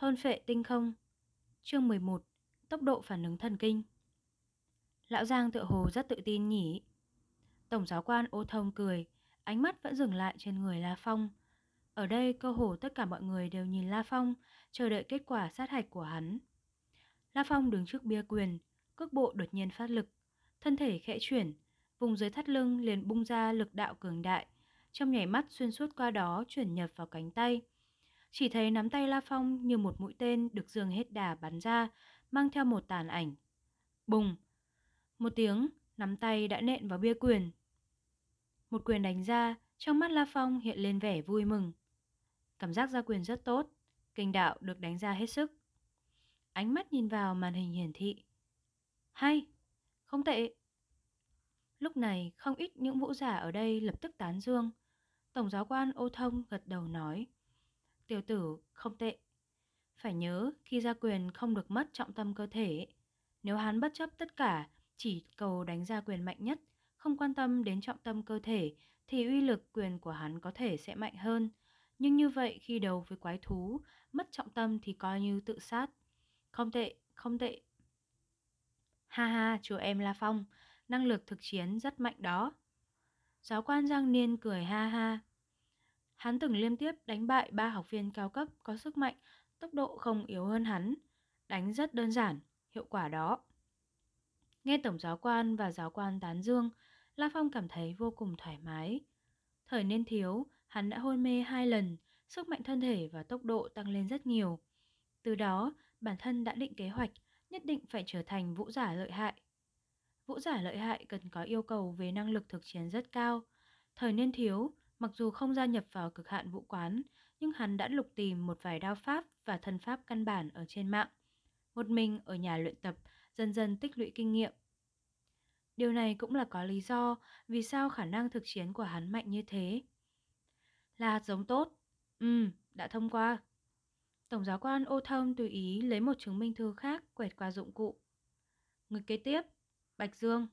Thôn phệ tinh không, Chương 11 Tốc độ phản ứng thần kinh. Lão Giang Tựa hồ rất tự tin nhỉ. Tổng giáo quan ô thông cười, Ánh mắt vẫn dừng lại trên người La Phong. Ở đây cơ hồ tất cả mọi người đều nhìn La Phong, Chờ đợi kết quả sát hạch của hắn. La Phong đứng trước bia quyền, Cước bộ đột nhiên phát lực, Thân thể khẽ chuyển, Vùng dưới thắt lưng liền bung ra lực đạo cường đại, Trong nhảy mắt xuyên suốt qua đó chuyển nhập vào cánh tay chỉ thấy nắm tay La Phong như một mũi tên được dương hết đà bắn ra, mang theo một tàn ảnh. Bùng! Một tiếng, nắm tay đã nện vào bia quyền. Một quyền đánh ra, trong mắt La Phong hiện lên vẻ vui mừng. Cảm giác ra quyền rất tốt, kinh đạo được đánh ra hết sức. Ánh mắt nhìn vào màn hình hiển thị. Hay! Không tệ! Lúc này, không ít những vũ giả ở đây lập tức tán dương. Tổng giáo quan ô thông gật đầu nói. Tiểu tử không tệ. Phải nhớ khi ra quyền không được mất trọng tâm cơ thể. Nếu hắn bất chấp tất cả, chỉ cầu đánh ra quyền mạnh nhất, không quan tâm đến trọng tâm cơ thể, thì uy lực quyền của hắn có thể sẽ mạnh hơn. Nhưng như vậy khi đấu với quái thú, mất trọng tâm thì coi như tự sát. Không tệ, không tệ. Ha ha, chú em La Phong, năng lực thực chiến rất mạnh đó. Giáo quan Giang Niên cười ha ha, Hắn từng liên tiếp đánh bại ba học viên cao cấp có sức mạnh, tốc độ không yếu hơn hắn. Đánh rất đơn giản, hiệu quả đó. Nghe Tổng giáo quan và giáo quan tán dương, La Phong cảm thấy vô cùng thoải mái. Thời niên thiếu, hắn đã hôn mê hai lần, sức mạnh thân thể và tốc độ tăng lên rất nhiều. Từ đó, bản thân đã định kế hoạch nhất định phải trở thành vũ giả lợi hại. Vũ giả lợi hại cần có yêu cầu về năng lực thực chiến rất cao. Thời niên thiếu, Mặc dù không gia nhập vào cực hạn vũ quán, nhưng hắn đã lục tìm một vài đao pháp và thân pháp căn bản ở trên mạng. Một mình ở nhà luyện tập, dần dần tích lũy kinh nghiệm. Điều này cũng là có lý do vì sao khả năng thực chiến của hắn mạnh như thế. Là hạt giống tốt. Ừ, đã thông qua. Tổng giáo quan ô thông tùy ý lấy một chứng minh thư khác quẹt qua dụng cụ. Người kế tiếp, Bạch Dương.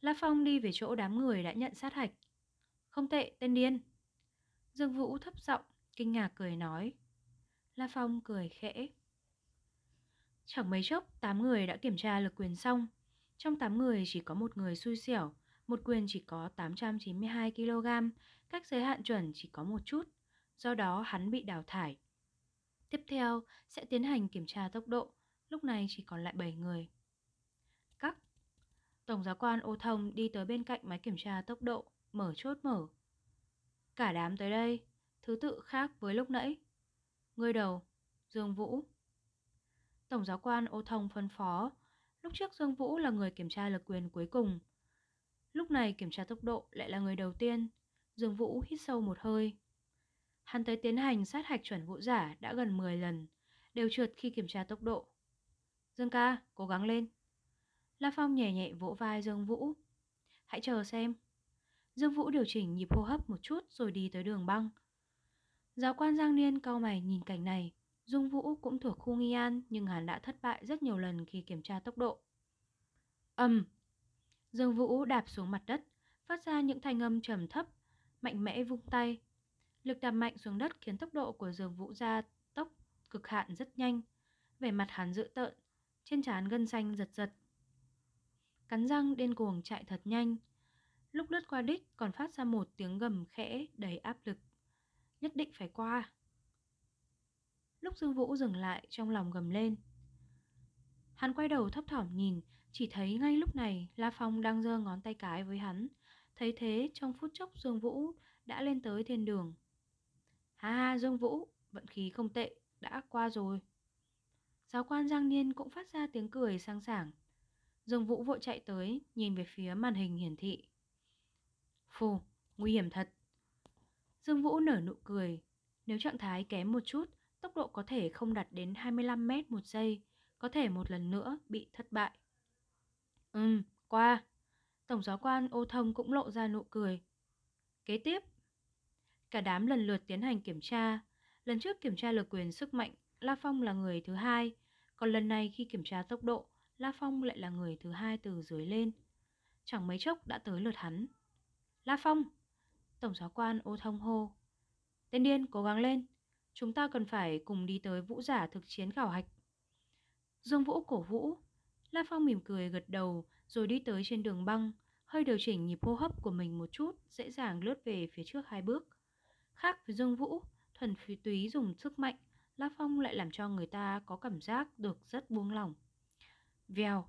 La Phong đi về chỗ đám người đã nhận sát hạch. Không tệ, tên điên. Dương Vũ thấp giọng, kinh ngạc cười nói. La Phong cười khẽ. Chẳng mấy chốc, 8 người đã kiểm tra lực quyền xong. Trong 8 người chỉ có một người xui xẻo, một quyền chỉ có 892 kg, cách giới hạn chuẩn chỉ có một chút, do đó hắn bị đào thải. Tiếp theo sẽ tiến hành kiểm tra tốc độ, lúc này chỉ còn lại 7 người. Cắt. Tổng giáo quan ô thông đi tới bên cạnh máy kiểm tra tốc độ, mở chốt mở. Cả đám tới đây, thứ tự khác với lúc nãy. Người đầu, Dương Vũ. Tổng giáo quan ô thông phân phó, lúc trước Dương Vũ là người kiểm tra lực quyền cuối cùng. Lúc này kiểm tra tốc độ lại là người đầu tiên, Dương Vũ hít sâu một hơi. Hắn tới tiến hành sát hạch chuẩn vũ giả đã gần 10 lần, đều trượt khi kiểm tra tốc độ. Dương ca, cố gắng lên. La Phong nhẹ nhẹ vỗ vai Dương Vũ. Hãy chờ xem. Dương Vũ điều chỉnh nhịp hô hấp một chút rồi đi tới đường băng. Giáo quan Giang Niên cau mày nhìn cảnh này. Dung Vũ cũng thuộc khu nghi an nhưng hắn đã thất bại rất nhiều lần khi kiểm tra tốc độ. Âm! Dương Vũ đạp xuống mặt đất, phát ra những thanh âm trầm thấp, mạnh mẽ vung tay. Lực đạp mạnh xuống đất khiến tốc độ của Dương Vũ ra tốc cực hạn rất nhanh. Vẻ mặt hắn dữ tợn, trên trán gân xanh giật giật. Cắn răng điên cuồng chạy thật nhanh, Lúc lướt qua đích còn phát ra một tiếng gầm khẽ đầy áp lực. Nhất định phải qua. Lúc Dương Vũ dừng lại trong lòng gầm lên. Hắn quay đầu thấp thỏm nhìn, chỉ thấy ngay lúc này La Phong đang giơ ngón tay cái với hắn. Thấy thế trong phút chốc Dương Vũ đã lên tới thiên đường. Ha ha Dương Vũ, vận khí không tệ, đã qua rồi. Giáo quan Giang Niên cũng phát ra tiếng cười sang sảng. Dương Vũ vội chạy tới, nhìn về phía màn hình hiển thị. Phù, nguy hiểm thật. Dương Vũ nở nụ cười. Nếu trạng thái kém một chút, tốc độ có thể không đạt đến 25 mét một giây, có thể một lần nữa bị thất bại. Ừm, qua. Tổng giáo quan ô thông cũng lộ ra nụ cười. Kế tiếp, cả đám lần lượt tiến hành kiểm tra. Lần trước kiểm tra lực quyền sức mạnh, La Phong là người thứ hai, còn lần này khi kiểm tra tốc độ, La Phong lại là người thứ hai từ dưới lên. Chẳng mấy chốc đã tới lượt hắn. La Phong! Tổng giáo quan ô thông hô. Tên điên cố gắng lên. chúng ta cần phải cùng đi tới vũ giả thực chiến khảo hạch. Dương Vũ cổ vũ, La Phong mỉm cười gật đầu rồi đi tới trên đường băng, hơi điều chỉnh nhịp hô hấp của mình một chút, dễ dàng lướt về phía trước hai bước. Khác với Dương Vũ, thuần phi túy dùng sức mạnh, La Phong lại làm cho người ta có cảm giác được rất buông lỏng. Vèo.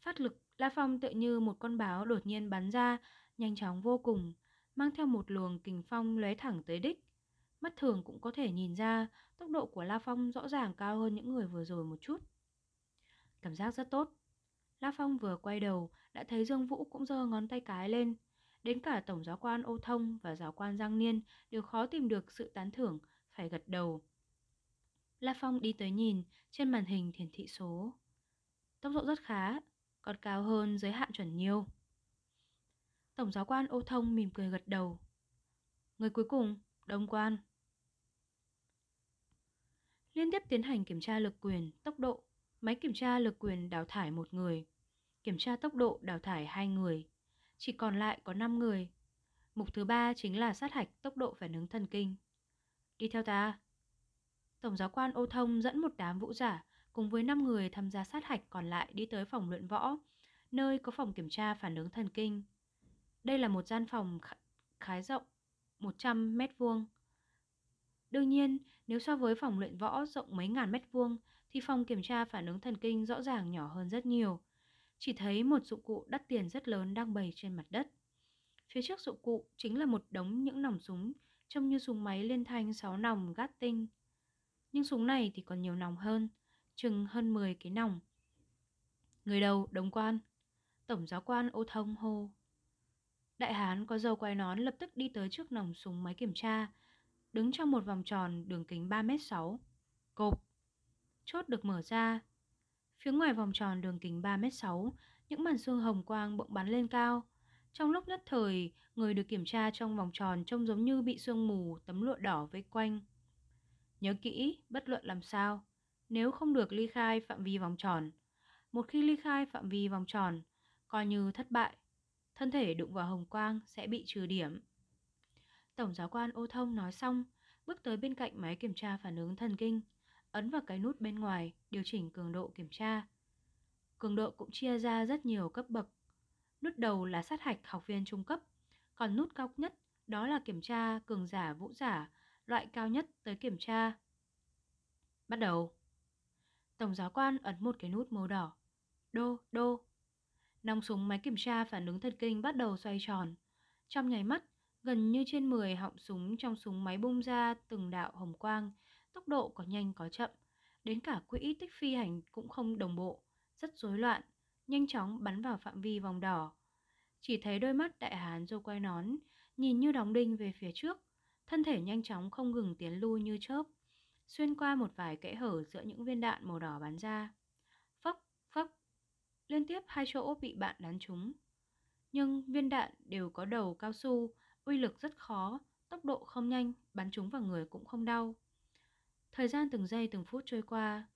Phát lực, La Phong tự như một con báo đột nhiên bắn ra, nhanh chóng vô cùng, mang theo một luồng kình phong lóe thẳng tới đích. Mắt thường cũng có thể nhìn ra tốc độ của La Phong rõ ràng cao hơn những người vừa rồi một chút. Cảm giác rất tốt. La Phong vừa quay đầu đã thấy Dương Vũ cũng giơ ngón tay cái lên. Đến cả Tổng giáo quan Ô Thông và giáo quan Giang Niên đều khó tìm được sự tán thưởng, phải gật đầu. La Phong đi tới nhìn, trên màn hình hiển thị số. Tốc độ rất khá, còn cao hơn giới hạn chuẩn nhiều. Tổng giáo quan Ô Thông mỉm cười gật đầu. Người cuối cùng, Đông Quan. Liên tiếp tiến hành kiểm tra lực quyền, tốc độ, máy kiểm tra lực quyền đào thải một người, kiểm tra tốc độ đào thải hai người, chỉ còn lại có 5 người. Mục thứ ba chính là sát hạch tốc độ phản ứng thần kinh. Đi theo ta. Tổng giáo quan ô thông dẫn một đám vũ giả cùng với 5 người tham gia sát hạch còn lại đi tới phòng luyện võ, nơi có phòng kiểm tra phản ứng thần kinh. Đây là một gian phòng khá rộng, 100 mét vuông. Đương nhiên, nếu so với phòng luyện võ rộng mấy ngàn mét vuông thì phòng kiểm tra phản ứng thần kinh rõ ràng nhỏ hơn rất nhiều. Chỉ thấy một dụng cụ đắt tiền rất lớn đang bày trên mặt đất. Phía trước dụng cụ chính là một đống những nòng súng trông như súng máy liên thanh 6 nòng gát tinh. Nhưng súng này thì còn nhiều nòng hơn, chừng hơn 10 cái nòng. Người đầu, đồng quan. Tổng giáo quan ô thông hô. Đại hán có dầu quay nón lập tức đi tới trước nòng súng máy kiểm tra, đứng trong một vòng tròn đường kính 3m6. Cộp. Chốt được mở ra. Phía ngoài vòng tròn đường kính 3m6, những màn xương hồng quang bỗng bắn lên cao. Trong lúc nhất thời, người được kiểm tra trong vòng tròn trông giống như bị sương mù tấm lụa đỏ vây quanh. Nhớ kỹ, bất luận làm sao, nếu không được ly khai phạm vi vòng tròn. Một khi ly khai phạm vi vòng tròn, coi như thất bại, thân thể đụng vào hồng quang sẽ bị trừ điểm. Tổng giáo quan ô thông nói xong, bước tới bên cạnh máy kiểm tra phản ứng thần kinh, ấn vào cái nút bên ngoài, điều chỉnh cường độ kiểm tra. Cường độ cũng chia ra rất nhiều cấp bậc. Nút đầu là sát hạch học viên trung cấp, còn nút cao nhất đó là kiểm tra cường giả vũ giả, loại cao nhất tới kiểm tra. Bắt đầu. Tổng giáo quan ấn một cái nút màu đỏ. Đô, đô. Nòng súng máy kiểm tra phản ứng thần kinh bắt đầu xoay tròn. Trong nháy mắt, gần như trên 10 họng súng trong súng máy bung ra từng đạo hồng quang, tốc độ có nhanh có chậm, đến cả quỹ tích phi hành cũng không đồng bộ, rất rối loạn, nhanh chóng bắn vào phạm vi vòng đỏ. Chỉ thấy đôi mắt đại hán dâu quay nón, nhìn như đóng đinh về phía trước, thân thể nhanh chóng không ngừng tiến lui như chớp, xuyên qua một vài kẽ hở giữa những viên đạn màu đỏ bắn ra. Liên tiếp hai chỗ bị bạn đánh trúng. Nhưng viên đạn đều có đầu cao su, uy lực rất khó, tốc độ không nhanh, bắn trúng vào người cũng không đau. Thời gian từng giây từng phút trôi qua,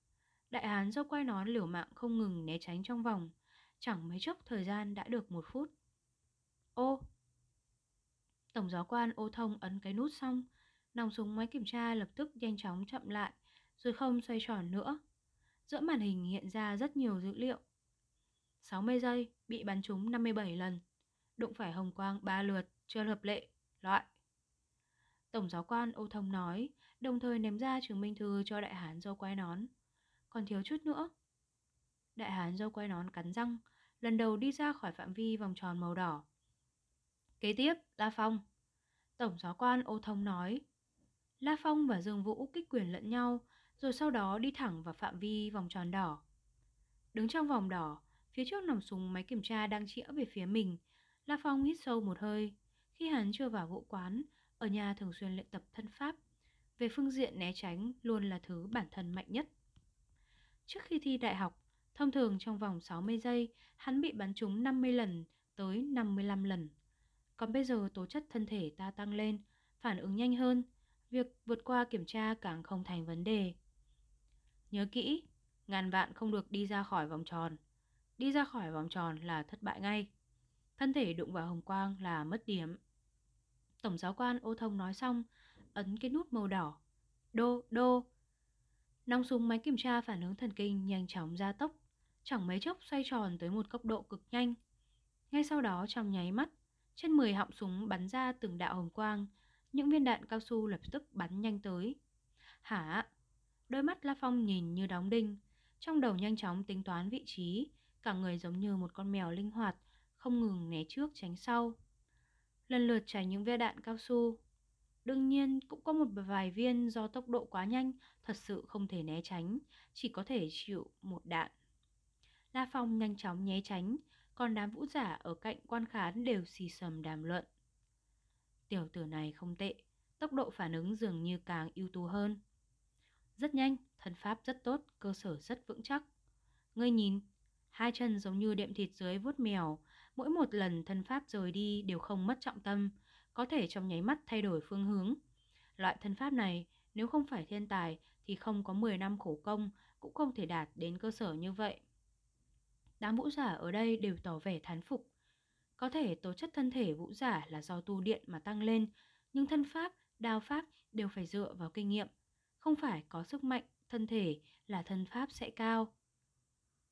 đại hán do quay nón liều mạng không ngừng né tránh trong vòng, chẳng mấy chốc thời gian đã được một phút. Ô! Tổng giáo quan ô thông ấn cái nút xong, nòng súng máy kiểm tra lập tức nhanh chóng chậm lại, rồi không xoay tròn nữa. Giữa màn hình hiện ra rất nhiều dữ liệu. 60 giây, bị bắn trúng 57 lần, đụng phải hồng quang 3 lượt, chưa hợp lệ, loại. Tổng giáo quan Âu thông nói, đồng thời ném ra chứng minh thư cho đại hán dâu quay nón. Còn thiếu chút nữa. Đại hán dâu quay nón cắn răng, lần đầu đi ra khỏi phạm vi vòng tròn màu đỏ. Kế tiếp, La Phong. Tổng giáo quan Âu thông nói. La Phong và Dương Vũ kích quyền lẫn nhau, rồi sau đó đi thẳng vào phạm vi vòng tròn đỏ. Đứng trong vòng đỏ, phía trước nòng súng máy kiểm tra đang chĩa về phía mình. La Phong hít sâu một hơi. Khi hắn chưa vào vũ quán, ở nhà thường xuyên luyện tập thân pháp. Về phương diện né tránh luôn là thứ bản thân mạnh nhất. Trước khi thi đại học, thông thường trong vòng 60 giây, hắn bị bắn trúng 50 lần tới 55 lần. Còn bây giờ tố chất thân thể ta tăng lên, phản ứng nhanh hơn, việc vượt qua kiểm tra càng không thành vấn đề. Nhớ kỹ, ngàn vạn không được đi ra khỏi vòng tròn. Đi ra khỏi vòng tròn là thất bại ngay. Thân thể đụng vào hồng quang là mất điểm. Tổng giáo quan ô thông nói xong, ấn cái nút màu đỏ. đô, đô. Nòng súng máy kiểm tra phản ứng thần kinh nhanh chóng gia tốc, chẳng mấy chốc xoay tròn tới một tốc độ cực nhanh. Ngay sau đó trong nháy mắt, trên 10 họng súng bắn ra từng đạo hồng quang, những viên đạn cao su lập tức bắn nhanh tới. Hả? Đôi mắt La Phong nhìn như đóng đinh, trong đầu nhanh chóng tính toán vị trí, cả người giống như một con mèo linh hoạt, không ngừng né trước tránh sau. Lần lượt tránh những viên đạn cao su. Đương nhiên cũng có một vài viên do tốc độ quá nhanh, thật sự không thể né tránh, chỉ có thể chịu một đạn. La Phong nhanh chóng né tránh, còn đám vũ giả ở cạnh quan khán đều xì sầm đàm luận. Tiểu tử này không tệ, tốc độ phản ứng dường như càng ưu tú hơn. Rất nhanh, thân pháp rất tốt, cơ sở rất vững chắc. Ngươi nhìn, hai chân giống như đệm thịt dưới vuốt mèo, mỗi một lần thân pháp rời đi đều không mất trọng tâm, có thể trong nháy mắt thay đổi phương hướng. Loại thân pháp này, nếu không phải thiên tài thì không có 10 năm khổ công cũng không thể đạt đến cơ sở như vậy. Đám vũ giả ở đây đều tỏ vẻ thán phục. Có thể tố chất thân thể vũ giả là do tu điện mà tăng lên, nhưng thân pháp, đao pháp đều phải dựa vào kinh nghiệm. Không phải có sức mạnh, thân thể là thân pháp sẽ cao.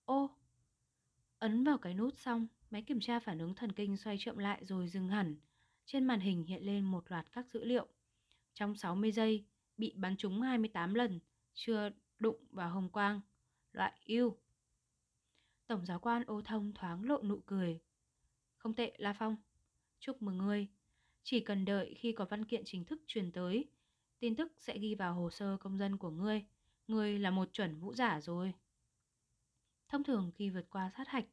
Ô! Ấn vào cái nút xong, máy kiểm tra phản ứng thần kinh xoay chậm lại rồi dừng hẳn. Trên màn hình hiện lên một loạt các dữ liệu. Trong 60 giây, bị bắn trúng 28 lần, chưa đụng vào hồng quang. Loại yêu. Tổng giáo quan ô thông thoáng lộ nụ cười. Không tệ, La Phong. Chúc mừng ngươi. Chỉ cần đợi khi có văn kiện chính thức truyền tới, tin tức sẽ ghi vào hồ sơ công dân của ngươi. Ngươi là một chuẩn vũ giả rồi. Thông thường khi vượt qua sát hạch,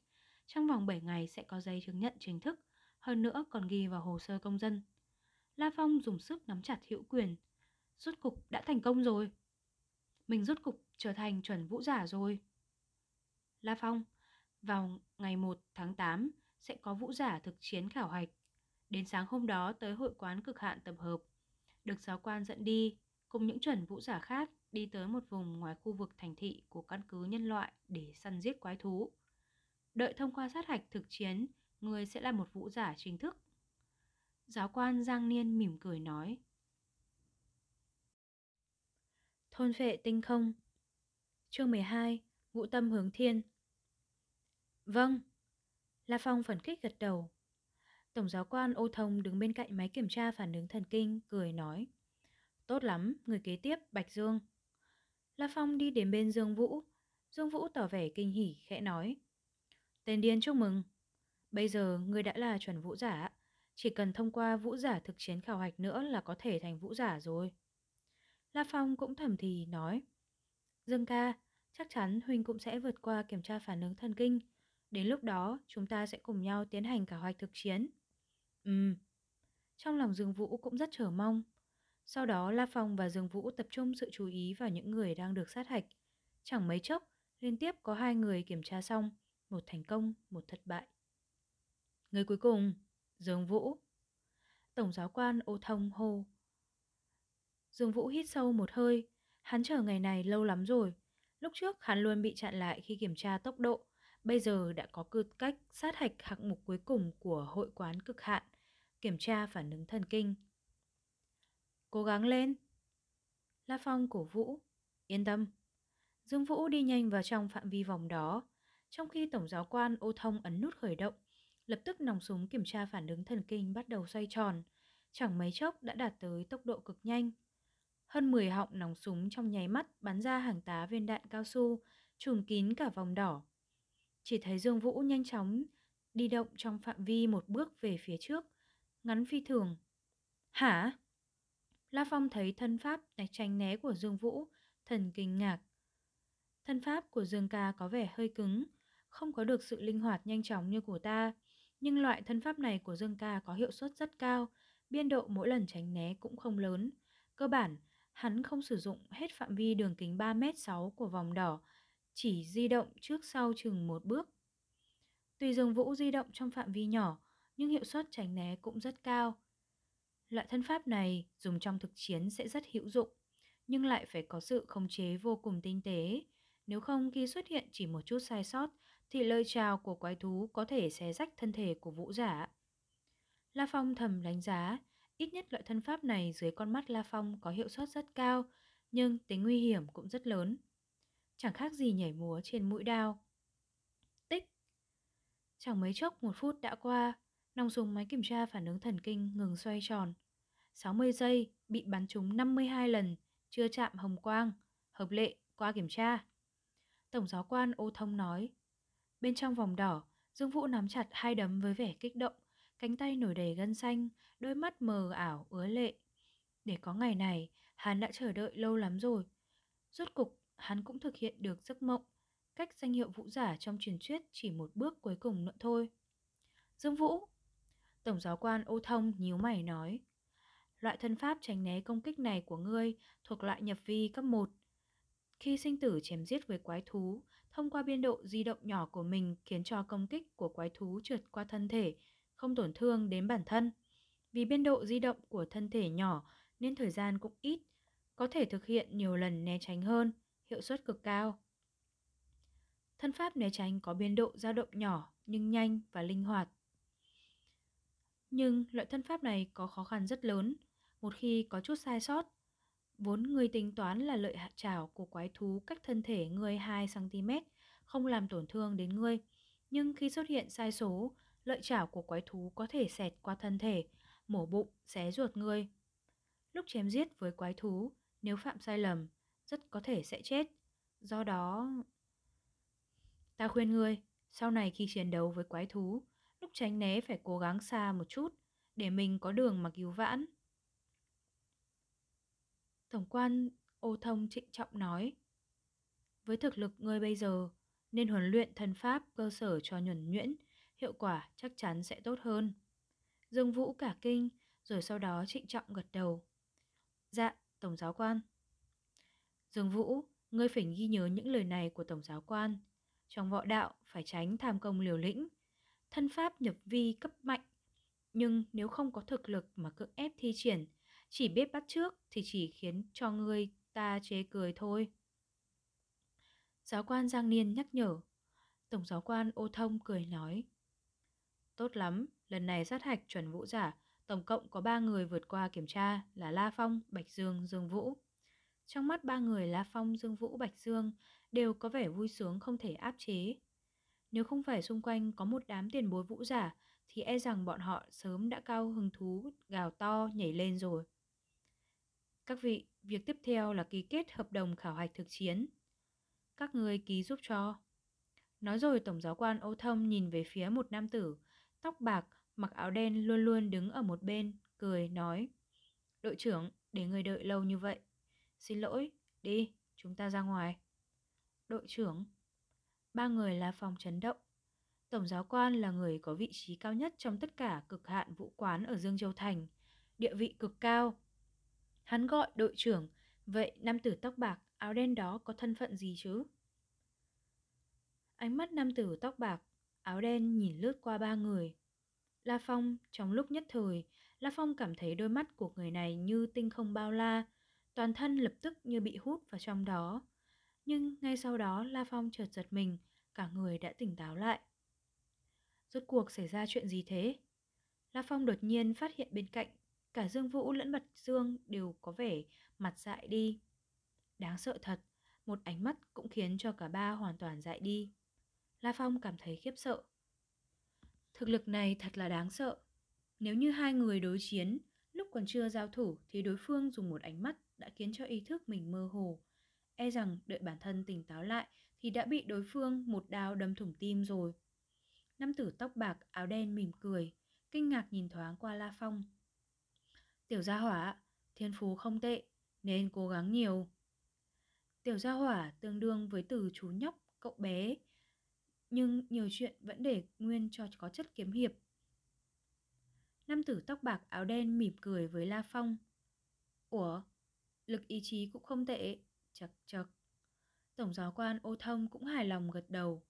trong vòng 7 ngày sẽ có giấy chứng nhận chính thức, hơn nữa còn ghi vào hồ sơ công dân. La Phong dùng sức nắm chặt hữu quyền. Rốt cục đã thành công rồi. Mình rốt cục trở thành chuẩn vũ giả rồi. La Phong, vào ngày 1 tháng 8 sẽ có vũ giả thực chiến khảo hạch. Đến sáng hôm đó tới hội quán cực hạn tập hợp. Được giáo quan dẫn đi, cùng những chuẩn vũ giả khác đi tới một vùng ngoài khu vực thành thị của căn cứ nhân loại để săn giết quái thú. Đợi thông qua sát hạch thực chiến, người sẽ là một vũ giả chính thức. Giáo quan Giang Niên mỉm cười nói. Thôn vệ tinh không Chương 12 Ngũ tâm hướng thiên Vâng. La Phong phấn khích gật đầu. Tổng giáo quan ô thông đứng bên cạnh máy kiểm tra phản ứng thần kinh, cười nói. Tốt lắm, người kế tiếp, Bạch Dương. La Phong đi đến bên Dương Vũ. Dương Vũ tỏ vẻ kinh hỉ, khẽ nói. Tên điên chúc mừng. Bây giờ người đã là chuẩn vũ giả. Chỉ cần thông qua vũ giả thực chiến khảo hạch nữa là có thể thành vũ giả rồi. La Phong cũng thầm thì nói. Dương ca, chắc chắn Huynh cũng sẽ vượt qua kiểm tra phản ứng thần kinh. Đến lúc đó, chúng ta sẽ cùng nhau tiến hành cả hoạch thực chiến. Ừm. Trong lòng Dương Vũ cũng rất chờ mong. Sau đó La Phong và Dương Vũ tập trung sự chú ý vào những người đang được sát hạch. Chẳng mấy chốc, liên tiếp có hai người kiểm tra xong, một thành công, một thất bại. Người cuối cùng, Dương Vũ. Tổng giáo quan ô thông hô. Dương Vũ hít sâu một hơi, hắn chờ ngày này lâu lắm rồi. Lúc trước hắn luôn bị chặn lại khi kiểm tra tốc độ, Bây giờ đã có tư cách sát hạch hạng mục cuối cùng của hội quán cực hạn, kiểm tra phản ứng thần kinh. Cố gắng lên! La Phong cổ vũ, yên tâm. Dương Vũ đi nhanh vào trong phạm vi vòng đó, trong khi Tổng giáo quan ô thông ấn nút khởi động, lập tức nòng súng kiểm tra phản ứng thần kinh bắt đầu xoay tròn, chẳng mấy chốc đã đạt tới tốc độ cực nhanh. Hơn 10 họng nòng súng trong nháy mắt bắn ra hàng tá viên đạn cao su, trùm kín cả vòng đỏ. Chỉ thấy Dương Vũ nhanh chóng đi động trong phạm vi một bước về phía trước, ngắn phi thường. Hả? La Phong thấy thân pháp đánh tránh né của Dương Vũ, thần kinh ngạc. Thân pháp của Dương ca có vẻ hơi cứng, không có được sự linh hoạt nhanh chóng như của ta. Nhưng loại thân pháp này của Dương ca có hiệu suất rất cao, biên độ mỗi lần tránh né cũng không lớn. Cơ bản, hắn không sử dụng hết phạm vi đường kính 3m6 của vòng đỏ chỉ di động trước sau chừng một bước. Tuy Dương Vũ di động trong phạm vi nhỏ, nhưng hiệu suất tránh né cũng rất cao. Loại thân pháp này dùng trong thực chiến sẽ rất hữu dụng, nhưng lại phải có sự khống chế vô cùng tinh tế. Nếu không khi xuất hiện chỉ một chút sai sót, thì lời chào của quái thú có thể xé rách thân thể của vũ giả. La Phong thầm đánh giá, ít nhất loại thân pháp này dưới con mắt La Phong có hiệu suất rất cao, nhưng tính nguy hiểm cũng rất lớn. Chẳng khác gì nhảy múa trên mũi đao. Tích! Chẳng mấy chốc một phút đã qua, nòng súng máy kiểm tra phản ứng thần kinh ngừng xoay tròn. 60 giây bị bắn trúng 52 lần, chưa chạm hồng quang, hợp lệ qua kiểm tra. Tổng giáo quan ô thông nói. Bên trong vòng đỏ, Dương Vũ nắm chặt hai đấm với vẻ kích động, cánh tay nổi đầy gân xanh, đôi mắt mờ ảo ứa lệ. Để có ngày này, hắn đã chờ đợi lâu lắm rồi. Rốt cục, hắn cũng thực hiện được giấc mộng, cách danh hiệu vũ giả trong truyền thuyết chỉ một bước cuối cùng nữa thôi. Dương Vũ Tổng giáo quan ô thông nhíu mày nói Loại thân pháp tránh né công kích này của ngươi thuộc loại nhập vi cấp 1. Khi sinh tử chém giết với quái thú, thông qua biên độ di động nhỏ của mình khiến cho công kích của quái thú trượt qua thân thể, không tổn thương đến bản thân. Vì biên độ di động của thân thể nhỏ nên thời gian cũng ít, có thể thực hiện nhiều lần né tránh hơn, hiệu suất cực cao. Thân pháp né tránh có biên độ dao động nhỏ nhưng nhanh và linh hoạt. Nhưng loại thân pháp này có khó khăn rất lớn, một khi có chút sai sót. Vốn người tính toán là lợi hạ trảo của quái thú cách thân thể người 2cm, không làm tổn thương đến ngươi. Nhưng khi xuất hiện sai số, lợi chảo của quái thú có thể xẹt qua thân thể, mổ bụng, xé ruột ngươi. Lúc chém giết với quái thú, nếu phạm sai lầm, rất có thể sẽ chết. Do đó... Ta khuyên ngươi, sau này khi chiến đấu với quái thú, lúc tránh né phải cố gắng xa một chút, để mình có đường mà cứu vãn. Tổng quan ô thông trịnh trọng nói. Với thực lực ngươi bây giờ, nên huấn luyện thân pháp cơ sở cho nhuần nhuyễn, hiệu quả chắc chắn sẽ tốt hơn. Dương Vũ cả kinh, rồi sau đó trịnh trọng gật đầu. Dạ, Tổng giáo quan. Dương Vũ, ngươi phải ghi nhớ những lời này của Tổng giáo quan. Trong võ đạo phải tránh tham công liều lĩnh. Thân pháp nhập vi cấp mạnh. Nhưng nếu không có thực lực mà cưỡng ép thi triển, chỉ biết bắt trước thì chỉ khiến cho người ta chế cười thôi. Giáo quan Giang Niên nhắc nhở. Tổng giáo quan ô thông cười nói. Tốt lắm, lần này sát hạch chuẩn vũ giả, tổng cộng có 3 người vượt qua kiểm tra là La Phong, Bạch Dương, Dương Vũ. Trong mắt ba người La Phong, Dương Vũ, Bạch Dương đều có vẻ vui sướng không thể áp chế. Nếu không phải xung quanh có một đám tiền bối vũ giả thì e rằng bọn họ sớm đã cao hứng thú, gào to, nhảy lên rồi. Các vị, việc tiếp theo là ký kết hợp đồng khảo hạch thực chiến. Các người ký giúp cho. Nói rồi Tổng giáo quan Âu Thông nhìn về phía một nam tử, tóc bạc, mặc áo đen luôn luôn đứng ở một bên, cười nói. Đội trưởng, để người đợi lâu như vậy. Xin lỗi, đi, chúng ta ra ngoài. Đội trưởng. Ba người là phòng chấn động. Tổng giáo quan là người có vị trí cao nhất trong tất cả cực hạn vũ quán ở Dương Châu Thành, địa vị cực cao. Hắn gọi đội trưởng, vậy nam tử tóc bạc, áo đen đó có thân phận gì chứ? Ánh mắt nam tử tóc bạc, áo đen nhìn lướt qua ba người. La Phong, trong lúc nhất thời, La Phong cảm thấy đôi mắt của người này như tinh không bao la, toàn thân lập tức như bị hút vào trong đó. Nhưng ngay sau đó La Phong chợt giật mình, cả người đã tỉnh táo lại. Rốt cuộc xảy ra chuyện gì thế? La Phong đột nhiên phát hiện bên cạnh, cả Dương Vũ lẫn Bạch Dương đều có vẻ mặt dại đi. Đáng sợ thật, một ánh mắt cũng khiến cho cả ba hoàn toàn dại đi. La Phong cảm thấy khiếp sợ. Thực lực này thật là đáng sợ. Nếu như hai người đối chiến, lúc còn chưa giao thủ thì đối phương dùng một ánh mắt đã khiến cho ý thức mình mơ hồ. E rằng đợi bản thân tỉnh táo lại thì đã bị đối phương một đao đâm thủng tim rồi. Nam tử tóc bạc áo đen mỉm cười, kinh ngạc nhìn thoáng qua La Phong. Tiểu gia hỏa, thiên phú không tệ, nên cố gắng nhiều. Tiểu gia hỏa tương đương với từ chú nhóc, cậu bé, nhưng nhiều chuyện vẫn để nguyên cho có chất kiếm hiệp. Nam tử tóc bạc áo đen mỉm cười với La Phong. Ủa, lực ý chí cũng không tệ, chật chật. Tổng giáo quan ô thông cũng hài lòng gật đầu.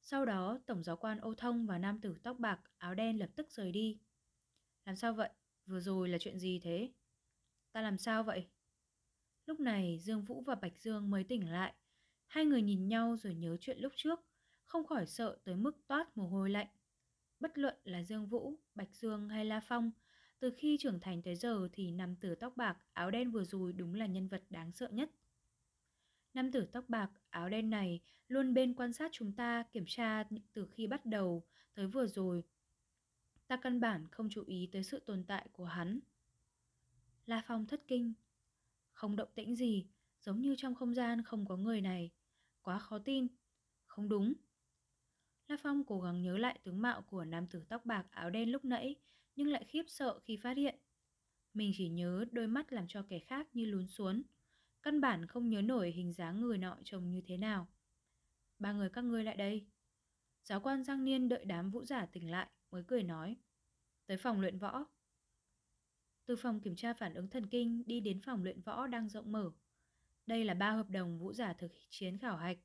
Sau đó, Tổng giáo quan ô thông và nam tử tóc bạc áo đen lập tức rời đi. Làm sao vậy? Vừa rồi là chuyện gì thế? Ta làm sao vậy? Lúc này Dương Vũ và Bạch Dương mới tỉnh lại. Hai người nhìn nhau rồi nhớ chuyện lúc trước, không khỏi sợ tới mức toát mồ hôi lạnh. Bất luận là Dương Vũ, Bạch Dương hay La Phong, Từ khi trưởng thành tới giờ thì nam tử tóc bạc, áo đen vừa rồi đúng là nhân vật đáng sợ nhất. Nam tử tóc bạc, áo đen này luôn bên quan sát chúng ta kiểm tra từ khi bắt đầu tới vừa rồi. Ta căn bản không chú ý tới sự tồn tại của hắn. La Phong thất kinh. Không động tĩnh gì, giống như trong không gian không có người này. Quá khó tin. Không đúng. La Phong cố gắng nhớ lại tướng mạo của nam tử tóc bạc áo đen lúc nãy, nhưng lại khiếp sợ khi phát hiện. Mình chỉ nhớ đôi mắt làm cho kẻ khác như lún xuống. Căn bản không nhớ nổi hình dáng người nọ trông như thế nào. Ba người các ngươi lại đây. Giáo quan Giang Niên đợi đám vũ giả tỉnh lại mới cười nói. Tới phòng luyện võ. Từ phòng kiểm tra phản ứng thần kinh đi đến phòng luyện võ đang rộng mở. Đây là ba hợp đồng vũ giả thực chiến khảo hạch.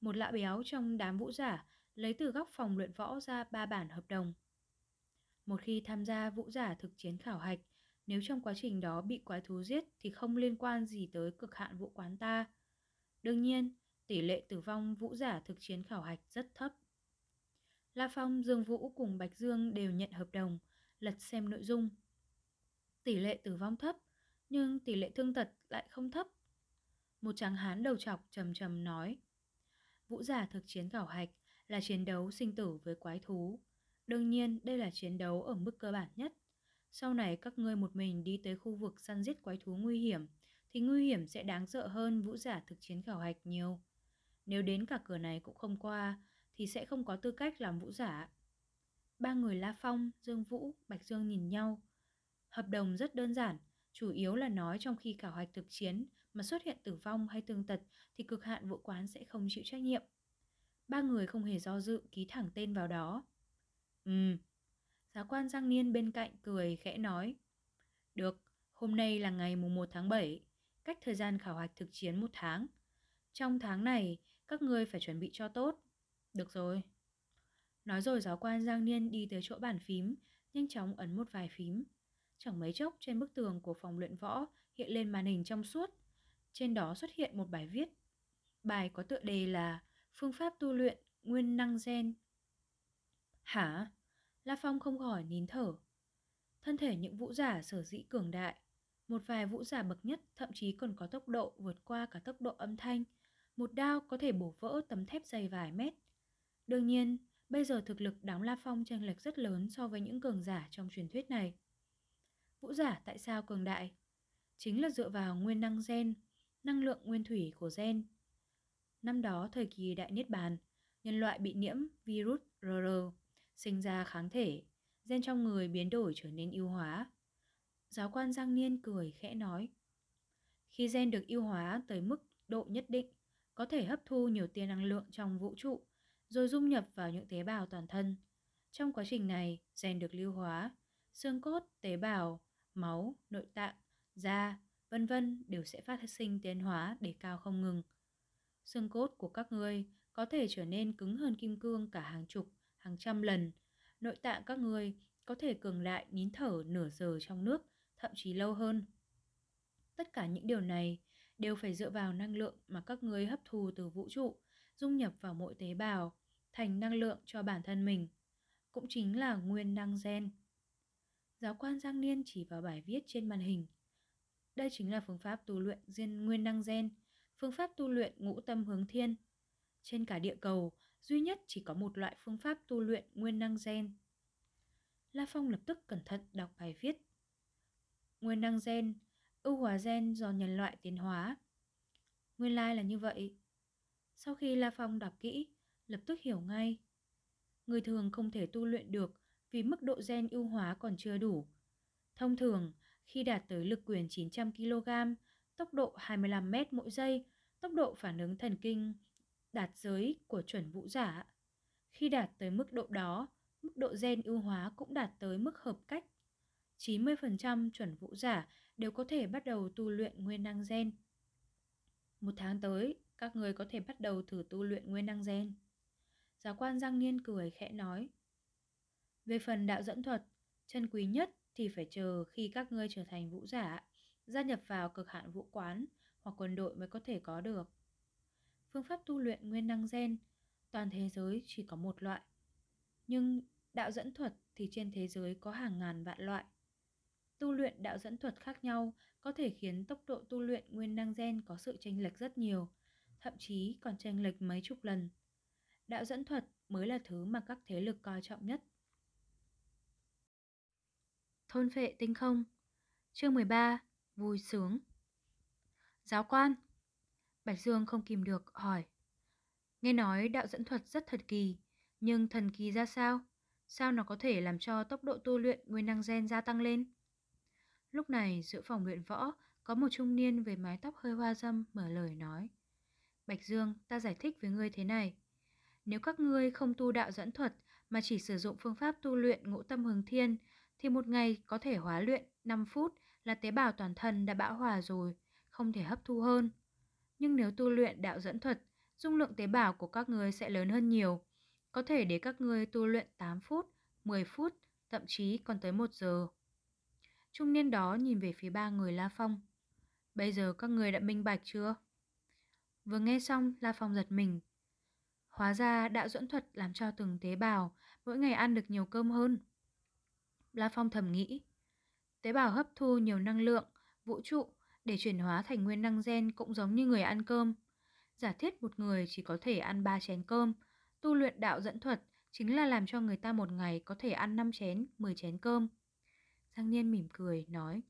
Một lạ béo trong đám vũ giả lấy từ góc phòng luyện võ ra ba bản hợp đồng. Một khi tham gia vũ giả thực chiến khảo hạch, nếu trong quá trình đó bị quái thú giết thì không liên quan gì tới cực hạn vũ quán ta. Đương nhiên, tỷ lệ tử vong vũ giả thực chiến khảo hạch rất thấp. La Phong, Dương Vũ cùng Bạch Dương đều nhận hợp đồng, lật xem nội dung. Tỷ lệ tử vong thấp, nhưng tỷ lệ thương tật lại không thấp. Một tráng hán đầu chọc trầm trầm nói. Vũ giả thực chiến khảo hạch là chiến đấu sinh tử với quái thú. Đương nhiên đây là chiến đấu ở mức cơ bản nhất. Sau này các ngươi một mình đi tới khu vực săn giết quái thú nguy hiểm thì nguy hiểm sẽ đáng sợ hơn vũ giả thực chiến khảo hạch nhiều. Nếu đến cả cửa này cũng không qua thì sẽ không có tư cách làm vũ giả. Ba người La Phong, Dương Vũ, Bạch Dương nhìn nhau. Hợp đồng rất đơn giản, chủ yếu là nói trong khi khảo hạch thực chiến mà xuất hiện tử vong hay tương tật thì cực hạn vũ quán sẽ không chịu trách nhiệm. Ba người không hề do dự ký thẳng tên vào đó. Ừm. Giáo quan Giang Niên bên cạnh cười khẽ nói. Được, hôm nay là ngày mùng 1 tháng 7, cách thời gian khảo hạch thực chiến một tháng. Trong tháng này, các ngươi phải chuẩn bị cho tốt. Được rồi. Nói rồi giáo quan Giang Niên đi tới chỗ bàn phím, nhanh chóng ấn một vài phím. Chẳng mấy chốc trên bức tường của phòng luyện võ hiện lên màn hình trong suốt. Trên đó xuất hiện một bài viết. Bài có tựa đề là Phương pháp tu luyện nguyên năng gen. Hả? La Phong không khỏi nín thở. Thân thể những vũ giả sở dĩ cường đại. Một vài vũ giả bậc nhất thậm chí còn có tốc độ vượt qua cả tốc độ âm thanh. Một đao có thể bổ vỡ tấm thép dày vài mét. Đương nhiên, bây giờ thực lực đóng La Phong chênh lệch rất lớn so với những cường giả trong truyền thuyết này. Vũ giả tại sao cường đại? Chính là dựa vào nguyên năng gen, năng lượng nguyên thủy của gen. Năm đó thời kỳ đại niết bàn, nhân loại bị nhiễm virus RR, sinh ra kháng thể, gen trong người biến đổi trở nên ưu hóa. Giáo quan Giang Niên cười khẽ nói, khi gen được ưu hóa tới mức độ nhất định, có thể hấp thu nhiều tia năng lượng trong vũ trụ, rồi dung nhập vào những tế bào toàn thân. Trong quá trình này, gen được lưu hóa, xương cốt, tế bào, máu, nội tạng, da, vân vân đều sẽ phát sinh tiến hóa để cao không ngừng. Xương cốt của các ngươi có thể trở nên cứng hơn kim cương cả hàng chục, hàng trăm lần. Nội tạng các ngươi có thể cường đại nín thở nửa giờ trong nước, thậm chí lâu hơn. Tất cả những điều này đều phải dựa vào năng lượng mà các ngươi hấp thu từ vũ trụ, dung nhập vào mỗi tế bào, thành năng lượng cho bản thân mình. Cũng chính là nguyên năng gen. Giáo quan Giang Niên chỉ vào bài viết trên màn hình. Đây chính là phương pháp tu luyện gen nguyên năng gen, phương pháp tu luyện ngũ tâm hướng thiên. Trên cả địa cầu, duy nhất chỉ có một loại phương pháp tu luyện nguyên năng gen. La Phong lập tức cẩn thận đọc bài viết. Nguyên năng gen, ưu hóa gen do nhân loại tiến hóa. Nguyên lai là như vậy. Sau khi La Phong đọc kỹ, lập tức hiểu ngay. Người thường không thể tu luyện được vì mức độ gen ưu hóa còn chưa đủ. Thông thường, khi đạt tới lực quyền 900 kg, tốc độ 25 m mỗi giây, tốc độ phản ứng thần kinh đạt giới của chuẩn vũ giả. Khi đạt tới mức độ đó, mức độ gen ưu hóa cũng đạt tới mức hợp cách. 90% chuẩn vũ giả đều có thể bắt đầu tu luyện nguyên năng gen. Một tháng tới, các người có thể bắt đầu thử tu luyện nguyên năng gen. Giáo quan Giang Niên cười khẽ nói. Về phần đạo dẫn thuật, chân quý nhất thì phải chờ khi các ngươi trở thành vũ giả, gia nhập vào cực hạn vũ quán hoặc quân đội mới có thể có được. Phương pháp tu luyện nguyên năng gen, toàn thế giới chỉ có một loại. Nhưng đạo dẫn thuật thì trên thế giới có hàng ngàn vạn loại. tu luyện đạo dẫn thuật khác nhau có thể khiến tốc độ tu luyện nguyên năng gen có sự chênh lệch rất nhiều, thậm chí còn chênh lệch mấy chục lần. Đạo dẫn thuật mới là thứ mà các thế lực coi trọng nhất. Thôn phệ tinh không Chương 13 Vui sướng Giáo quan Bạch Dương không kìm được hỏi Nghe nói đạo dẫn thuật rất thật kỳ, Nhưng thần kỳ ra sao? Sao nó có thể làm cho tốc độ tu luyện nguyên năng gen gia tăng lên? Lúc này giữa phòng luyện võ Có một trung niên với mái tóc hơi hoa dâm mở lời nói Bạch Dương, ta giải thích với ngươi thế này nếu các ngươi không tu đạo dẫn thuật Mà chỉ sử dụng phương pháp tu luyện ngũ tâm hướng thiên Thì một ngày có thể hóa luyện 5 phút là tế bào toàn thân đã bão hòa rồi, không thể hấp thu hơn. Nhưng nếu tu luyện đạo dẫn thuật, dung lượng tế bào của các ngươi sẽ lớn hơn nhiều. Có thể để các ngươi tu luyện 8 phút, 10 phút, thậm chí còn tới 1 giờ. Trung niên đó nhìn về phía ba người La Phong. Bây giờ các người đã minh bạch chưa? Vừa nghe xong, La Phong giật mình. Hóa ra đạo dẫn thuật làm cho từng tế bào mỗi ngày ăn được nhiều cơm hơn. La Phong thầm nghĩ. Tế bào hấp thu nhiều năng lượng, vũ trụ để chuyển hóa thành nguyên năng gen cũng giống như người ăn cơm. Giả thiết một người chỉ có thể ăn 3 chén cơm, tu luyện đạo dẫn thuật chính là làm cho người ta một ngày có thể ăn 5 chén, 10 chén cơm. Giang Niên mỉm cười, nói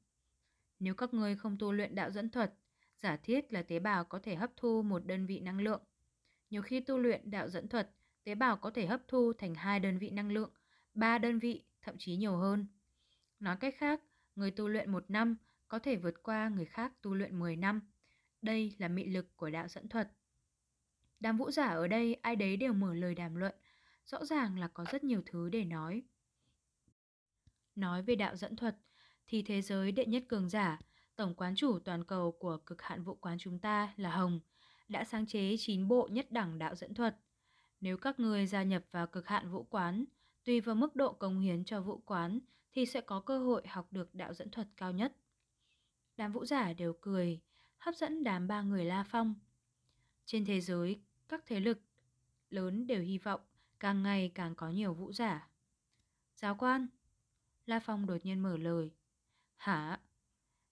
Nếu các ngươi không tu luyện đạo dẫn thuật, giả thiết là tế bào có thể hấp thu một đơn vị năng lượng. Nhiều khi tu luyện đạo dẫn thuật, tế bào có thể hấp thu thành hai đơn vị năng lượng, ba đơn vị, thậm chí nhiều hơn. Nói cách khác, Người tu luyện một năm có thể vượt qua người khác tu luyện 10 năm. Đây là mị lực của đạo dẫn thuật. Đám vũ giả ở đây ai đấy đều mở lời đàm luận, rõ ràng là có rất nhiều thứ để nói. Nói về đạo dẫn thuật, thì thế giới đệ nhất cường giả, tổng quán chủ toàn cầu của cực hạn vũ quán chúng ta là Hồng, đã sáng chế 9 bộ nhất đẳng đạo dẫn thuật. Nếu các người gia nhập vào cực hạn vũ quán, tùy vào mức độ công hiến cho vũ quán thì sẽ có cơ hội học được đạo dẫn thuật cao nhất. Đám vũ giả đều cười, hấp dẫn đám ba người La Phong. Trên thế giới, các thế lực lớn đều hy vọng càng ngày càng có nhiều vũ giả. Giáo quan, La Phong đột nhiên mở lời. Hả?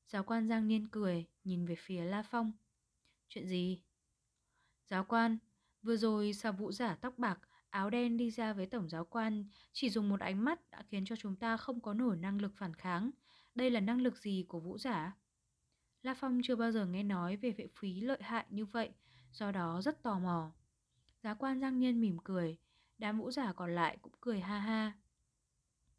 Giáo quan Giang Niên cười, nhìn về phía La Phong. Chuyện gì? Giáo quan, vừa rồi sao vũ giả tóc bạc áo đen đi ra với tổng giáo quan, chỉ dùng một ánh mắt đã khiến cho chúng ta không có nổi năng lực phản kháng. Đây là năng lực gì của vũ giả? La Phong chưa bao giờ nghe nói về vệ phí lợi hại như vậy, do đó rất tò mò. Giá quan Giang Niên mỉm cười, đám vũ giả còn lại cũng cười ha ha.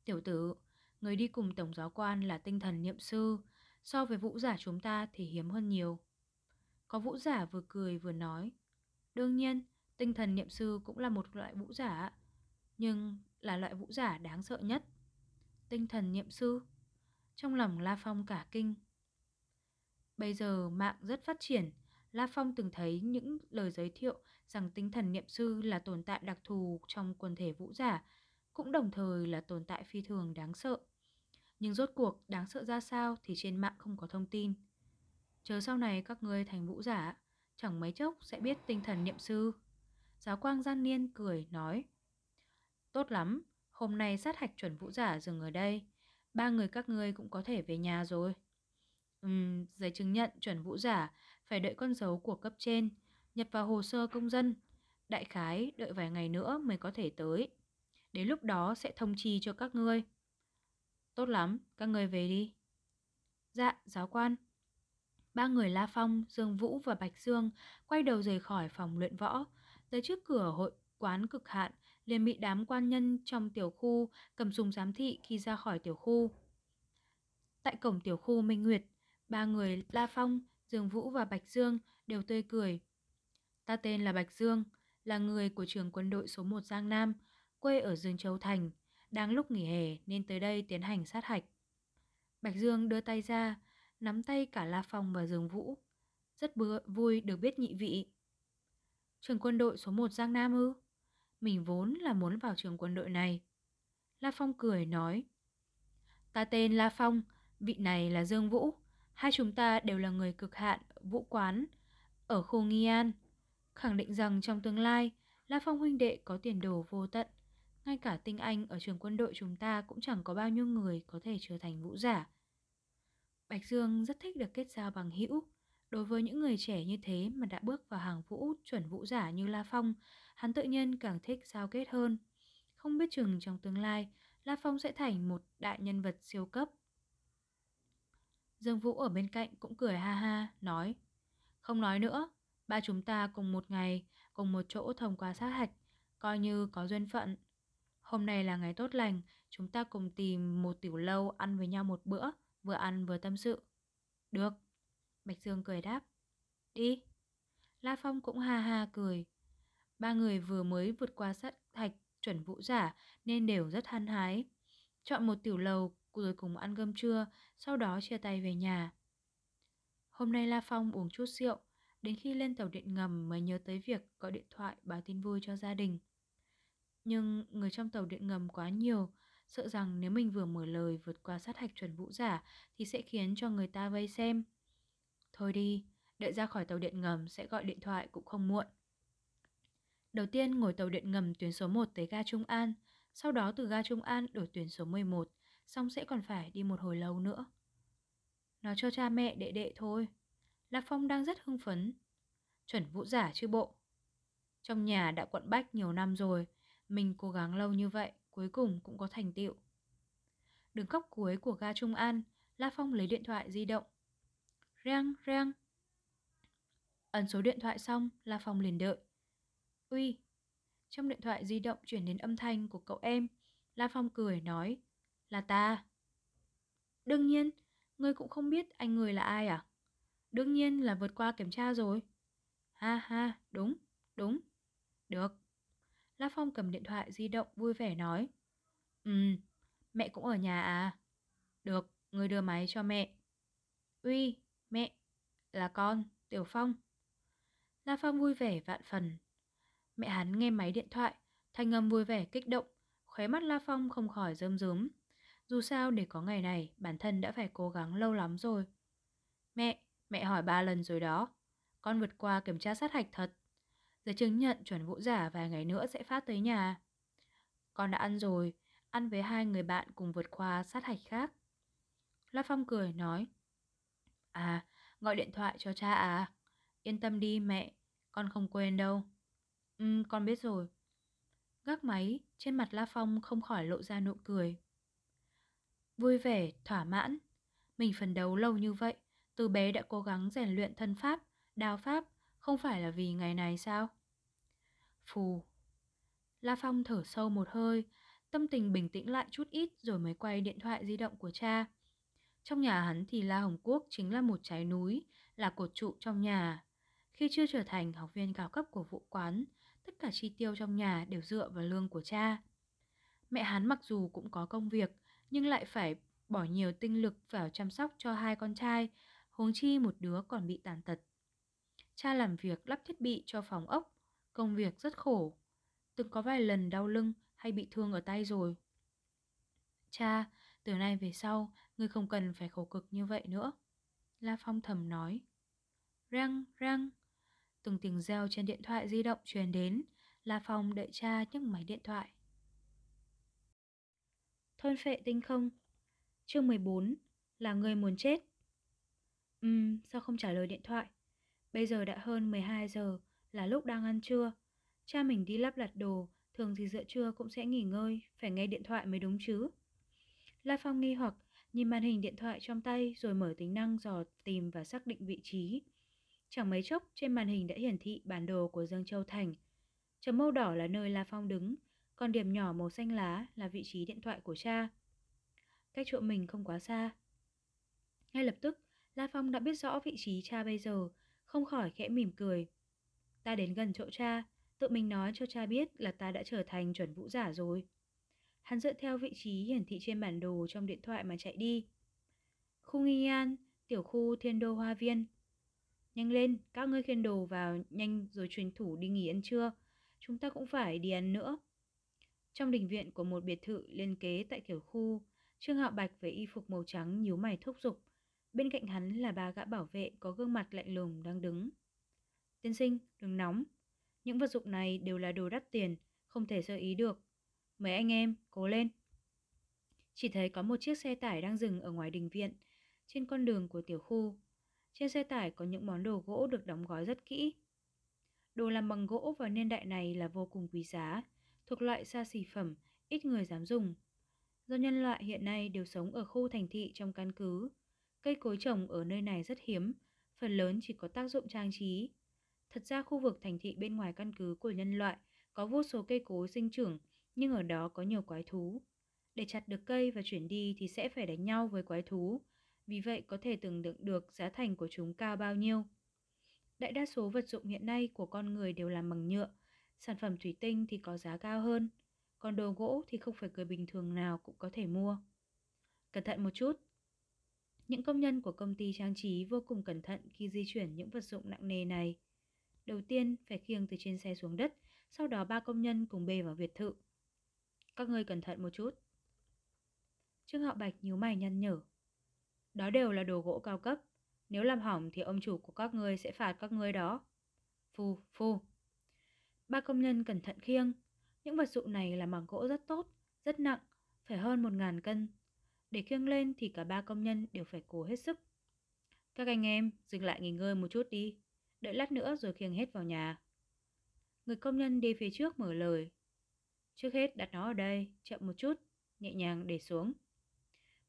Tiểu tử, người đi cùng tổng giáo quan là tinh thần niệm sư, so với vũ giả chúng ta thì hiếm hơn nhiều. Có vũ giả vừa cười vừa nói. Đương nhiên, Tinh thần niệm sư cũng là một loại vũ giả, nhưng là loại vũ giả đáng sợ nhất. Tinh thần niệm sư Trong lòng La Phong cả kinh. Bây giờ mạng rất phát triển, La Phong từng thấy những lời giới thiệu rằng tinh thần niệm sư là tồn tại đặc thù trong quần thể vũ giả, cũng đồng thời là tồn tại phi thường đáng sợ. Nhưng rốt cuộc đáng sợ ra sao thì trên mạng không có thông tin. Chờ sau này các ngươi thành vũ giả, chẳng mấy chốc sẽ biết tinh thần niệm sư. Giáo quang gian niên cười nói Tốt lắm, hôm nay sát hạch chuẩn vũ giả dừng ở đây. Ba người các ngươi cũng có thể về nhà rồi. Ừm, giấy chứng nhận chuẩn vũ giả Phải đợi con dấu của cấp trên Nhập vào hồ sơ công dân. Đại khái đợi vài ngày nữa mới có thể tới. Đến lúc đó sẽ thông chi cho các ngươi. Tốt lắm, các ngươi về đi. Dạ, giáo quan. Ba người La Phong, Dương Vũ và Bạch Dương quay đầu rời khỏi phòng luyện võ, tới trước cửa hội quán cực hạn, liền bị đám quan nhân trong tiểu khu cầm súng giám thị khi ra khỏi tiểu khu. Tại cổng tiểu khu Minh Nguyệt, ba người La Phong, Dương Vũ và Bạch Dương đều tươi cười. Ta tên là Bạch Dương, là người của trường quân đội số 1 Giang Nam, quê ở Dương Châu Thành, đang lúc nghỉ hè nên tới đây tiến hành sát hạch. Bạch Dương đưa tay ra, nắm tay cả La Phong và Dương Vũ. Rất bữa vui được biết nhị vị. Trường quân đội số 1 Giang Nam ư? Mình vốn là muốn vào trường quân đội này. La Phong cười nói. Ta tên La Phong, vị này là Dương Vũ. Hai chúng ta đều là người cực hạn vũ quán ở khu Nghi An. Khẳng định rằng trong tương lai, La Phong huynh đệ có tiền đồ vô tận. Ngay cả tinh anh ở trường quân đội chúng ta cũng chẳng có bao nhiêu người có thể trở thành vũ giả. Bạch Dương rất thích được kết giao bằng hữu. Đối với những người trẻ như thế mà đã bước vào hàng vũ chuẩn vũ giả như La Phong, hắn tự nhiên càng thích giao kết hơn. Không biết chừng trong tương lai, La Phong sẽ thành một đại nhân vật siêu cấp. Dương Vũ ở bên cạnh cũng cười ha ha, nói Không nói nữa, ba chúng ta cùng một ngày, cùng một chỗ thông qua sát hạch, coi như có duyên phận. Hôm nay là ngày tốt lành, chúng ta cùng tìm một tiểu lâu ăn với nhau một bữa, vừa ăn vừa tâm sự. Được. Bạch Dương cười đáp. Đi. La Phong cũng ha ha cười. Ba người vừa mới vượt qua sát thạch chuẩn vũ giả nên đều rất hăng hái. Chọn một tiểu lầu rồi cùng ăn cơm trưa, sau đó chia tay về nhà. Hôm nay La Phong uống chút rượu, đến khi lên tàu điện ngầm mới nhớ tới việc gọi điện thoại báo tin vui cho gia đình. Nhưng người trong tàu điện ngầm quá nhiều, sợ rằng nếu mình vừa mở lời vượt qua sát hạch chuẩn vũ giả thì sẽ khiến cho người ta vây xem. Thôi đi, đợi ra khỏi tàu điện ngầm sẽ gọi điện thoại cũng không muộn. Đầu tiên ngồi tàu điện ngầm tuyến số 1 tới ga Trung An, sau đó từ ga Trung An đổi tuyến số 11, xong sẽ còn phải đi một hồi lâu nữa. Nói cho cha mẹ đệ đệ thôi. Lạc Phong đang rất hưng phấn. Chuẩn vũ giả chứ bộ. Trong nhà đã quận bách nhiều năm rồi, mình cố gắng lâu như vậy, cuối cùng cũng có thành tựu. Đứng góc cuối của ga Trung An, La Phong lấy điện thoại di động. Reng, reng. Ấn số điện thoại xong, La Phong liền đợi. Uy. Trong điện thoại di động chuyển đến âm thanh của cậu em, La Phong cười nói. Là ta. Đương nhiên, ngươi cũng không biết anh người là ai à? Đương nhiên là vượt qua kiểm tra rồi. Ha ha, đúng, đúng. Được. La Phong cầm điện thoại di động vui vẻ nói. Ừ, mẹ cũng ở nhà à? Được, người đưa máy cho mẹ. Uy, mẹ, là con, Tiểu Phong. La Phong vui vẻ vạn phần. Mẹ hắn nghe máy điện thoại, thanh âm vui vẻ kích động, khóe mắt La Phong không khỏi rơm rớm. Dù sao để có ngày này, bản thân đã phải cố gắng lâu lắm rồi. Mẹ, mẹ hỏi ba lần rồi đó. Con vượt qua kiểm tra sát hạch thật. Giấy chứng nhận chuẩn vũ giả vài ngày nữa sẽ phát tới nhà. Con đã ăn rồi, ăn với hai người bạn cùng vượt qua sát hạch khác. La Phong cười nói. À, gọi điện thoại cho cha à? Yên tâm đi mẹ, con không quên đâu. Ừ, con biết rồi. Gác máy, trên mặt La Phong không khỏi lộ ra nụ cười. Vui vẻ, thỏa mãn. Mình phần đấu lâu như vậy, từ bé đã cố gắng rèn luyện thân pháp, đao pháp, không phải là vì ngày này sao? Phù. La Phong thở sâu một hơi, tâm tình bình tĩnh lại chút ít rồi mới quay điện thoại di động của cha. Trong nhà hắn thì La Hồng Quốc chính là một trái núi, là cột trụ trong nhà. Khi chưa trở thành học viên cao cấp của vụ quán, tất cả chi tiêu trong nhà đều dựa vào lương của cha. Mẹ hắn mặc dù cũng có công việc, nhưng lại phải bỏ nhiều tinh lực vào chăm sóc cho hai con trai, huống chi một đứa còn bị tàn tật. Cha làm việc lắp thiết bị cho phòng ốc, công việc rất khổ. Từng có vài lần đau lưng hay bị thương ở tay rồi. Cha, từ nay về sau, ngươi không cần phải khổ cực như vậy nữa. La Phong thầm nói. Răng, răng. Từng tiếng reo trên điện thoại di động truyền đến. La Phong đợi cha nhấc máy điện thoại. Thôn phệ tinh không Chương 14 Là người muốn chết Ừm, sao không trả lời điện thoại? Bây giờ đã hơn 12 giờ, là lúc đang ăn trưa. Cha mình đi lắp đặt đồ, thường thì giữa trưa cũng sẽ nghỉ ngơi, phải nghe điện thoại mới đúng chứ. La Phong nghi hoặc nhìn màn hình điện thoại trong tay rồi mở tính năng dò tìm và xác định vị trí. Chẳng mấy chốc trên màn hình đã hiển thị bản đồ của Dương Châu Thành. Chấm màu đỏ là nơi La Phong đứng, còn điểm nhỏ màu xanh lá là vị trí điện thoại của cha. Cách chỗ mình không quá xa. Ngay lập tức, La Phong đã biết rõ vị trí cha bây giờ, không khỏi khẽ mỉm cười. Ta đến gần chỗ cha, tự mình nói cho cha biết là ta đã trở thành chuẩn vũ giả rồi. Hắn dựa theo vị trí hiển thị trên bản đồ trong điện thoại mà chạy đi. Khu nghi an, tiểu khu thiên đô hoa viên. Nhanh lên, các ngươi khiên đồ vào nhanh rồi truyền thủ đi nghỉ ăn trưa. Chúng ta cũng phải đi ăn nữa. Trong đình viện của một biệt thự liên kế tại tiểu khu, Trương Hạo Bạch với y phục màu trắng nhíu mày thúc giục. Bên cạnh hắn là ba gã bảo vệ có gương mặt lạnh lùng đang đứng. Tiên sinh, đừng nóng. Những vật dụng này đều là đồ đắt tiền, không thể sơ ý được. Mấy anh em, cố lên. Chỉ thấy có một chiếc xe tải đang dừng ở ngoài đình viện. trên con đường của tiểu khu. Trên xe tải có những món đồ gỗ được đóng gói rất kỹ. Đồ làm bằng gỗ vào niên đại này là vô cùng quý giá, thuộc loại xa xỉ phẩm, ít người dám dùng. Do nhân loại hiện nay đều sống ở khu thành thị trong căn cứ, cây cối trồng ở nơi này rất hiếm, phần lớn chỉ có tác dụng trang trí. Thật ra khu vực thành thị bên ngoài căn cứ của nhân loại có vô số cây cối sinh trưởng, nhưng ở đó có nhiều quái thú. Để chặt được cây và chuyển đi thì sẽ phải đánh nhau với quái thú, vì vậy có thể tưởng tượng được giá thành của chúng cao bao nhiêu. Đại đa số vật dụng hiện nay của con người đều làm bằng nhựa, sản phẩm thủy tinh thì có giá cao hơn, còn đồ gỗ thì không phải người bình thường nào cũng có thể mua. Cẩn thận một chút. Những công nhân của công ty trang trí vô cùng cẩn thận khi di chuyển những vật dụng nặng nề này. Đầu tiên phải khiêng từ trên xe xuống đất, sau đó ba công nhân cùng bê vào biệt thự. Các ngươi cẩn thận một chút. Trương Hạo Bạch nhíu mày nhăn nhở. Đó đều là đồ gỗ cao cấp, nếu làm hỏng thì ông chủ của các ngươi sẽ phạt các ngươi đó. Phu, phu. Ba công nhân cẩn thận khiêng. Những vật dụng này là bằng gỗ rất tốt, rất nặng, phải hơn một ngàn cân. Để khiêng lên thì cả ba công nhân đều phải cố hết sức. Các anh em, dừng lại nghỉ ngơi một chút đi. Đợi lát nữa rồi khiêng hết vào nhà. Người công nhân đi phía trước mở lời. Trước hết đặt nó ở đây, chậm một chút, nhẹ nhàng để xuống.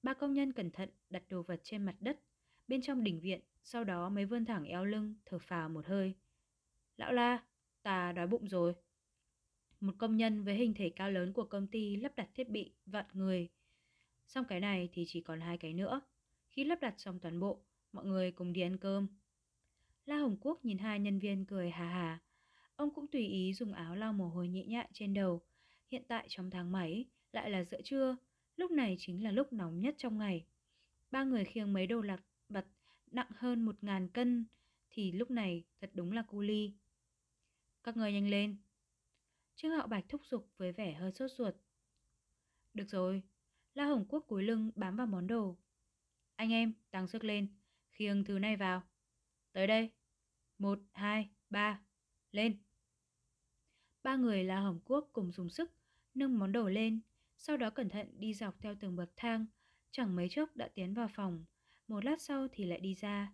Ba công nhân cẩn thận đặt đồ vật trên mặt đất, bên trong đỉnh viện, sau đó mới vươn thẳng eo lưng, thở phào một hơi. Lão la, ta đói bụng rồi. Một công nhân với hình thể cao lớn của công ty lắp đặt thiết bị vặn người. Xong cái này thì chỉ còn hai cái nữa. Khi lắp đặt xong toàn bộ, mọi người cùng đi ăn cơm. La Hồng Quốc nhìn hai nhân viên cười hà hà. Ông cũng tùy ý dùng áo lau mồ hôi nhẹ nhại trên đầu. Hiện tại trong tháng mấy, lại là giữa trưa, lúc này chính là lúc nóng nhất trong ngày. Ba người khiêng mấy đồ lạc vặt nặng hơn một ngàn cân, thì lúc này thật đúng là cu ly. Các người nhanh lên. Trương Hạo Bạch thúc giục với vẻ hơi sốt ruột. Được rồi, La Hồng Quốc cúi lưng bám vào món đồ. Anh em, tăng sức lên, khiêng thứ này vào. Tới đây. Một, hai, ba. Lên. Ba người La Hồng Quốc cùng dùng sức nâng món đồ lên, sau đó cẩn thận đi dọc theo từng bậc thang, chẳng mấy chốc đã tiến vào phòng, một lát sau thì lại đi ra.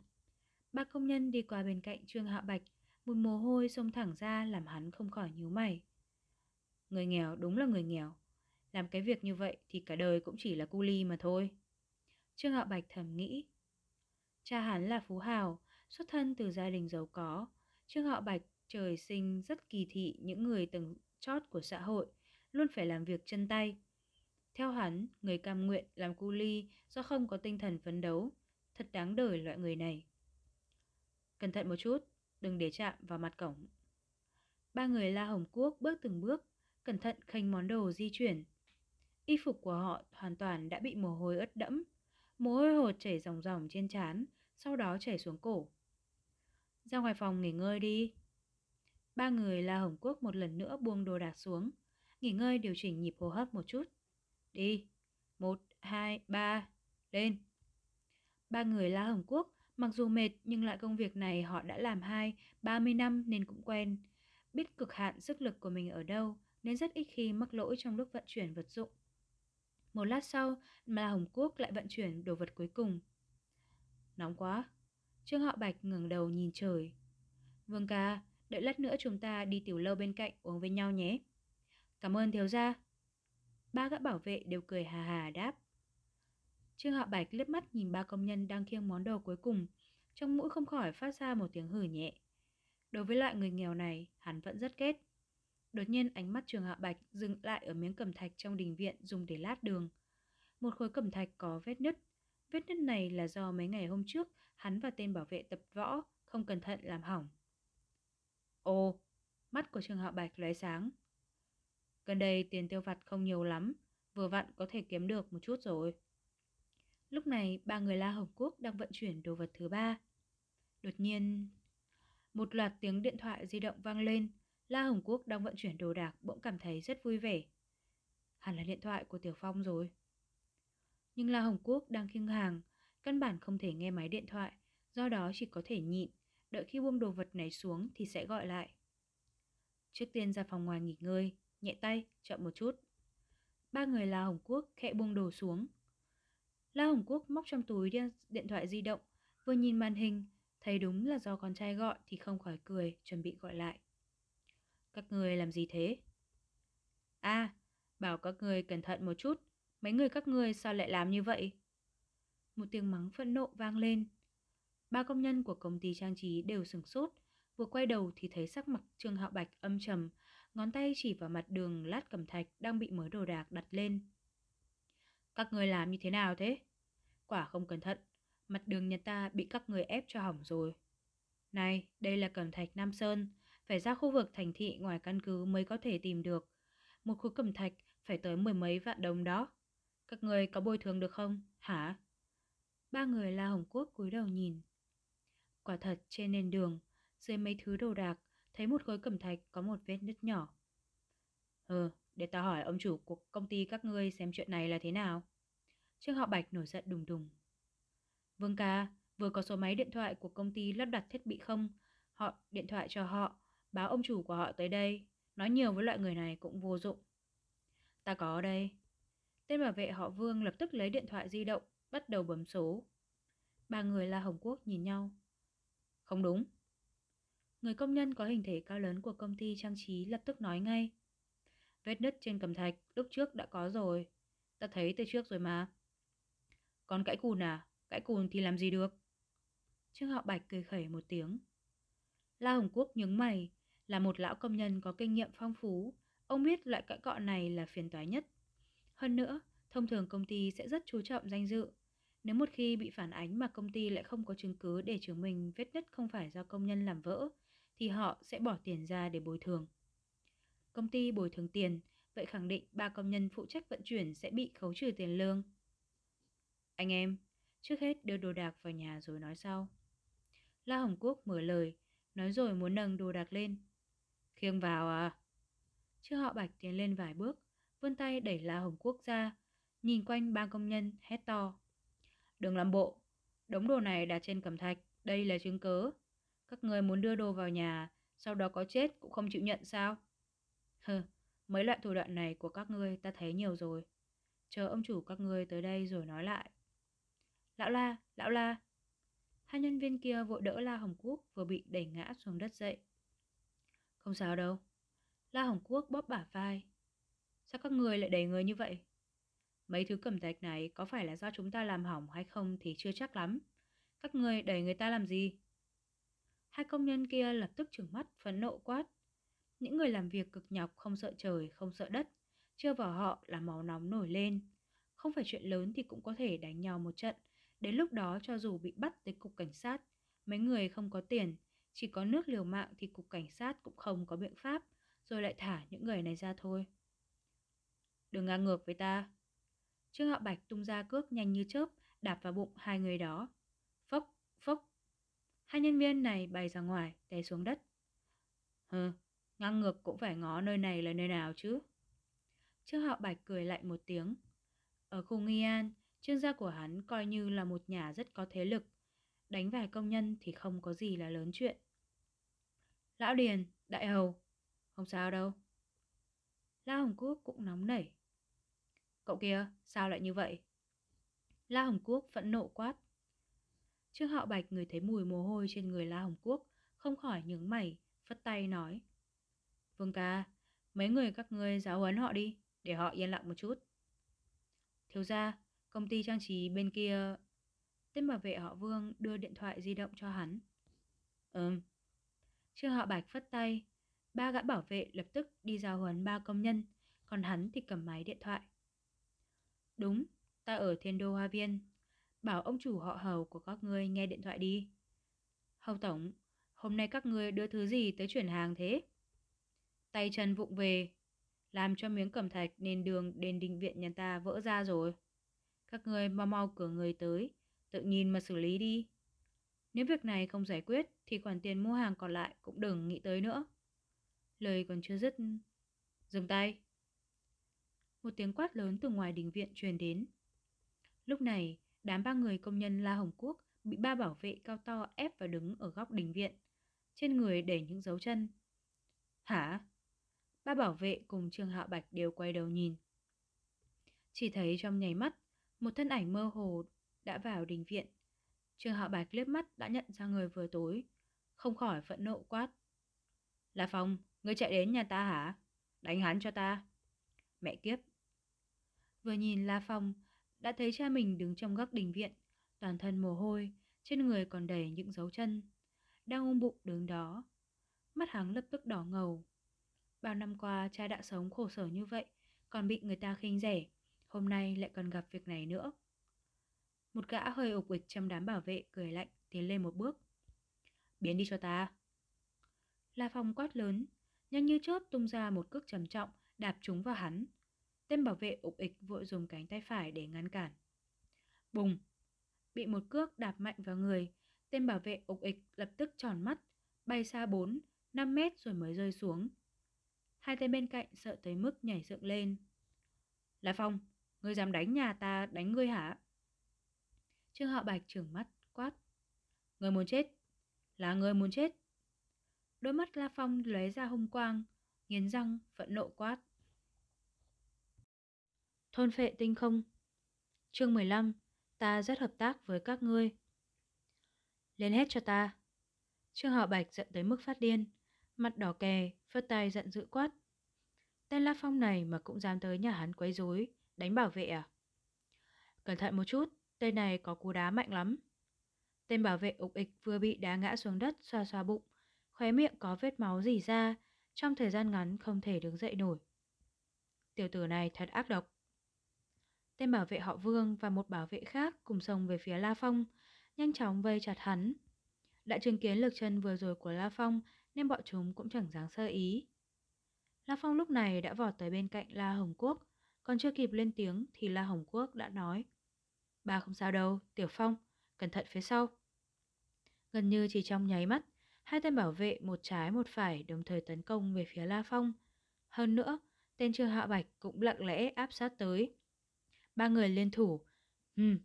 Ba công nhân đi qua bên cạnh Trương Hạ Bạch, một mồ hôi xông thẳng ra làm hắn không khỏi nhíu mày. Người nghèo đúng là người nghèo, làm cái việc như vậy thì cả đời cũng chỉ là cu ly mà thôi. Trương Hạo Bạch thầm nghĩ. Cha hắn là phú hào, xuất thân từ gia đình giàu có. Trương Hạo Bạch trời sinh rất kỳ thị những người từng chót của xã hội, luôn phải làm việc chân tay. Theo hắn, người cam nguyện làm cu ly do không có tinh thần phấn đấu, thật đáng đời loại người này. Cẩn thận một chút, đừng để chạm vào mặt cổng. Ba người La Hồng Quốc bước từng bước, cẩn thận khênh món đồ di chuyển. Y phục của họ hoàn toàn đã bị mồ hôi ướt đẫm, mồ hôi hột chảy ròng ròng trên trán, sau đó chảy xuống cổ. Ra ngoài phòng nghỉ ngơi đi. Ba người La Hồng Quốc một lần nữa buông đồ đạc xuống, nghỉ ngơi điều chỉnh nhịp hô hấp một chút. Đi, một, hai, ba, lên. Ba người La Hồng Quốc mặc dù mệt nhưng lại công việc này họ đã làm hai, ba mươi năm nên cũng quen. Biết cực hạn sức lực của mình ở đâu nên rất ít khi mắc lỗi trong lúc vận chuyển vật dụng. Một lát sau mà La Hồng Quốc lại vận chuyển đồ vật cuối cùng. Nóng quá. Trương Hạo Bạch ngẩng đầu nhìn trời. Vương ca, đợi lát nữa chúng ta đi tiểu lâu bên cạnh uống với nhau nhé. Cảm ơn thiếu gia. Ba gã bảo vệ đều cười hà hà đáp. Trương Hạo Bạch liếc mắt nhìn ba công nhân đang khiêng món đồ cuối cùng, trong mũi không khỏi phát ra một tiếng hử nhẹ. Đối với loại người nghèo này, hắn vẫn rất ghét. Đột nhiên ánh mắt trường Hạ Bạch dừng lại ở miếng cẩm thạch trong đình viện dùng để lát đường. Một khối cẩm thạch có vết nứt. Vết nứt này là do mấy ngày hôm trước hắn và tên bảo vệ tập võ không cẩn thận làm hỏng. Ồ, mắt của trường Hạ Bạch lóe sáng. Gần đây tiền tiêu vặt không nhiều lắm, vừa vặn có thể kiếm được một chút rồi. Lúc này, ba người La Hồng Quốc đang vận chuyển đồ vật thứ ba. Đột nhiên, một loạt tiếng điện thoại di động vang lên. La Hồng Quốc đang vận chuyển đồ đạc bỗng cảm thấy rất vui vẻ. Hẳn là điện thoại của Tiểu Phong rồi. Nhưng La Hồng Quốc đang khiêng hàng, căn bản không thể nghe máy điện thoại, do đó chỉ có thể nhịn, đợi khi buông đồ vật này xuống thì sẽ gọi lại. Trước tiên ra phòng ngoài nghỉ ngơi, nhẹ tay, chậm một chút. Ba người La Hồng Quốc khẽ buông đồ xuống. La Hồng Quốc móc trong túi điện, điện thoại di động, vừa nhìn màn hình, thấy đúng là do con trai gọi thì không khỏi cười, chuẩn bị gọi lại. Các người làm gì thế? À, bảo các người cẩn thận một chút, mấy người các người sao lại làm như vậy? Một tiếng mắng phẫn nộ vang lên. Ba công nhân của công ty trang trí đều sửng sốt, vừa quay đầu thì thấy sắc mặt Trương Hạo Bạch âm trầm, ngón tay chỉ vào mặt đường lát cẩm thạch đang bị mớ đồ đạc đặt lên. Các người làm như thế nào thế? Quả không cẩn thận, mặt đường nhà ta bị các người ép cho hỏng rồi. Này, đây là cẩm thạch Nam Sơn, phải ra khu vực thành thị ngoài căn cứ mới có thể tìm được. Một khối cẩm thạch phải tới mười mấy vạn đồng đó. Các người có bồi thường được không? Hả? Ba người La Hồng Quốc cúi đầu nhìn. Quả thật trên nền đường, dưới mấy thứ đồ đạc, thấy một khối cẩm thạch có một vết nứt nhỏ. Ừ, để ta hỏi ông chủ của công ty các ngươi xem chuyện này là thế nào. Trương Họ Bạch nổi giận đùng đùng. Vương ca, vừa có số máy điện thoại của công ty lắp đặt thiết bị không? Họ điện thoại cho họ, báo ông chủ của họ tới đây. Nói nhiều với loại người này cũng vô dụng. Ta có đây. Tên bảo vệ họ Vương lập tức lấy điện thoại di động, bắt đầu bấm số. Ba người la Hồng Quốc nhìn nhau. Không đúng. Người công nhân có hình thể cao lớn của công ty trang trí lập tức nói ngay. Vết nứt trên cầm thạch lúc trước đã có rồi. Ta thấy từ trước rồi mà. Còn cãi cùn à? Cãi cùn thì làm gì được? Trương Hạo Bạch cười khẩy một tiếng. La Hồng Quốc nhướng mày, là một lão công nhân có kinh nghiệm phong phú. Ông biết loại cãi cọ này là phiền toái nhất. Hơn nữa, thông thường công ty sẽ rất chú trọng danh dự. Nếu một khi bị phản ánh mà công ty lại không có chứng cứ để chứng minh vết nứt không phải do công nhân làm vỡ, thì họ sẽ bỏ tiền ra để bồi thường. Công ty bồi thường tiền, vậy khẳng định ba công nhân phụ trách vận chuyển sẽ bị khấu trừ tiền lương. Anh em, trước hết đưa đồ đạc vào nhà rồi nói sau. La Hồng Quốc mở lời, nói rồi muốn nâng đồ đạc lên. Khiêng vào à? Chưa họ bạch tiến lên vài bước, vươn tay đẩy La Hồng Quốc ra, nhìn quanh ba công nhân hét to. Đừng làm bộ, đống đồ này đặt trên cẩm thạch, đây là chứng cớ. Các người muốn đưa đồ vào nhà, sau đó có chết cũng không chịu nhận sao? Hừ, mấy loại thủ đoạn này của các ngươi ta thấy nhiều rồi. Chờ ông chủ các ngươi tới đây rồi nói lại. Lão la, lão la. Hai nhân viên kia vội đỡ La Hồng Quốc vừa bị đẩy ngã xuống đất dậy. Không sao đâu. La Hồng Quốc bóp bả vai. Sao các người lại đẩy người như vậy? Mấy thứ cẩm thạch này có phải là do chúng ta làm hỏng hay không thì chưa chắc lắm. Các người đẩy người ta làm gì? Hai công nhân kia lập tức trừng mắt phẫn nộ quát. Những người làm việc cực nhọc không sợ trời, không sợ đất, chưa vào họ là máu nóng nổi lên. Không phải chuyện lớn thì cũng có thể đánh nhau một trận. Đến lúc đó cho dù bị bắt tới cục cảnh sát, mấy người không có tiền, chỉ có nước liều mạng thì cục cảnh sát cũng không có biện pháp, rồi lại thả những người này ra thôi. Đừng ngang ngược với ta. Trương Hạo Bạch tung ra cước nhanh như chớp, đạp vào bụng hai người đó. Phốc, phốc. Hai nhân viên này bay ra ngoài, té xuống đất. Hừ, ngang ngược cũng phải ngó nơi này là nơi nào chứ. Trương Hạo Bạch cười lạnh một tiếng. Ở khu Nghi An, trương gia của hắn coi như là một nhà rất có thế lực. Đánh vài công nhân thì không có gì là lớn chuyện. Lão Điền, Đại Hầu, không sao đâu. La Hồng Quốc cũng nóng nảy. Cậu kia, sao lại như vậy? La Hồng Quốc phẫn nộ quát. Trương Hạo Bạch người thấy mùi mồ hôi trên người La Hồng Quốc, không khỏi nhướng mày, phất tay nói. Vương ca, mấy người các ngươi giáo huấn họ đi, để họ yên lặng một chút. Thiếu ra, công ty trang trí bên kia... Tên bảo vệ họ Vương đưa điện thoại di động cho hắn. Ừm. Trương Hạo Bạch phất tay, ba gã bảo vệ lập tức đi giáo huấn ba công nhân, còn hắn thì cầm máy điện thoại. Đúng, ta ở thiên đô hoa viên. Bảo ông chủ họ hầu của các ngươi nghe điện thoại đi. Hầu tổng, hôm nay các ngươi đưa thứ gì tới chuyển hàng thế? Tay chân vụng về, làm cho miếng cẩm thạch nền đường đền đình viện nhà ta vỡ ra rồi. Các ngươi mau mau cửa người tới, tự nhìn mà xử lý đi. Nếu việc này không giải quyết thì khoản tiền mua hàng còn lại cũng đừng nghĩ tới nữa. Lời còn chưa dứt. Dừng tay. Một tiếng quát lớn từ ngoài đình viện truyền đến. Lúc này, đám ba người công nhân La Hồng Quốc bị ba bảo vệ cao to ép và đứng ở góc đình viện. Trên người để những dấu chân. Hả? Ba bảo vệ cùng Trương Hạo Bạch đều quay đầu nhìn. Chỉ thấy trong nháy mắt, Một thân ảnh mơ hồ đã vào đình viện. Trương Hạo Bạch liếc mắt đã nhận ra người vừa tối, không khỏi phẫn nộ quát. là Phong, ngươi chạy đến nhà ta hả? Đánh hắn cho ta. Mẹ kiếp. Vừa nhìn La Phong, đã thấy cha mình đứng trong góc đình viện, toàn thân mồ hôi, trên người còn đầy những dấu chân. Đang ôm bụng đứng đó. Mắt hắn lập tức đỏ ngầu. Bao năm qua cha đã sống khổ sở như vậy, còn bị người ta khinh rẻ. Hôm nay lại còn gặp việc này nữa. Một gã hơi ục ịch trong đám bảo vệ cười lạnh tiến lên một bước. Biến đi cho ta. La Phong quát lớn, nhanh như chớp tung ra một cước trầm trọng đạp trúng vào hắn. Tên bảo vệ ục ịch vội dùng cánh tay phải để ngăn cản. Bùng! Bị một cước đạp mạnh vào người, tên bảo vệ ục ịch lập tức tròn mắt, bay xa 4, 5 mét rồi mới rơi xuống. Hai tên bên cạnh sợ tới mức nhảy dựng lên. La Phong, ngươi dám đánh nhà ta đánh ngươi hả? Trương Hạo Bạch trừng mắt, quát. người muốn chết, là người muốn chết. Đôi mắt La Phong lóe ra hung quang, nghiến răng, phẫn nộ quát. Thôn phệ tinh không Chương 15 Ta rất hợp tác với các ngươi Lên hết cho ta Trương Hạo Bạch giận tới mức phát điên Mặt đỏ kè, phất tay giận dữ quát Tên La Phong này mà cũng dám tới nhà hắn quấy rối Đánh bảo vệ à Cẩn thận một chút Tên này có cú đá mạnh lắm Tên bảo vệ ục ịch vừa bị đá ngã xuống đất xoa xoa bụng Khóe miệng có vết máu dì ra Trong thời gian ngắn không thể đứng dậy nổi Tiểu tử này thật ác độc Tên bảo vệ họ Vương và một bảo vệ khác cùng xông về phía La Phong, nhanh chóng vây chặt hắn. Đã chứng kiến lực chân vừa rồi của La Phong nên bọn chúng cũng chẳng dám sơ ý. La Phong lúc này đã vọt tới bên cạnh La Hồng Quốc, còn chưa kịp lên tiếng thì La Hồng Quốc đã nói ba không sao đâu, Tiểu Phong, cẩn thận phía sau. Gần như chỉ trong nháy mắt, hai tên bảo vệ một trái một phải đồng thời tấn công về phía La Phong. Hơn nữa, tên Trương Hạ Bạch cũng lặng lẽ áp sát tới. Ba người liên thủ. Ừm.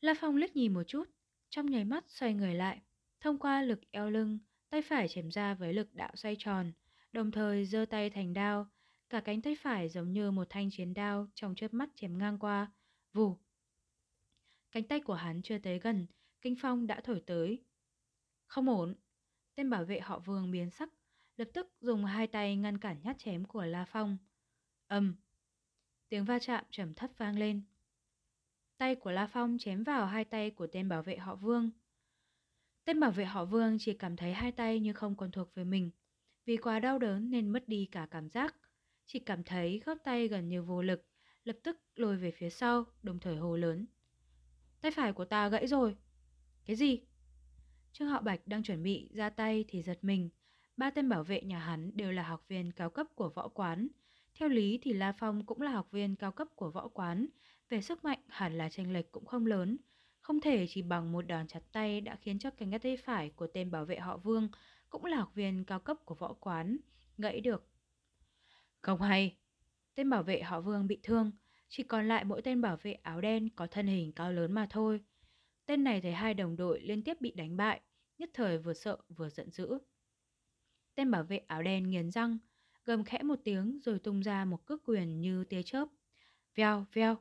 La Phong liếc nhìn một chút, trong nháy mắt xoay người lại. Thông qua lực eo lưng, tay phải chém ra với lực đạo xoay tròn, đồng thời giơ tay thành đao. Cả cánh tay phải giống như một thanh chiến đao trong chớp mắt chém ngang qua. Vù. Cánh tay của hắn chưa tới gần, kinh phong đã thổi tới. Không ổn. Tên bảo vệ họ vương biến sắc, lập tức dùng hai tay ngăn cản nhát chém của La Phong. Âm. Tiếng va chạm trầm thấp vang lên. Tay của La Phong chém vào hai tay của tên bảo vệ họ Vương. Tên bảo vệ họ Vương chỉ cảm thấy hai tay như không còn thuộc về mình. Vì quá đau đớn nên mất đi cả cảm giác. Chỉ cảm thấy góp tay gần như vô lực, lập tức lùi về phía sau, đồng thời hồ lớn. Tay phải của ta gãy rồi. Cái gì? Trương Hạo Bạch đang chuẩn bị ra tay thì giật mình. Ba tên bảo vệ nhà hắn đều là học viên cao cấp của võ quán, theo lý thì La Phong cũng là học viên cao cấp của võ quán, về sức mạnh hẳn là tranh lệch cũng không lớn. Không thể chỉ bằng một đòn chặt tay đã khiến cho cánh tay phải của tên bảo vệ họ Vương, cũng là học viên cao cấp của võ quán, gãy được. Không hay, tên bảo vệ họ Vương bị thương, chỉ còn lại mỗi tên bảo vệ áo đen có thân hình cao lớn mà thôi. Tên này thấy hai đồng đội liên tiếp bị đánh bại, nhất thời vừa sợ vừa giận dữ. Tên bảo vệ áo đen nghiến răng, gầm khẽ một tiếng rồi tung ra một cước quyền như tia chớp. Vèo, vèo.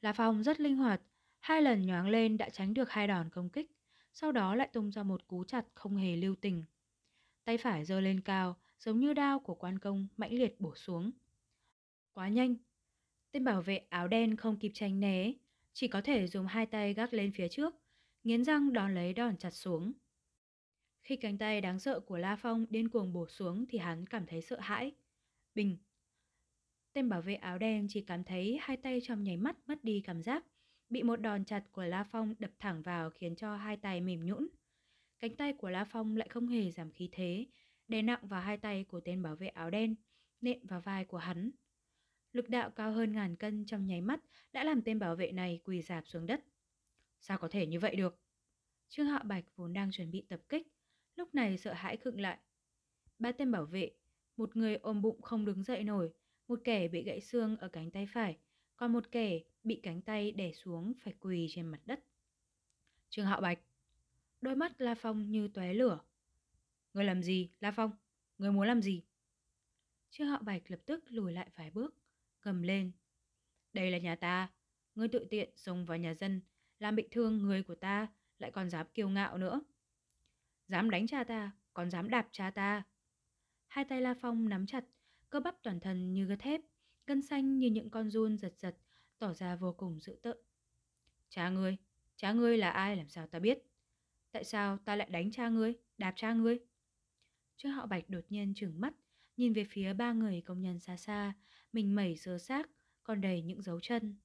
La Phong rất linh hoạt, hai lần nhoáng lên đã tránh được hai đòn công kích, sau đó lại tung ra một cú chặt không hề lưu tình. Tay phải giơ lên cao, giống như đao của quan công mãnh liệt bổ xuống. Quá nhanh. Tên bảo vệ áo đen không kịp tránh né, chỉ có thể dùng hai tay gác lên phía trước, nghiến răng đón lấy đòn chặt xuống. Khi cánh tay đáng sợ của La Phong điên cuồng bổ xuống thì hắn cảm thấy sợ hãi. Bình. Tên bảo vệ áo đen chỉ cảm thấy hai tay trong nháy mắt mất đi cảm giác, bị một đòn chặt của La Phong đập thẳng vào khiến cho hai tay mềm nhũn. Cánh tay của La Phong lại không hề giảm khí thế, đè nặng vào hai tay của tên bảo vệ áo đen, nện vào vai của hắn. Lực đạo cao hơn ngàn cân trong nháy mắt đã làm tên bảo vệ này quỳ dạp xuống đất. Sao có thể như vậy được? Trương Hạo Bạch vốn đang chuẩn bị tập kích, lúc này sợ hãi khựng lại. Ba tên bảo vệ, một người ôm bụng không đứng dậy nổi, một kẻ bị gãy xương ở cánh tay phải, còn một kẻ bị cánh tay đè xuống phải quỳ trên mặt đất. Trương Hạo Bạch, đôi mắt La Phong như tóe lửa. Người làm gì, La Phong? Người muốn làm gì? Trương Hạo Bạch lập tức lùi lại vài bước, gầm lên. Đây là nhà ta, Ngươi tự tiện xông vào nhà dân, làm bị thương người của ta, lại còn dám kiêu ngạo nữa. Dám đánh cha ta, còn dám đạp cha ta. Hai tay La Phong nắm chặt, cơ bắp toàn thân như gân thép, gân xanh như những con run giật giật, tỏ ra vô cùng dữ tợn. Cha ngươi, cha ngươi là ai làm sao ta biết? Tại sao ta lại đánh cha ngươi, đạp cha ngươi? Trương Hạo Bạch đột nhiên trừng mắt, nhìn về phía ba người công nhân xa xa, mình mẩy sơ xác, còn đầy những dấu chân.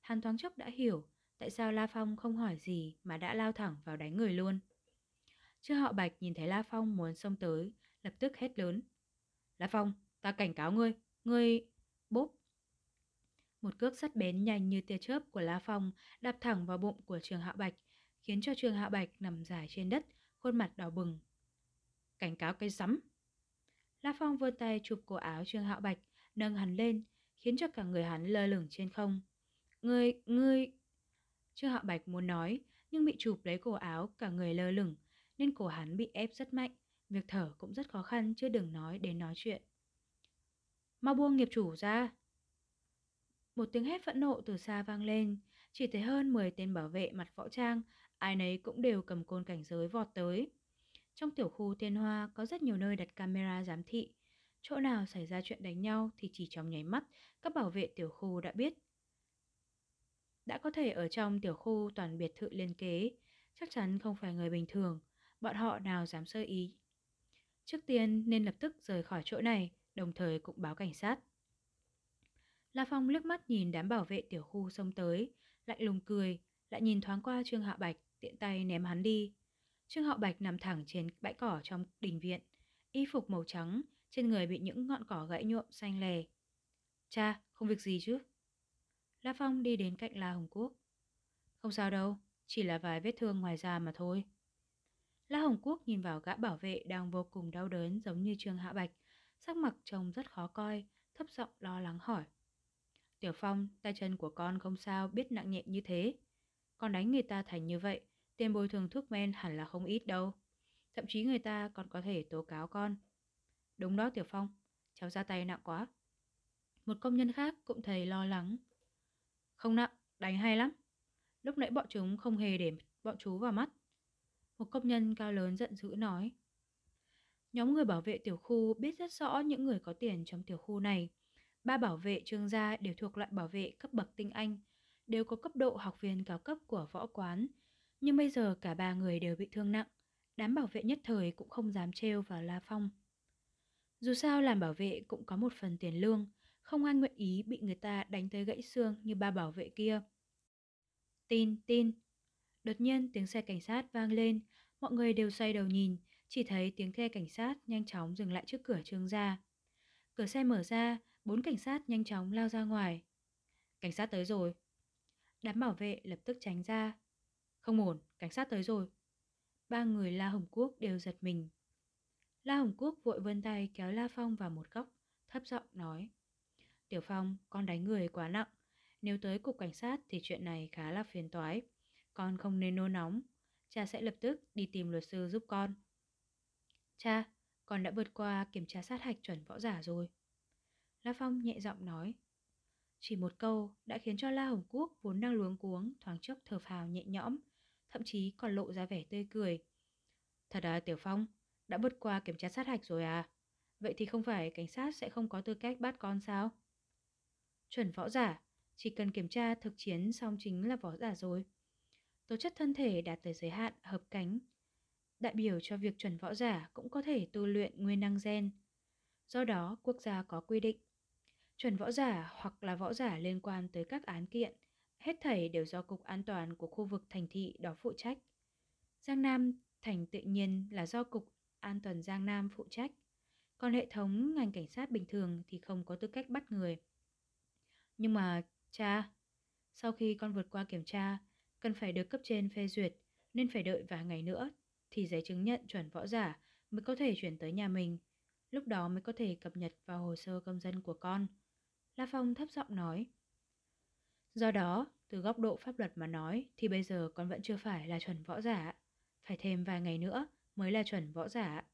Hắn thoáng chốc đã hiểu tại sao La Phong không hỏi gì mà đã lao thẳng vào đánh người luôn. Trương Hạo Bạch nhìn thấy La Phong muốn xông tới, lập tức hét lớn. La Phong, ta cảnh cáo ngươi, ngươi... Bốp! Một cước sắt bén nhanh như tia chớp của La Phong đạp thẳng vào bụng của Trường Hạo Bạch, khiến cho Trường Hạo Bạch nằm dài trên đất, khuôn mặt đỏ bừng. Cảnh cáo cái rắm! La Phong vươn tay chụp cổ áo Trương Hạo Bạch, nâng hắn lên, khiến cho cả người hắn lơ lửng trên không. Ngươi, ngươi... Trương Hạo Bạch muốn nói, nhưng bị chụp lấy cổ áo, cả người lơ lửng, nên cổ hắn bị ép rất mạnh, việc thở cũng rất khó khăn chứ đừng nói đến nói chuyện. Mau buông nghiệp chủ ra! Một tiếng hét phẫn nộ từ xa vang lên, chỉ thấy hơn 10 tên bảo vệ mặt võ trang, ai nấy cũng đều cầm côn cảnh giới vọt tới. Trong tiểu khu Thiên Hoa có rất nhiều nơi đặt camera giám thị. Chỗ nào xảy ra chuyện đánh nhau thì chỉ trong nháy mắt, các bảo vệ tiểu khu đã biết. Đã có thể ở trong tiểu khu toàn biệt thự liên kế, chắc chắn không phải người bình thường, bọn họ nào dám sơ ý. Trước tiên nên lập tức rời khỏi chỗ này, đồng thời cũng báo cảnh sát. La Phong liếc mắt nhìn đám bảo vệ tiểu khu xông tới, lạnh lùng cười, lại nhìn thoáng qua Trương Hạ Bạch, tiện tay ném hắn đi. Trương Hạo Bạch nằm thẳng trên bãi cỏ trong đình viện, y phục màu trắng, trên người bị những ngọn cỏ gãy nhuộm xanh lè. Cha, không việc gì chứ? La Phong đi đến cạnh La Hồng Quốc. Không sao đâu, chỉ là vài vết thương ngoài da mà thôi. La Hồng Quốc nhìn vào gã bảo vệ đang vô cùng đau đớn giống như Trương Hạ Bạch, sắc mặt trông rất khó coi, thấp giọng lo lắng hỏi. Tiểu Phong, tay chân của con không sao biết nặng nhẹ như thế. Con đánh người ta thành như vậy, tiền bồi thường thuốc men hẳn là không ít đâu. Thậm chí người ta còn có thể tố cáo con. Đúng đó Tiểu Phong, cháu ra tay nặng quá. Một công nhân khác cũng thấy lo lắng. Không nặng, đánh hay lắm. Lúc nãy bọn chúng không hề để bọn chú vào mắt. Một công nhân cao lớn giận dữ nói. Nhóm người bảo vệ tiểu khu biết rất rõ những người có tiền trong tiểu khu này. Ba bảo vệ trương gia đều thuộc loại bảo vệ cấp bậc tinh anh, đều có cấp độ học viên cao cấp của võ quán, nhưng bây giờ cả ba người đều bị thương nặng, đám bảo vệ nhất thời cũng không dám trêu vào La Phong. Dù sao làm bảo vệ cũng có một phần tiền lương, không ai nguyện ý bị người ta đánh tới gãy xương như ba bảo vệ kia. Tin, tin. Đột nhiên tiếng xe cảnh sát vang lên, mọi người đều xoay đầu nhìn, chỉ thấy tiếng xe cảnh sát nhanh chóng dừng lại trước cửa trương gia. Cửa xe mở ra, bốn cảnh sát nhanh chóng lao ra ngoài. Cảnh sát tới rồi. Đám bảo vệ lập tức tránh ra, không ổn, cảnh sát tới rồi. Ba người La Hồng Quốc đều giật mình. La Hồng Quốc vội vươn tay kéo La Phong vào một góc, thấp giọng nói. Tiểu Phong, con đánh người quá nặng. Nếu tới cục cảnh sát thì chuyện này khá là phiền toái. Con không nên nôn nóng. Cha sẽ lập tức đi tìm luật sư giúp con. Cha, con đã vượt qua kiểm tra sát hạch chuẩn võ giả rồi. La Phong nhẹ giọng nói. Chỉ một câu đã khiến cho La Hồng Quốc vốn đang luống cuống thoáng chốc thở phào nhẹ nhõm, thậm chí còn lộ ra vẻ tươi cười. Thật à Tiểu Phong, đã vượt qua kiểm tra sát hạch rồi à? Vậy thì không phải cảnh sát sẽ không có tư cách bắt con sao? Chuẩn võ giả, chỉ cần kiểm tra thực chiến xong chính là võ giả rồi. Tố chất thân thể đạt tới giới hạn hợp cánh. Đại biểu cho việc chuẩn võ giả cũng có thể tu luyện nguyên năng gen. Do đó, quốc gia có quy định. Chuẩn võ giả hoặc là võ giả liên quan tới các án kiện Hết thảy đều do Cục An toàn của khu vực thành thị đó phụ trách. Giang Nam thành tự nhiên là do Cục An toàn Giang Nam phụ trách. Còn hệ thống ngành cảnh sát bình thường thì không có tư cách bắt người. Nhưng mà, cha, sau khi con vượt qua kiểm tra, cần phải được cấp trên phê duyệt, nên phải đợi vài ngày nữa thì giấy chứng nhận chuẩn võ giả mới có thể chuyển tới nhà mình. Lúc đó mới có thể cập nhật vào hồ sơ công dân của con. La Phong thấp giọng nói. Do đó, từ góc độ pháp luật mà nói thì bây giờ con vẫn chưa phải là chuẩn võ giả. Phải thêm vài ngày nữa mới là chuẩn võ giả.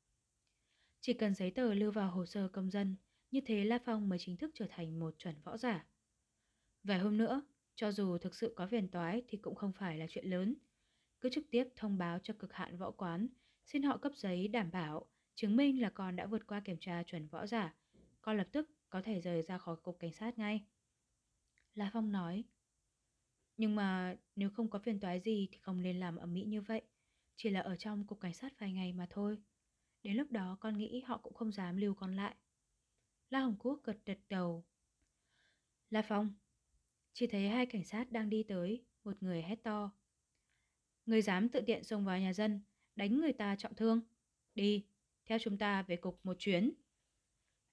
Chỉ cần giấy tờ lưu vào hồ sơ công dân, như thế La Phong mới chính thức trở thành một chuẩn võ giả. Vài hôm nữa, Cho dù thực sự có phiền toái thì cũng không phải là chuyện lớn. Cứ trực tiếp thông báo cho cực hạn võ quán, xin họ cấp giấy đảm bảo, chứng minh là con đã vượt qua kiểm tra chuẩn võ giả. Con lập tức có thể rời ra khỏi cục cảnh sát ngay. La Phong nói. Nhưng mà nếu không có phiền toái gì thì không nên làm ở Mỹ như vậy. Chỉ là ở trong cục cảnh sát vài ngày mà thôi. Đến lúc đó con nghĩ họ cũng không dám lưu con lại. La Hồng Quốc gật gật đầu. La Phong, chỉ thấy hai cảnh sát đang đi tới, một người hét to. Người dám tự tiện xông vào nhà dân, đánh người ta trọng thương. Đi, theo chúng ta về cục một chuyến.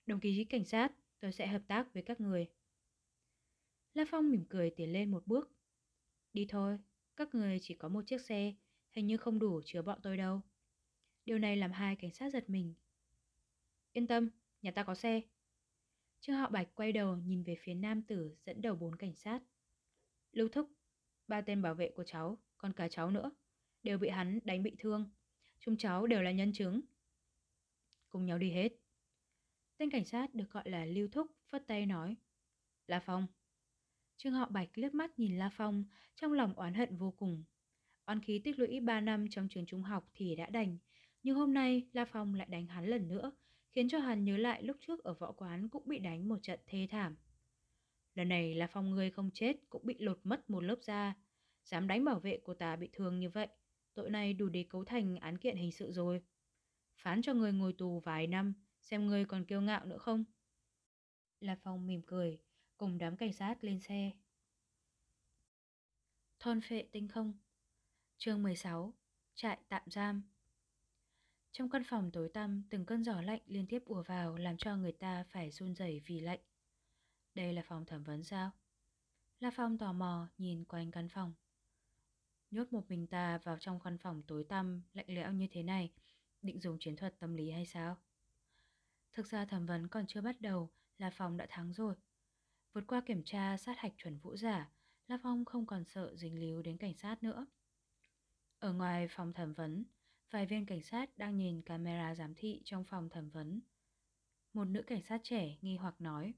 Đồng chí cảnh sát, tôi sẽ hợp tác với các người. La Phong mỉm cười tiến lên một bước. Đi thôi, các người chỉ có một chiếc xe, hình như không đủ chứa bọn tôi đâu. Điều này làm hai cảnh sát giật mình. Yên tâm, nhà ta có xe. Trương Hạo Bạch quay đầu nhìn về phía nam tử dẫn đầu bốn cảnh sát. Lưu Thúc, ba tên bảo vệ của cháu, còn cả cháu nữa, đều bị hắn đánh bị thương. Chúng cháu đều là nhân chứng. Cùng nhau đi hết. Tên cảnh sát được gọi là Lưu Thúc phất tay nói. La Phong. Trương Hạo Bạch liếc mắt nhìn La Phong, trong lòng oán hận vô cùng. Oan khí tích lũy 3 năm trong trường trung học thì đã đành, nhưng hôm nay La Phong lại đánh hắn lần nữa, khiến cho hắn nhớ lại lúc trước ở võ quán cũng bị đánh một trận thê thảm. Lần này La Phong ngươi không chết cũng bị lột mất một lớp da, dám đánh bảo vệ của ta bị thương như vậy, tội này đủ để cấu thành án kiện hình sự rồi. Phán cho người ngồi tù vài năm, xem người còn kiêu ngạo nữa không? La Phong mỉm cười, cùng đám cảnh sát lên xe. Thôn phệ tinh không chương 16 Trại tạm giam Trong căn phòng tối tăm, từng cơn gió lạnh liên tiếp ùa vào làm cho người ta phải run rẩy vì lạnh. Đây là phòng thẩm vấn sao? La Phong tò mò nhìn quanh căn phòng. Nhốt một mình ta vào trong căn phòng tối tăm, lạnh lẽo như thế này, định dùng chiến thuật tâm lý hay sao? Thực ra thẩm vấn còn chưa bắt đầu, La Phong đã thắng rồi. Vượt qua kiểm tra sát hạch chuẩn vũ giả, La Phong không còn sợ dính líu đến cảnh sát nữa. Ở ngoài phòng thẩm vấn, vài viên cảnh sát đang nhìn camera giám thị trong phòng thẩm vấn. Một nữ cảnh sát trẻ nghi hoặc nói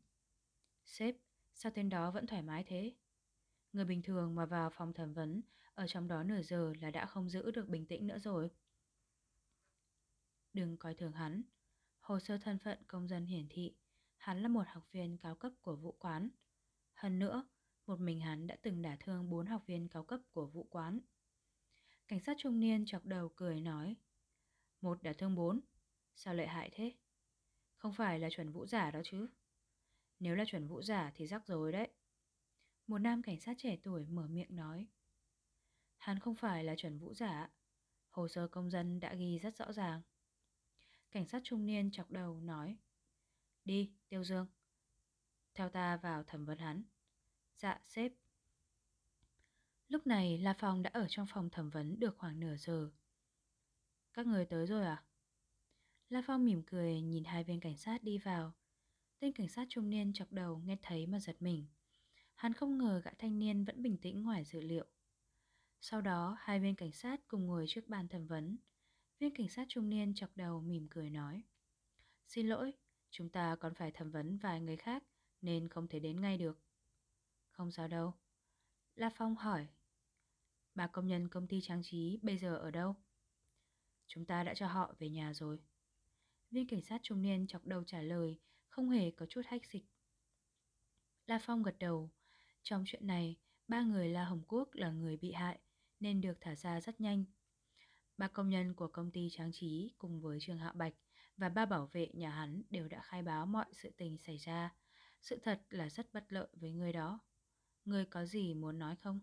Sếp, sao tên đó vẫn thoải mái thế? Người bình thường mà vào phòng thẩm vấn ở trong đó nửa giờ là đã không giữ được bình tĩnh nữa rồi. Đừng coi thường hắn. Hồ sơ thân phận công dân hiển thị hắn là một học viên cao cấp của vũ quán. Hơn nữa, một mình hắn đã từng đả thương bốn học viên cao cấp của vũ quán. Cảnh sát trung niên chọc đầu cười nói Một đả thương bốn Sao lợi hại thế? Không phải là chuẩn vũ giả đó chứ. Nếu là chuẩn vũ giả thì rắc rối đấy. Một nam cảnh sát trẻ tuổi mở miệng nói Hắn không phải là chuẩn vũ giả Hồ sơ công dân đã ghi rất rõ ràng. Cảnh sát trung niên chọc đầu nói Đi, Tiêu Dương Theo ta vào thẩm vấn hắn. Dạ, sếp. Lúc này La Phong đã ở trong phòng thẩm vấn được khoảng nửa giờ. Các người tới rồi à? La Phong mỉm cười nhìn hai viên cảnh sát đi vào. Tên cảnh sát trung niên chọc đầu nghe thấy mà giật mình. Hắn không ngờ gã thanh niên vẫn bình tĩnh ngoài dự liệu. Sau đó, hai viên cảnh sát cùng ngồi trước bàn thẩm vấn. Viên cảnh sát trung niên chọc đầu mỉm cười nói. Xin lỗi, chúng ta còn phải thẩm vấn vài người khác nên không thể đến ngay được. Không sao đâu. La Phong hỏi Ba công nhân công ty trang trí bây giờ ở đâu? Chúng ta đã cho họ về nhà rồi. Viên cảnh sát trung niên chọc đầu trả lời, không hề có chút hách dịch. La Phong gật đầu. Trong chuyện này, ba người La Hồng Quốc là người bị hại, nên được thả ra rất nhanh. Ba công nhân của công ty trang trí cùng với trương Hạ Bạch và ba bảo vệ nhà hắn đều đã khai báo mọi sự tình xảy ra. Sự thật là rất bất lợi với người đó. Người có gì muốn nói không?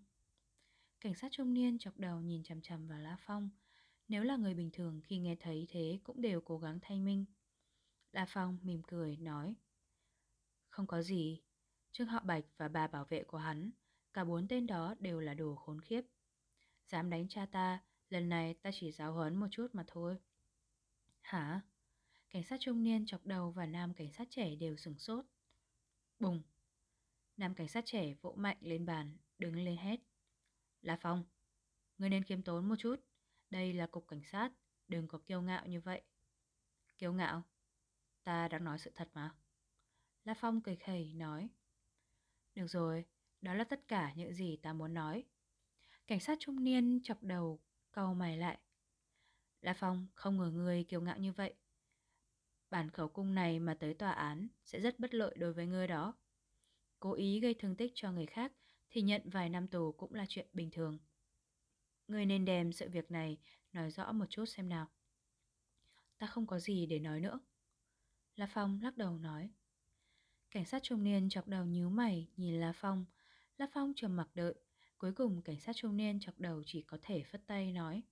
Cảnh sát trung niên chọc đầu nhìn chằm chằm vào La Phong. Nếu là người bình thường khi nghe thấy thế cũng đều cố gắng thanh minh. La Phong mỉm cười nói. Không có gì. Trương Họ Bạch và bà bảo vệ của hắn, cả bốn tên đó đều là đồ khốn khiếp. Dám đánh cha ta, lần này ta chỉ giáo huấn một chút mà thôi. Hả? Cảnh sát trung niên chọc đầu và nam cảnh sát trẻ đều sửng sốt. Bùng! Nam cảnh sát trẻ vỗ mạnh lên bàn, đứng lên hét. La Phong, ngươi nên khiêm tốn một chút. Đây là cục cảnh sát, đừng có kiêu ngạo như vậy. Kiêu ngạo? Ta đang nói sự thật mà. La Phong cười khẩy nói. Được rồi, Đó là tất cả những gì ta muốn nói. Cảnh sát trung niên chọc đầu, cau mày lại. La Phong không ngờ người kiêu ngạo như vậy. Bản khẩu cung này mà tới tòa án sẽ rất bất lợi đối với ngươi đó. Cố ý gây thương tích cho người khác thì nhận vài năm tù cũng là chuyện bình thường. Ngươi nên đem sự việc này nói rõ một chút xem nào. Ta không có gì để nói nữa. La Phong lắc đầu nói. Cảnh sát trung niên chọc đầu nhíu mày nhìn La Phong. La Phong trầm mặc đợi. Cuối cùng cảnh sát trung niên chọc đầu chỉ có thể phất tay nói.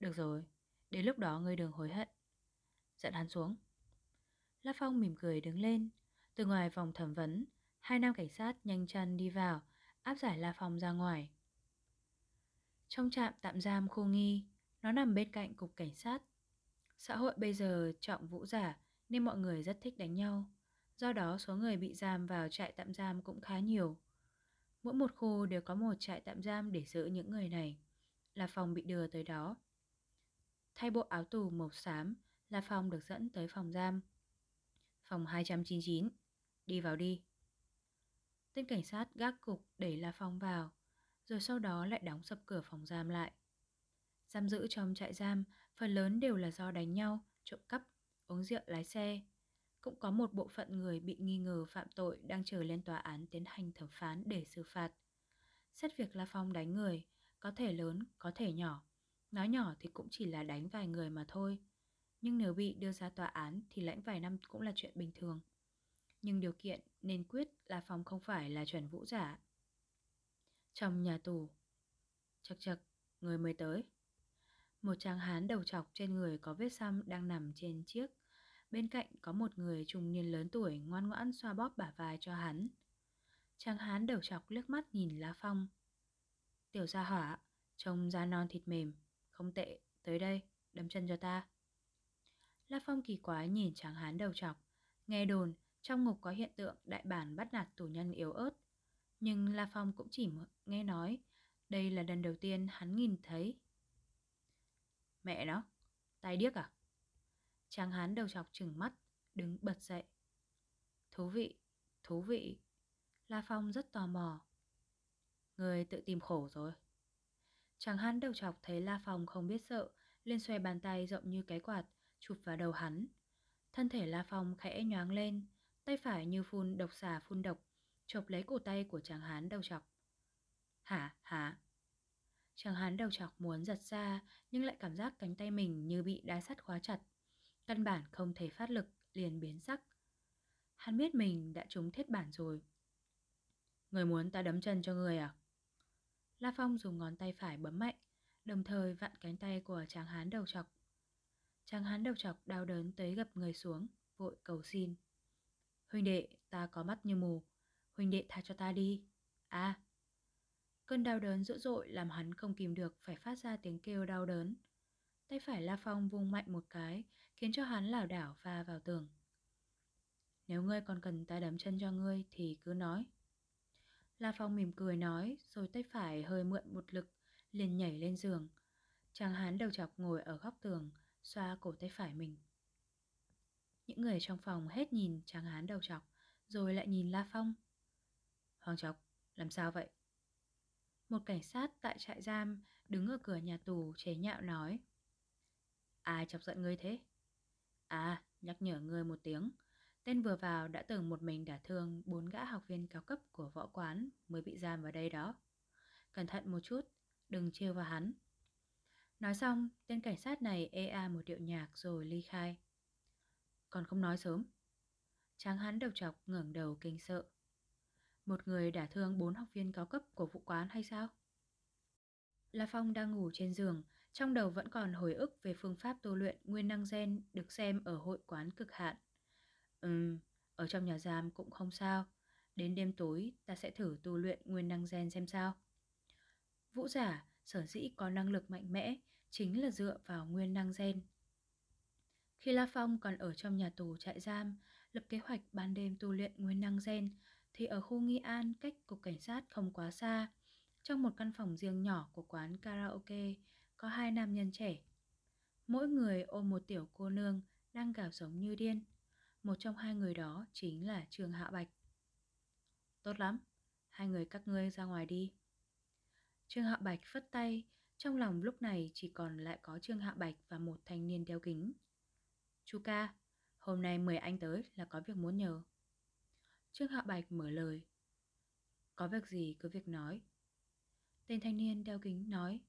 Được rồi, đến lúc đó ngươi đừng hối hận. Dẫn hắn xuống. La Phong mỉm cười đứng lên. Từ ngoài vòng thẩm vấn, hai nam cảnh sát nhanh chân đi vào, áp giải La Phong ra ngoài. Trong trạm tạm giam khu nghi, nó nằm bên cạnh cục cảnh sát. Xã hội bây giờ trọng vũ giả nên mọi người rất thích đánh nhau. Do đó số người bị giam vào trại tạm giam cũng khá nhiều. Mỗi một khu đều có một trại tạm giam để giữ những người này. La Phong bị đưa tới đó. Thay bộ áo tù màu xám, La Phong được dẫn tới phòng giam. Phòng 299, đi vào đi. Tên cảnh sát gác cục đẩy La Phong vào, rồi sau đó lại đóng sập cửa phòng giam lại. Giam giữ trong trại giam phần lớn đều là do đánh nhau, trộm cắp, uống rượu lái xe. Cũng có một bộ phận người bị nghi ngờ phạm tội đang chờ lên tòa án tiến hành thẩm phán để xử phạt. Xét việc La Phong đánh người, có thể lớn, có thể nhỏ. Nói nhỏ thì cũng chỉ là đánh vài người mà thôi. Nhưng nếu bị đưa ra tòa án thì lãnh vài năm cũng là chuyện bình thường. Nhưng điều kiện nên quyết là Phong không phải là chuẩn vũ giả. Trong nhà tù, chật chật, người mới tới. Một chàng hán đầu chọc trên người có vết xăm đang nằm trên chiếc. Bên cạnh có một người trung niên lớn tuổi ngoan ngoãn xoa bóp bả vai cho hắn. Chàng hán đầu chọc liếc mắt nhìn La Phong. Tiểu gia hỏa, trông da non thịt mềm, không tệ, tới đây, đấm chân cho ta. La Phong kỳ quái nhìn chàng hán đầu chọc, nghe đồn trong ngục có hiện tượng đại bản bắt nạt tù nhân yếu ớt. Nhưng La Phong cũng chỉ nghe nói, đây là lần đầu tiên hắn nhìn thấy. Mẹ nó, tay điếc à? Chàng hán đầu chọc trừng mắt, đứng bật dậy. Thú vị, thú vị. La Phong rất tò mò. Người tự tìm khổ rồi. Chàng hán đầu chọc thấy La Phong không biết sợ, lên xoay bàn tay rộng như cái quạt, chụp vào đầu hắn. Thân thể La Phong khẽ nhoáng lên, tay phải như phun độc xà phun độc, chộp lấy cổ tay của chàng hán đầu chọc. Hả, hả? Chàng hán đầu chọc muốn giật ra, nhưng lại cảm giác cánh tay mình như bị đá sắt khóa chặt. Căn bản không thể phát lực, liền biến sắc. Hắn biết mình đã trúng thiết bản rồi. Người muốn ta đấm chân cho người à? La Phong dùng ngón tay phải bấm mạnh, đồng thời vặn cánh tay của chàng hán đầu chọc. Chàng hán đầu chọc đau đớn tới gập người xuống, vội cầu xin. Huynh đệ, ta có mắt như mù. Huynh đệ tha cho ta đi. À. Cơn đau đớn dữ dội làm hắn không kìm được phải phát ra tiếng kêu đau đớn. Tay phải La Phong vung mạnh một cái, khiến cho hắn lảo đảo va vào tường. Nếu ngươi còn cần ta đấm chân cho ngươi thì cứ nói. La Phong mỉm cười nói, rồi tay phải hơi mượn một lực, liền nhảy lên giường. Chàng hán đầu chọc ngồi ở góc tường, xoa cổ tay phải mình. Những người trong phòng hết nhìn tráng hán đầu chọc, rồi lại nhìn La Phong. Hoàng chọc, làm sao vậy? Một cảnh sát tại trại giam đứng ở cửa nhà tù chế nhạo nói. Ai chọc giận ngươi thế? À, nhắc nhở ngươi một tiếng. Tên vừa vào đã từng một mình đả thương bốn gã học viên cao cấp của võ quán mới bị giam vào đây đó. Cẩn thận một chút, đừng trêu vào hắn. Nói xong, tên cảnh sát này ea a một điệu nhạc rồi ly khai. Còn không nói sớm. Tráng hắn đầu chọc ngẩng đầu kinh sợ. Một người đả thương bốn học viên cao cấp của vụ quán hay sao? La Phong đang ngủ trên giường, trong đầu vẫn còn hồi ức về phương pháp tu luyện nguyên năng gen được xem ở hội quán cực hạn. Ừm, ở trong nhà giam cũng không sao. Đến đêm tối ta sẽ thử tu luyện nguyên năng gen xem sao. Vũ giả sở dĩ có năng lực mạnh mẽ chính là dựa vào nguyên năng gen. Khi La Phong còn ở trong nhà tù trại giam, lập kế hoạch ban đêm tu luyện nguyên năng gen, thì ở khu Nghi An cách cục cảnh sát không quá xa, trong một căn phòng riêng nhỏ của quán karaoke có hai nam nhân trẻ. Mỗi người ôm một tiểu cô nương đang gào sống như điên. Một trong hai người đó chính là Trường Hạ Bạch. Tốt lắm, hai người các ngươi ra ngoài đi. Trương Hạ Bạch phất tay, trong lòng lúc này chỉ còn lại có Trương Hạ Bạch và một thanh niên đeo kính. Chu ca, hôm nay mời anh tới là có việc muốn nhờ. Trương Hạ Bạch mở lời. Có việc gì cứ việc nói. Tên thanh niên đeo kính nói.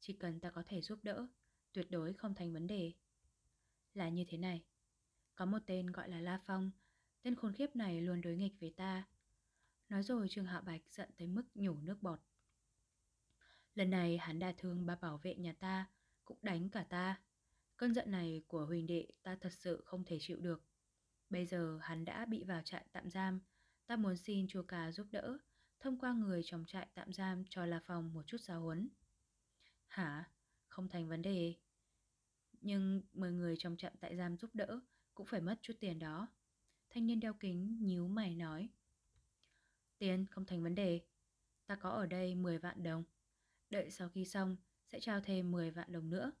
Chỉ cần ta có thể giúp đỡ, tuyệt đối không thành vấn đề. Là như thế này. Có một tên gọi là La Phong, tên khốn khiếp này luôn đối nghịch với ta. Nói rồi Trương Hạ Bạch giận tới mức nhổ nước bọt. Lần này hắn đả thương ba bảo vệ nhà ta, cũng đánh cả ta. Cơn giận này của huỳnh đệ ta thật sự không thể chịu được. Bây giờ hắn đã bị vào trại tạm giam, ta muốn xin chùa cà giúp đỡ, thông qua người trong trại tạm giam cho La Phong một chút giáo huấn. Hả? Không thành vấn đề. Nhưng mời người trong trại tại giam giúp đỡ cũng phải mất chút tiền đó. Thanh niên đeo kính nhíu mày nói. Tiền không thành vấn đề. Ta có ở đây 10 vạn đồng. Đợi sau khi xong sẽ trao thêm 10 vạn đồng nữa.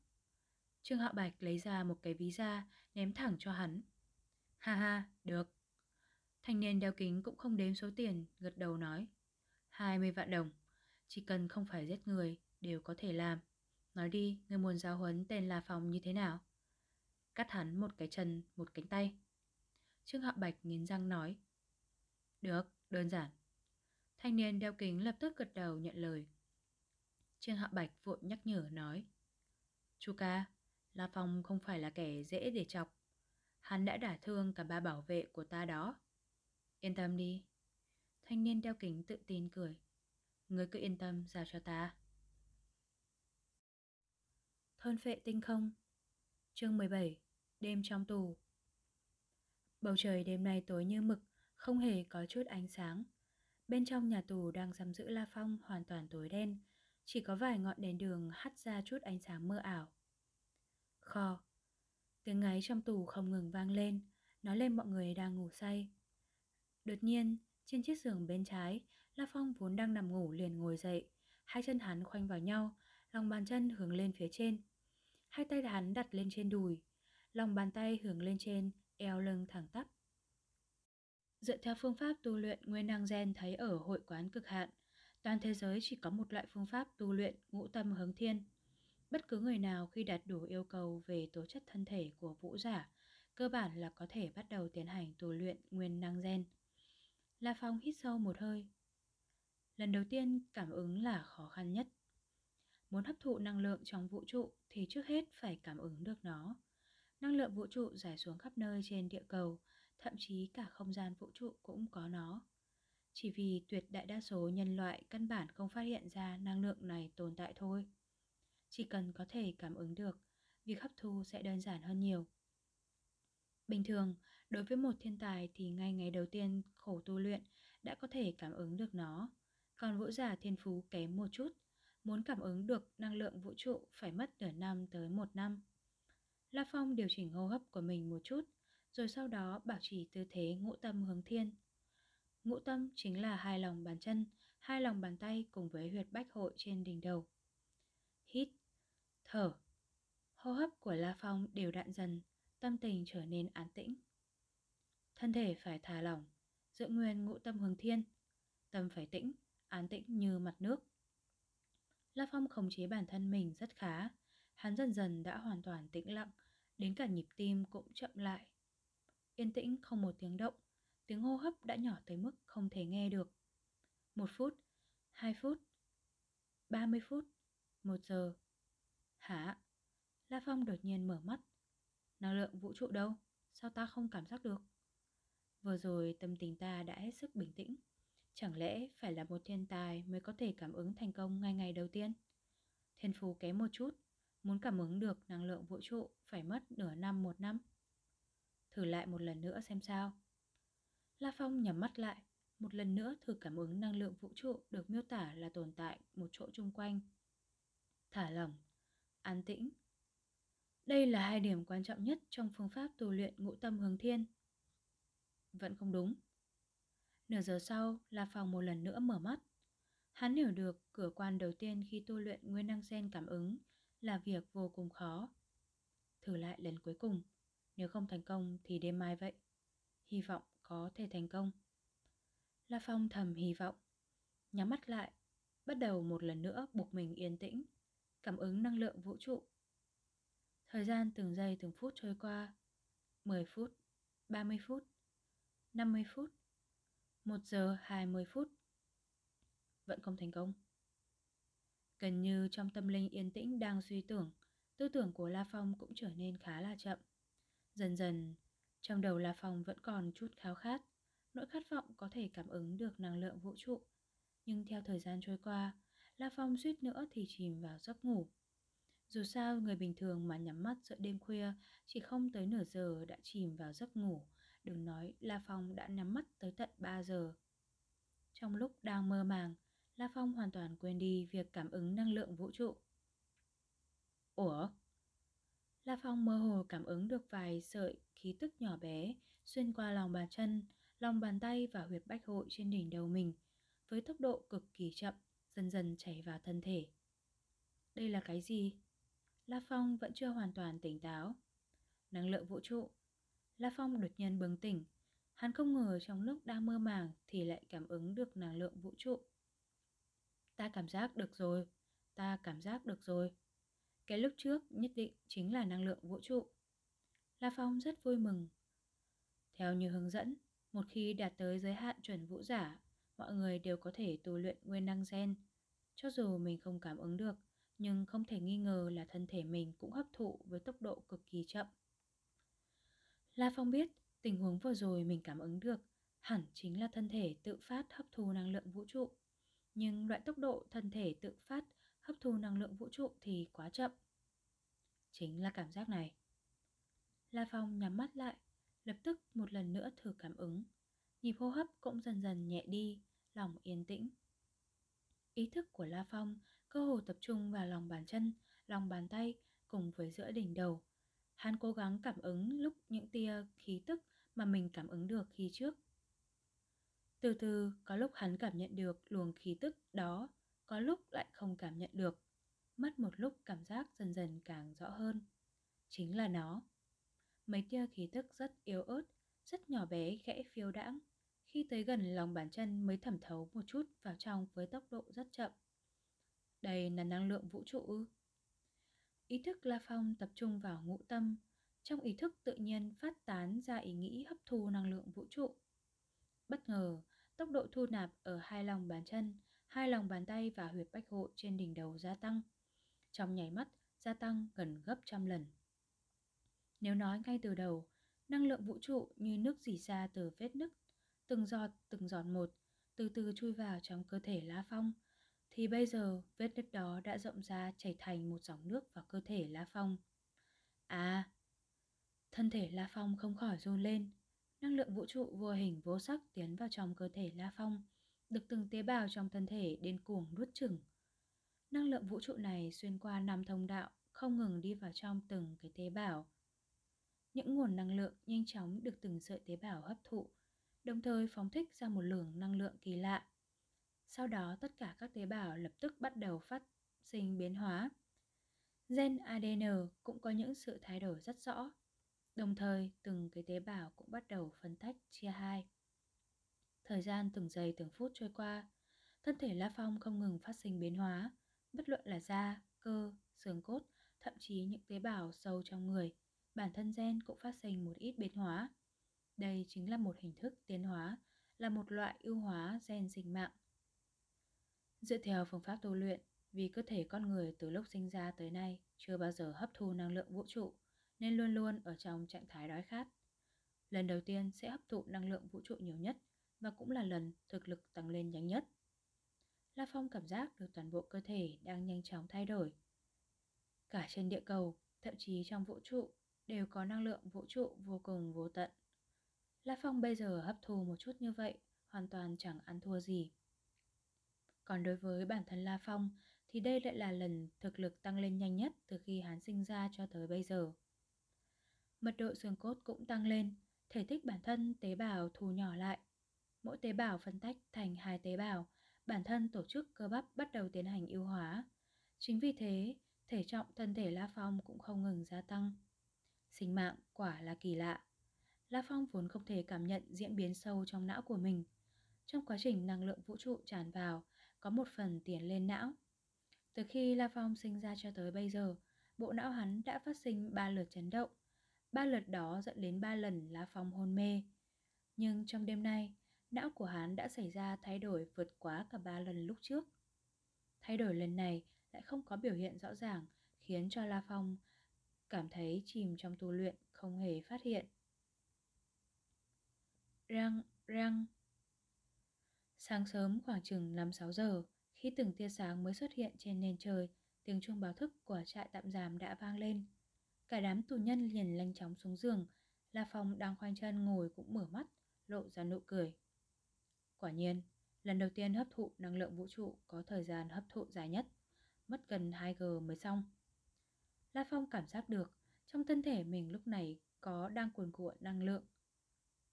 Trương Hạo Bạch lấy ra một cái ví da ném thẳng cho hắn. Ha ha, được. Thanh niên đeo kính cũng không đếm số tiền, gật đầu nói. 20 vạn đồng, chỉ cần không phải giết người đều có thể làm. Nói đi, người muốn giáo huấn tên là Phòng như thế nào? Cắt hắn một cái chân, một cánh tay. Trương Hạo Bạch nghiến răng nói. Được, đơn giản. Thanh niên đeo kính lập tức gật đầu nhận lời. Trương Hạo Bạch vội nhắc nhở nói. Chu ca, La Phong không phải là kẻ dễ để chọc. Hắn đã đả thương cả ba bảo vệ của ta đó. Yên tâm đi. Thanh niên đeo kính tự tin cười. Ngươi cứ yên tâm giao cho ta. Thôn phệ tinh không Chương 17 Đêm trong tù Bầu trời đêm nay tối như mực, không hề có chút ánh sáng. Bên trong nhà tù đang giam giữ La Phong hoàn toàn tối đen, chỉ có vài ngọn đèn đường hắt ra chút ánh sáng mơ ảo. Kho Tiếng ngáy trong tù không ngừng vang lên, nói lên mọi người đang ngủ say. Đột nhiên, trên chiếc giường bên trái, La Phong vốn đang nằm ngủ liền ngồi dậy, hai chân hắn khoanh vào nhau, lòng bàn chân hướng lên phía trên. Hai tay hắn đặt lên trên đùi, lòng bàn tay hướng lên trên, eo lưng thẳng tắp. Dựa theo phương pháp tu luyện nguyên năng gen thấy ở hội quán cực hạn, toàn thế giới chỉ có một loại phương pháp tu luyện ngũ tâm hướng thiên. Bất cứ người nào khi đạt đủ yêu cầu về tố chất thân thể của vũ giả, cơ bản là có thể bắt đầu tiến hành tu luyện nguyên năng gen. La Phong hít sâu một hơi. Lần đầu tiên cảm ứng là khó khăn nhất. Muốn hấp thụ năng lượng trong vũ trụ thì trước hết phải cảm ứng được nó. Năng lượng vũ trụ giải xuống khắp nơi trên địa cầu, thậm chí cả không gian vũ trụ cũng có nó. Chỉ vì tuyệt đại đa số nhân loại căn bản không phát hiện ra năng lượng này tồn tại thôi. Chỉ cần có thể cảm ứng được, việc hấp thu sẽ đơn giản hơn nhiều. Bình thường, đối với một thiên tài thì ngay ngày đầu tiên khổ tu luyện đã có thể cảm ứng được nó. Còn vũ giả thiên phú kém một chút, muốn cảm ứng được năng lượng vũ trụ phải mất nửa năm tới một năm. La Phong điều chỉnh hô hấp của mình một chút, rồi sau đó bảo trì tư thế ngũ tâm hướng thiên. Ngũ tâm chính là hai lòng bàn chân, hai lòng bàn tay cùng với huyệt bách hội trên đỉnh đầu. Hít, thở. Hô hấp của La Phong đều đặn dần, tâm tình trở nên an tĩnh. Thân thể phải thả lỏng, giữ nguyên ngũ tâm hướng thiên. Tâm phải tĩnh, an tĩnh như mặt nước. La Phong khống chế bản thân mình rất khá, hắn dần dần đã hoàn toàn tĩnh lặng, đến cả nhịp tim cũng chậm lại. Yên tĩnh không một tiếng động, tiếng hô hấp đã nhỏ tới mức không thể nghe được. Một phút, hai phút, ba mươi phút, một giờ. Hả? La Phong đột nhiên mở mắt. Năng lượng vũ trụ đâu? Sao ta không cảm giác được? Vừa rồi tâm tình ta đã hết sức bình tĩnh. Chẳng lẽ phải là một thiên tài mới có thể cảm ứng thành công ngay ngày đầu tiên? Thiên phú kém một chút, muốn cảm ứng được năng lượng vũ trụ phải mất nửa năm một năm. Thử lại một lần nữa xem sao. La Phong nhắm mắt lại, một lần nữa thử cảm ứng năng lượng vũ trụ được miêu tả là tồn tại một chỗ chung quanh. Thả lỏng, an tĩnh. Đây là hai điểm quan trọng nhất trong phương pháp tu luyện ngũ tâm hướng thiên. Vẫn không đúng. Nửa giờ sau, La Phong một lần nữa mở mắt. Hắn hiểu được cửa quan đầu tiên khi tu luyện nguyên năng gen cảm ứng là việc vô cùng khó. Thử lại lần cuối cùng, nếu không thành công thì đêm mai vậy. Hy vọng có thể thành công. La Phong thầm hy vọng. Nhắm mắt lại, bắt đầu một lần nữa buộc mình yên tĩnh, cảm ứng năng lượng vũ trụ. Thời gian từng giây từng phút trôi qua, 10 phút, 30 phút, 50 phút, 1 giờ 20 phút. Vẫn không thành công. Gần như trong tâm linh yên tĩnh đang suy tưởng, tư tưởng của La Phong cũng trở nên khá là chậm. Dần dần, trong đầu La Phong vẫn còn chút khao khát, nỗi khát vọng có thể cảm ứng được năng lượng vũ trụ. Nhưng theo thời gian trôi qua, La Phong suýt nữa thì chìm vào giấc ngủ. Dù sao, người bình thường mà nhắm mắt giữa đêm khuya chỉ không tới nửa giờ đã chìm vào giấc ngủ, đừng nói La Phong đã nhắm mắt tới tận 3 giờ. Trong lúc đang mơ màng, La Phong hoàn toàn quên đi việc cảm ứng năng lượng vũ trụ. Ủa? La Phong mơ hồ cảm ứng được vài sợi khí tức nhỏ bé xuyên qua lòng bàn chân, lòng bàn tay và huyệt bách hội trên đỉnh đầu mình với tốc độ cực kỳ chậm, dần dần chảy vào thân thể. Đây là cái gì? La Phong vẫn chưa hoàn toàn tỉnh táo. Năng lượng vũ trụ. La Phong đột nhiên bừng tỉnh. Hắn không ngờ trong lúc đang mơ màng thì lại cảm ứng được năng lượng vũ trụ. Ta cảm giác được rồi, ta cảm giác được rồi. Cái lúc trước nhất định chính là năng lượng vũ trụ. La Phong rất vui mừng. Theo như hướng dẫn, một khi đạt tới giới hạn chuẩn vũ giả, mọi người đều có thể tu luyện nguyên năng gen. Cho dù mình không cảm ứng được, nhưng không thể nghi ngờ là thân thể mình cũng hấp thụ với tốc độ cực kỳ chậm. La Phong biết tình huống vừa rồi mình cảm ứng được hẳn chính là thân thể tự phát hấp thu năng lượng vũ trụ. Nhưng loại tốc độ thân thể tự phát hấp thu năng lượng vũ trụ thì quá chậm. Chính là cảm giác này. La Phong nhắm mắt lại, lập tức một lần nữa thử cảm ứng. Nhịp hô hấp cũng dần dần nhẹ đi, lòng yên tĩnh. Ý thức của La Phong cơ hồ tập trung vào lòng bàn chân, lòng bàn tay cùng với giữa đỉnh đầu. Hắn cố gắng cảm ứng lúc những tia khí tức mà mình cảm ứng được khi trước. Từ từ, có lúc hắn cảm nhận được luồng khí tức đó, có lúc lại không cảm nhận được. Mất một lúc cảm giác dần dần càng rõ hơn. Chính là nó. Mấy tia khí tức rất yếu ớt, rất nhỏ bé khẽ phiêu đãng. Khi tới gần lòng bàn chân mới thẩm thấu một chút vào trong với tốc độ rất chậm. Đây là năng lượng vũ trụ ư? Ý thức La Phong tập trung vào ngũ tâm, trong ý thức tự nhiên phát tán ra ý nghĩ hấp thu năng lượng vũ trụ. Bất ngờ, tốc độ thu nạp ở hai lòng bàn chân, hai lòng bàn tay và huyệt bách hội trên đỉnh đầu gia tăng. Trong nhảy mắt, gia tăng gần gấp trăm lần. Nếu nói ngay từ đầu, năng lượng vũ trụ như nước dì ra từ vết nứt, từng giọt từng giọt một, từ từ chui vào trong cơ thể lá Phong, thì bây giờ vết nứt đó đã rộng ra chảy thành một dòng nước vào cơ thể lá Phong. À, thân thể La Phong không khỏi run lên, năng lượng vũ trụ vô hình vô sắc tiến vào trong cơ thể La Phong, được từng tế bào trong thân thể điên cuồng nuốt chửng. Năng lượng vũ trụ này xuyên qua năm thông đạo, không ngừng đi vào trong từng cái tế bào. Những nguồn năng lượng nhanh chóng được từng sợi tế bào hấp thụ, đồng thời phóng thích ra một lượng năng lượng kỳ lạ. Sau đó tất cả các tế bào lập tức bắt đầu phát sinh biến hóa. Gen ADN cũng có những sự thay đổi rất rõ. Đồng thời, từng cái tế bào cũng bắt đầu phân tách chia hai. Thời gian từng giây từng phút trôi qua, thân thể La Phong không ngừng phát sinh biến hóa, bất luận là da, cơ, xương cốt, thậm chí những tế bào sâu trong người, bản thân gen cũng phát sinh một ít biến hóa. Đây chính là một hình thức tiến hóa, là một loại ưu hóa gen sinh mạng. Dựa theo phương pháp tu luyện, vì cơ thể con người từ lúc sinh ra tới nay chưa bao giờ hấp thu năng lượng vũ trụ, nên luôn luôn ở trong trạng thái đói khát. Lần đầu tiên sẽ hấp thụ năng lượng vũ trụ nhiều nhất và cũng là lần thực lực tăng lên nhanh nhất. La Phong cảm giác được toàn bộ cơ thể đang nhanh chóng thay đổi. Cả trên địa cầu, thậm chí trong vũ trụ, đều có năng lượng vũ trụ vô cùng vô tận. La Phong bây giờ hấp thu một chút như vậy, hoàn toàn chẳng ăn thua gì. Còn đối với bản thân La Phong thì đây lại là lần thực lực tăng lên nhanh nhất từ khi hắn sinh ra cho tới bây giờ. Mật độ xương cốt cũng tăng lên, thể tích bản thân tế bào thu nhỏ lại. Mỗi tế bào phân tách thành hai tế bào, bản thân tổ chức cơ bắp bắt đầu tiến hành ưu hóa. Chính vì thế, thể trọng thân thể La Phong cũng không ngừng gia tăng. Sinh mạng quả là kỳ lạ. La Phong vốn không thể cảm nhận diễn biến sâu trong não của mình. Trong quá trình năng lượng vũ trụ tràn vào, có một phần tiền lên não. Từ khi La Phong sinh ra cho tới bây giờ, bộ não hắn đã phát sinh ba lượt chấn động. Ba lượt đó dẫn đến ba lần La Phong hôn mê. Nhưng trong đêm nay, não của hắn đã xảy ra thay đổi vượt quá cả ba lần lúc trước. Thay đổi lần này lại không có biểu hiện rõ ràng, khiến cho La Phong cảm thấy chìm trong tu luyện không hề phát hiện. Răng, răng. Sáng sớm khoảng chừng 5-6 giờ, khi từng tia sáng mới xuất hiện trên nền trời, tiếng chuông báo thức của trại tạm giam đã vang lên. Cả đám tù nhân liền lanh chóng xuống giường, La Phong đang khoanh chân ngồi cũng mở mắt, lộ ra nụ cười. Quả nhiên, lần đầu tiên hấp thụ năng lượng vũ trụ có thời gian hấp thụ dài nhất, mất gần 2G mới xong. La Phong cảm giác được trong thân thể mình lúc này có đang cuồn cuộn năng lượng.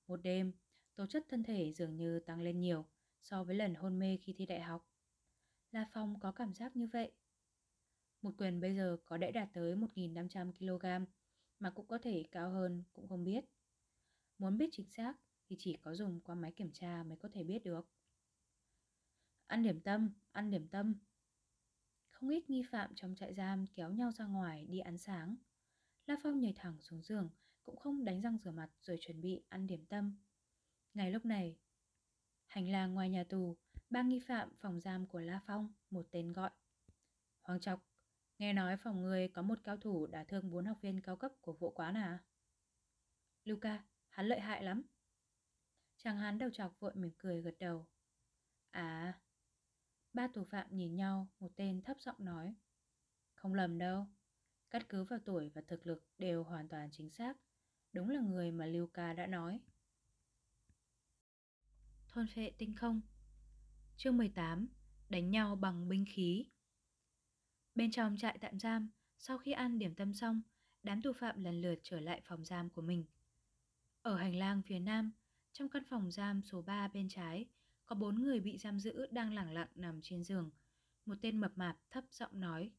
Một đêm, tố chất thân thể dường như tăng lên nhiều so với lần hôn mê khi thi đại học. La Phong có cảm giác như vậy. Một quyền bây giờ có đã đạt tới 1.500kg mà cũng có thể cao hơn cũng không biết. Muốn biết chính xác thì chỉ có dùng qua máy kiểm tra mới có thể biết được. Ăn điểm tâm, ăn điểm tâm. Không ít nghi phạm trong trại giam kéo nhau ra ngoài đi ăn sáng. La Phong nhảy thẳng xuống giường, cũng không đánh răng rửa mặt rồi chuẩn bị ăn điểm tâm. Ngay lúc này, hành lang ngoài nhà tù, ba nghi phạm phòng giam của La Phong, một tên gọi. Hoàng Trọc, nghe nói phòng người có một cao thủ đã thương bốn học viên cao cấp của vụ quán à? Luca, hắn lợi hại lắm. Chàng hắn đầu chọc vội mỉm cười gật đầu. À, ba tù phạm nhìn nhau, một tên thấp giọng nói. Không lầm đâu, cắt cứ vào tuổi và thực lực đều hoàn toàn chính xác. Đúng là người mà Luca đã nói. Thôn phệ tinh không Chương 18 Đánh nhau bằng binh khí Bên trong trại tạm giam, sau khi ăn điểm tâm xong, đám tù phạm lần lượt trở lại phòng giam của mình. Ở hành lang phía nam, trong căn phòng giam số 3 bên trái, có bốn người bị giam giữ đang lẳng lặng nằm trên giường. Một tên mập mạp thấp giọng nói.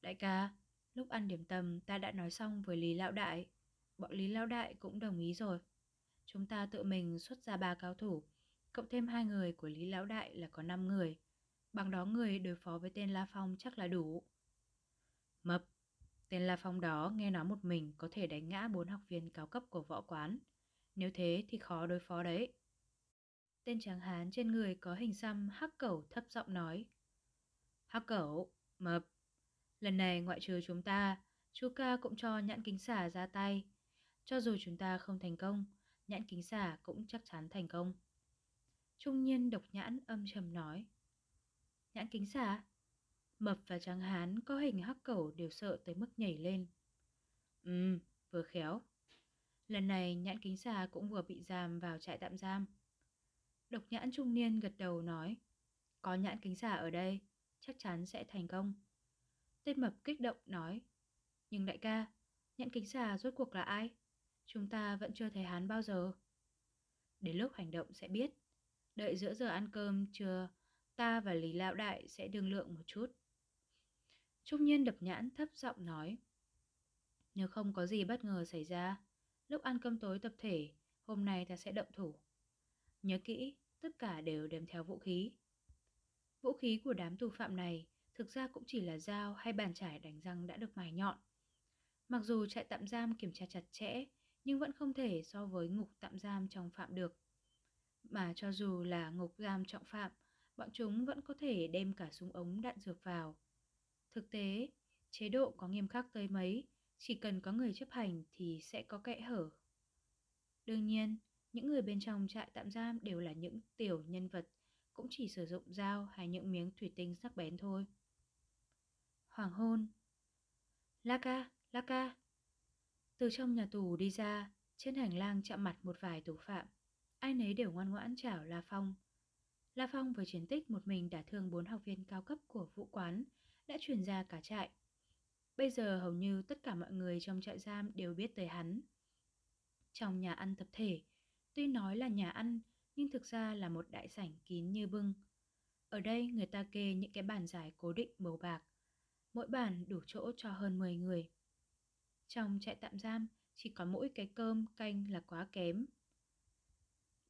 Đại ca, lúc ăn điểm tâm ta đã nói xong với Lý Lão Đại. Bọn Lý Lão Đại cũng đồng ý rồi. Chúng ta tự mình xuất ra ba cao thủ, cộng thêm hai người của Lý Lão Đại là có 5 người. Bằng đó người đối phó với tên La Phong chắc là đủ. Mập, tên La Phong đó nghe nói một mình có thể đánh ngã bốn học viên cao cấp của võ quán. Nếu thế thì khó đối phó đấy. Tên tráng hán trên người có hình xăm hắc cẩu thấp giọng nói. Hắc cẩu, mập. Lần này ngoại trừ chúng ta, chú ca cũng cho nhãn kính xả ra tay. Cho dù chúng ta không thành công, nhãn kính xả cũng chắc chắn thành công. Trung nhiên độc nhãn âm trầm nói. Nhãn kính xà Mập và tráng hán có hình hắc cẩu đều sợ tới mức nhảy lên. Ừ, vừa khéo. Lần này nhãn kính xà cũng vừa bị giam vào trại tạm giam. Độc nhãn trung niên gật đầu nói, có nhãn kính xà ở đây, chắc chắn sẽ thành công. Tên mập kích động nói, nhưng đại ca, nhãn kính xà rốt cuộc là ai? Chúng ta vẫn chưa thấy hắn bao giờ. Đến lúc hành động sẽ biết. Đợi giữa giờ ăn cơm trưa, ta và Lý Lão Đại sẽ đương lượng một chút. Trung nhiên đập nhãn thấp giọng nói, nếu không có gì bất ngờ xảy ra, lúc ăn cơm tối tập thể, hôm nay ta sẽ động thủ. Nhớ kỹ, tất cả đều đem theo vũ khí. Vũ khí của đám tù phạm này thực ra cũng chỉ là dao hay bàn chải đánh răng đã được mài nhọn. Mặc dù trại tạm giam kiểm tra chặt chẽ, nhưng vẫn không thể so với ngục tạm giam trong phạm được. Mà cho dù là ngục giam trọng phạm, bọn chúng vẫn có thể đem cả súng ống đạn dược vào. Thực tế, chế độ có nghiêm khắc tới mấy, chỉ cần có người chấp hành thì sẽ có kẽ hở. Đương nhiên, những người bên trong trại tạm giam đều là những tiểu nhân vật, cũng chỉ sử dụng dao hay những miếng thủy tinh sắc bén thôi. Hoàng hôn Laka, Laka Từ trong nhà tù đi ra, trên hành lang chạm mặt một vài tù phạm. Ai nấy đều ngoan ngoãn chào La Phong. La Phong với chiến tích một mình đã thương bốn học viên cao cấp của vũ quán, đã truyền ra cả trại. Bây giờ hầu như tất cả mọi người trong trại giam đều biết tới hắn. Trong nhà ăn tập thể, tuy nói là nhà ăn nhưng thực ra là một đại sảnh kín như bưng. Ở đây người ta kê những cái bàn dài cố định màu bạc, mỗi bàn đủ chỗ cho hơn 10 người. Trong trại tạm giam chỉ có mỗi cái cơm canh là quá kém.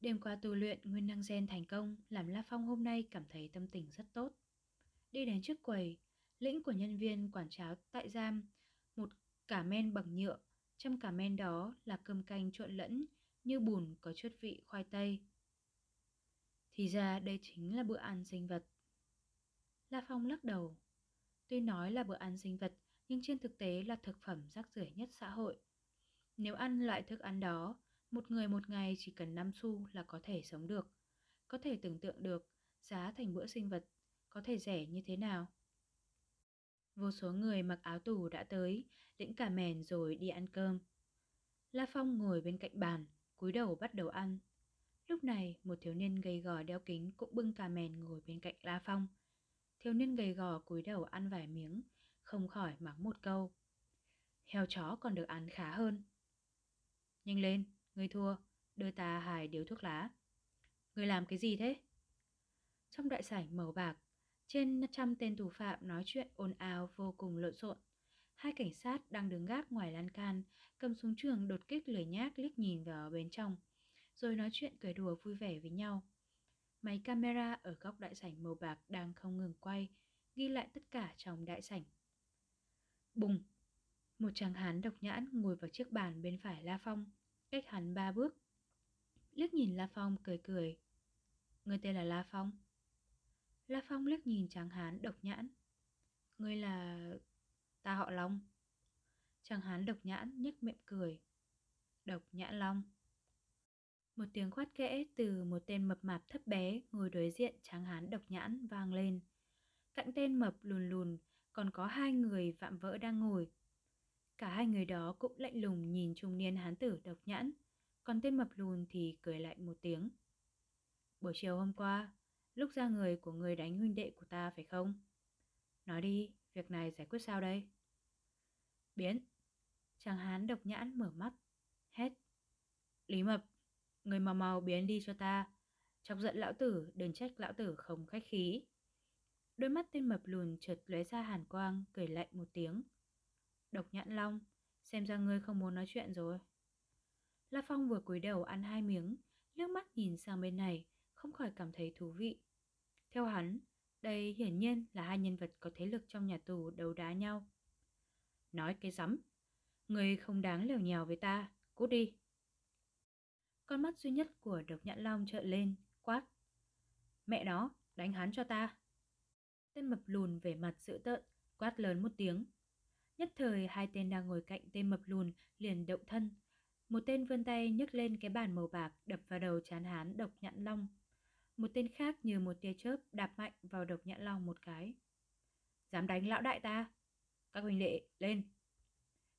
Đêm qua tu luyện nguyên năng gen thành công làm La Phong hôm nay cảm thấy tâm tình rất tốt. Đi đến trước quầy, lĩnh của nhân viên quản cháo tại giam, một cả men bằng nhựa, trong cả men đó là cơm canh trộn lẫn như bùn có chút vị khoai tây. Thì ra đây chính là bữa ăn sinh vật. La Phong lắc đầu. Tuy nói là bữa ăn sinh vật, nhưng trên thực tế là thực phẩm rác rưởi nhất xã hội. Nếu ăn loại thức ăn đó, một người một ngày chỉ cần 5 xu là có thể sống được. Có thể tưởng tượng được giá thành bữa sinh vật có thể rẻ như thế nào. Vô số người mặc áo tù đã tới, lĩnh cả mèn rồi đi ăn cơm. La Phong ngồi bên cạnh bàn, cúi đầu bắt đầu ăn. Lúc này, một thiếu niên gầy gò đeo kính cũng bưng cà mèn ngồi bên cạnh La Phong. Thiếu niên gầy gò cúi đầu ăn vài miếng, không khỏi mắng một câu. Heo chó còn được ăn khá hơn. Nhanh lên, người thua, đưa ta hai điếu thuốc lá. người làm cái gì thế? Trong đại sảnh màu bạc, trên trăm tên tù phạm nói chuyện ồn ào vô cùng lộn xộn. Hai cảnh sát đang đứng gác ngoài lan can, cầm súng trường đột kích lười nhác liếc nhìn vào bên trong, rồi nói chuyện cười đùa vui vẻ với nhau. Máy camera ở góc đại sảnh màu bạc đang không ngừng quay, ghi lại tất cả trong đại sảnh. Bùng! Một chàng hán độc nhãn ngồi vào chiếc bàn bên phải La Phong, cách hắn ba bước. Liếc nhìn La Phong cười cười. Người tên là La Phong. La Phong liếc nhìn chàng hán độc nhãn. Ngươi là... Ta họ Long. Chàng hán độc nhãn nhếch miệng cười. Độc nhãn Long. Một tiếng khoát kẽ từ một tên mập mạp thấp bé ngồi đối diện tráng hán độc nhãn vang lên. Cạnh tên mập lùn lùn, còn có hai người vạm vỡ đang ngồi. Cả hai người đó cũng lạnh lùng nhìn trung niên hán tử độc nhãn, còn tên mập lùn thì cười lạnh một tiếng. Buổi chiều hôm qua, lúc ra người của người đánh huynh đệ của ta phải không? Nói đi, việc này giải quyết sao đây? Biến. Chàng hán độc nhãn mở mắt, hét. Lý mập, Người mau mau biến đi cho ta Chọc giận lão tử đừng trách lão tử không khách khí Đôi mắt tên mập lùn chợt lóe ra hàn quang Cười lạnh một tiếng Độc nhãn long Xem ra ngươi không muốn nói chuyện rồi La Phong vừa cúi đầu ăn hai miếng nước mắt nhìn sang bên này Không khỏi cảm thấy thú vị Theo hắn Đây hiển nhiên là hai nhân vật có thế lực trong nhà tù đấu đá nhau Nói cái rắm Người không đáng lèo nhèo với ta Cút đi con mắt duy nhất của độc nhãn long trợn lên, quát. Mẹ nó, đánh hắn cho ta. Tên mập lùn về mặt dữ tợn, quát lớn một tiếng. Nhất thời hai tên đang ngồi cạnh tên mập lùn liền động thân. Một tên vươn tay nhấc lên cái bàn màu bạc đập vào đầu chán hán độc nhãn long. Một tên khác như một tia chớp đạp mạnh vào độc nhãn long một cái. Dám đánh lão đại ta? Các huynh đệ, lên!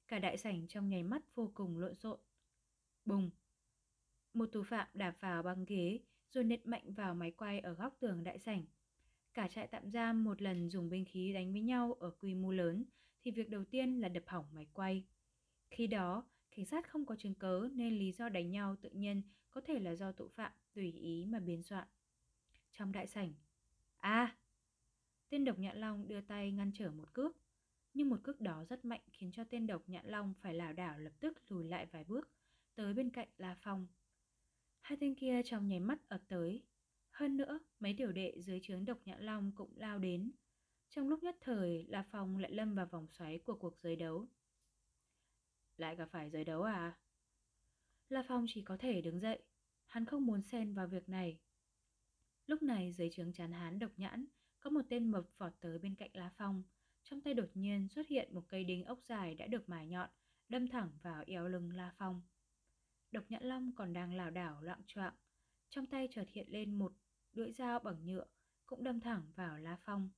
Cả đại sảnh trong nháy mắt vô cùng lộn xộn. Bùng! Một tù phạm đạp vào băng ghế rồi nện mạnh vào máy quay ở góc tường đại sảnh. Cả trại tạm giam một lần dùng binh khí đánh với nhau ở quy mô lớn thì việc đầu tiên là đập hỏng máy quay. Khi đó, cảnh sát không có chứng cớ nên lý do đánh nhau tự nhiên có thể là do tội phạm tùy ý mà biên soạn. Trong đại sảnh, a Tên độc nhạn long đưa tay ngăn trở một cước, nhưng một cước đó rất mạnh khiến cho tên độc nhạn long phải lảo đảo lập tức lùi lại vài bước, tới bên cạnh La Phong. Hai tên kia trong nháy mắt ập tới. Hơn nữa, mấy tiểu đệ dưới trướng độc nhãn long cũng lao đến. Trong lúc nhất thời, La Phong lại lâm vào vòng xoáy của cuộc giới đấu. Lại gặp phải giới đấu à? La Phong chỉ có thể đứng dậy. Hắn không muốn xen vào việc này. Lúc này dưới trướng chán hán độc nhãn, có một tên mập vọt tới bên cạnh La Phong. Trong tay đột nhiên xuất hiện một cây đinh ốc dài đã được mài nhọn, đâm thẳng vào eo lưng La Phong. Độc nhãn long còn đang lảo đảo loạn choạng Trong tay chợt hiện lên một lưỡi dao bằng nhựa Cũng đâm thẳng vào La Phong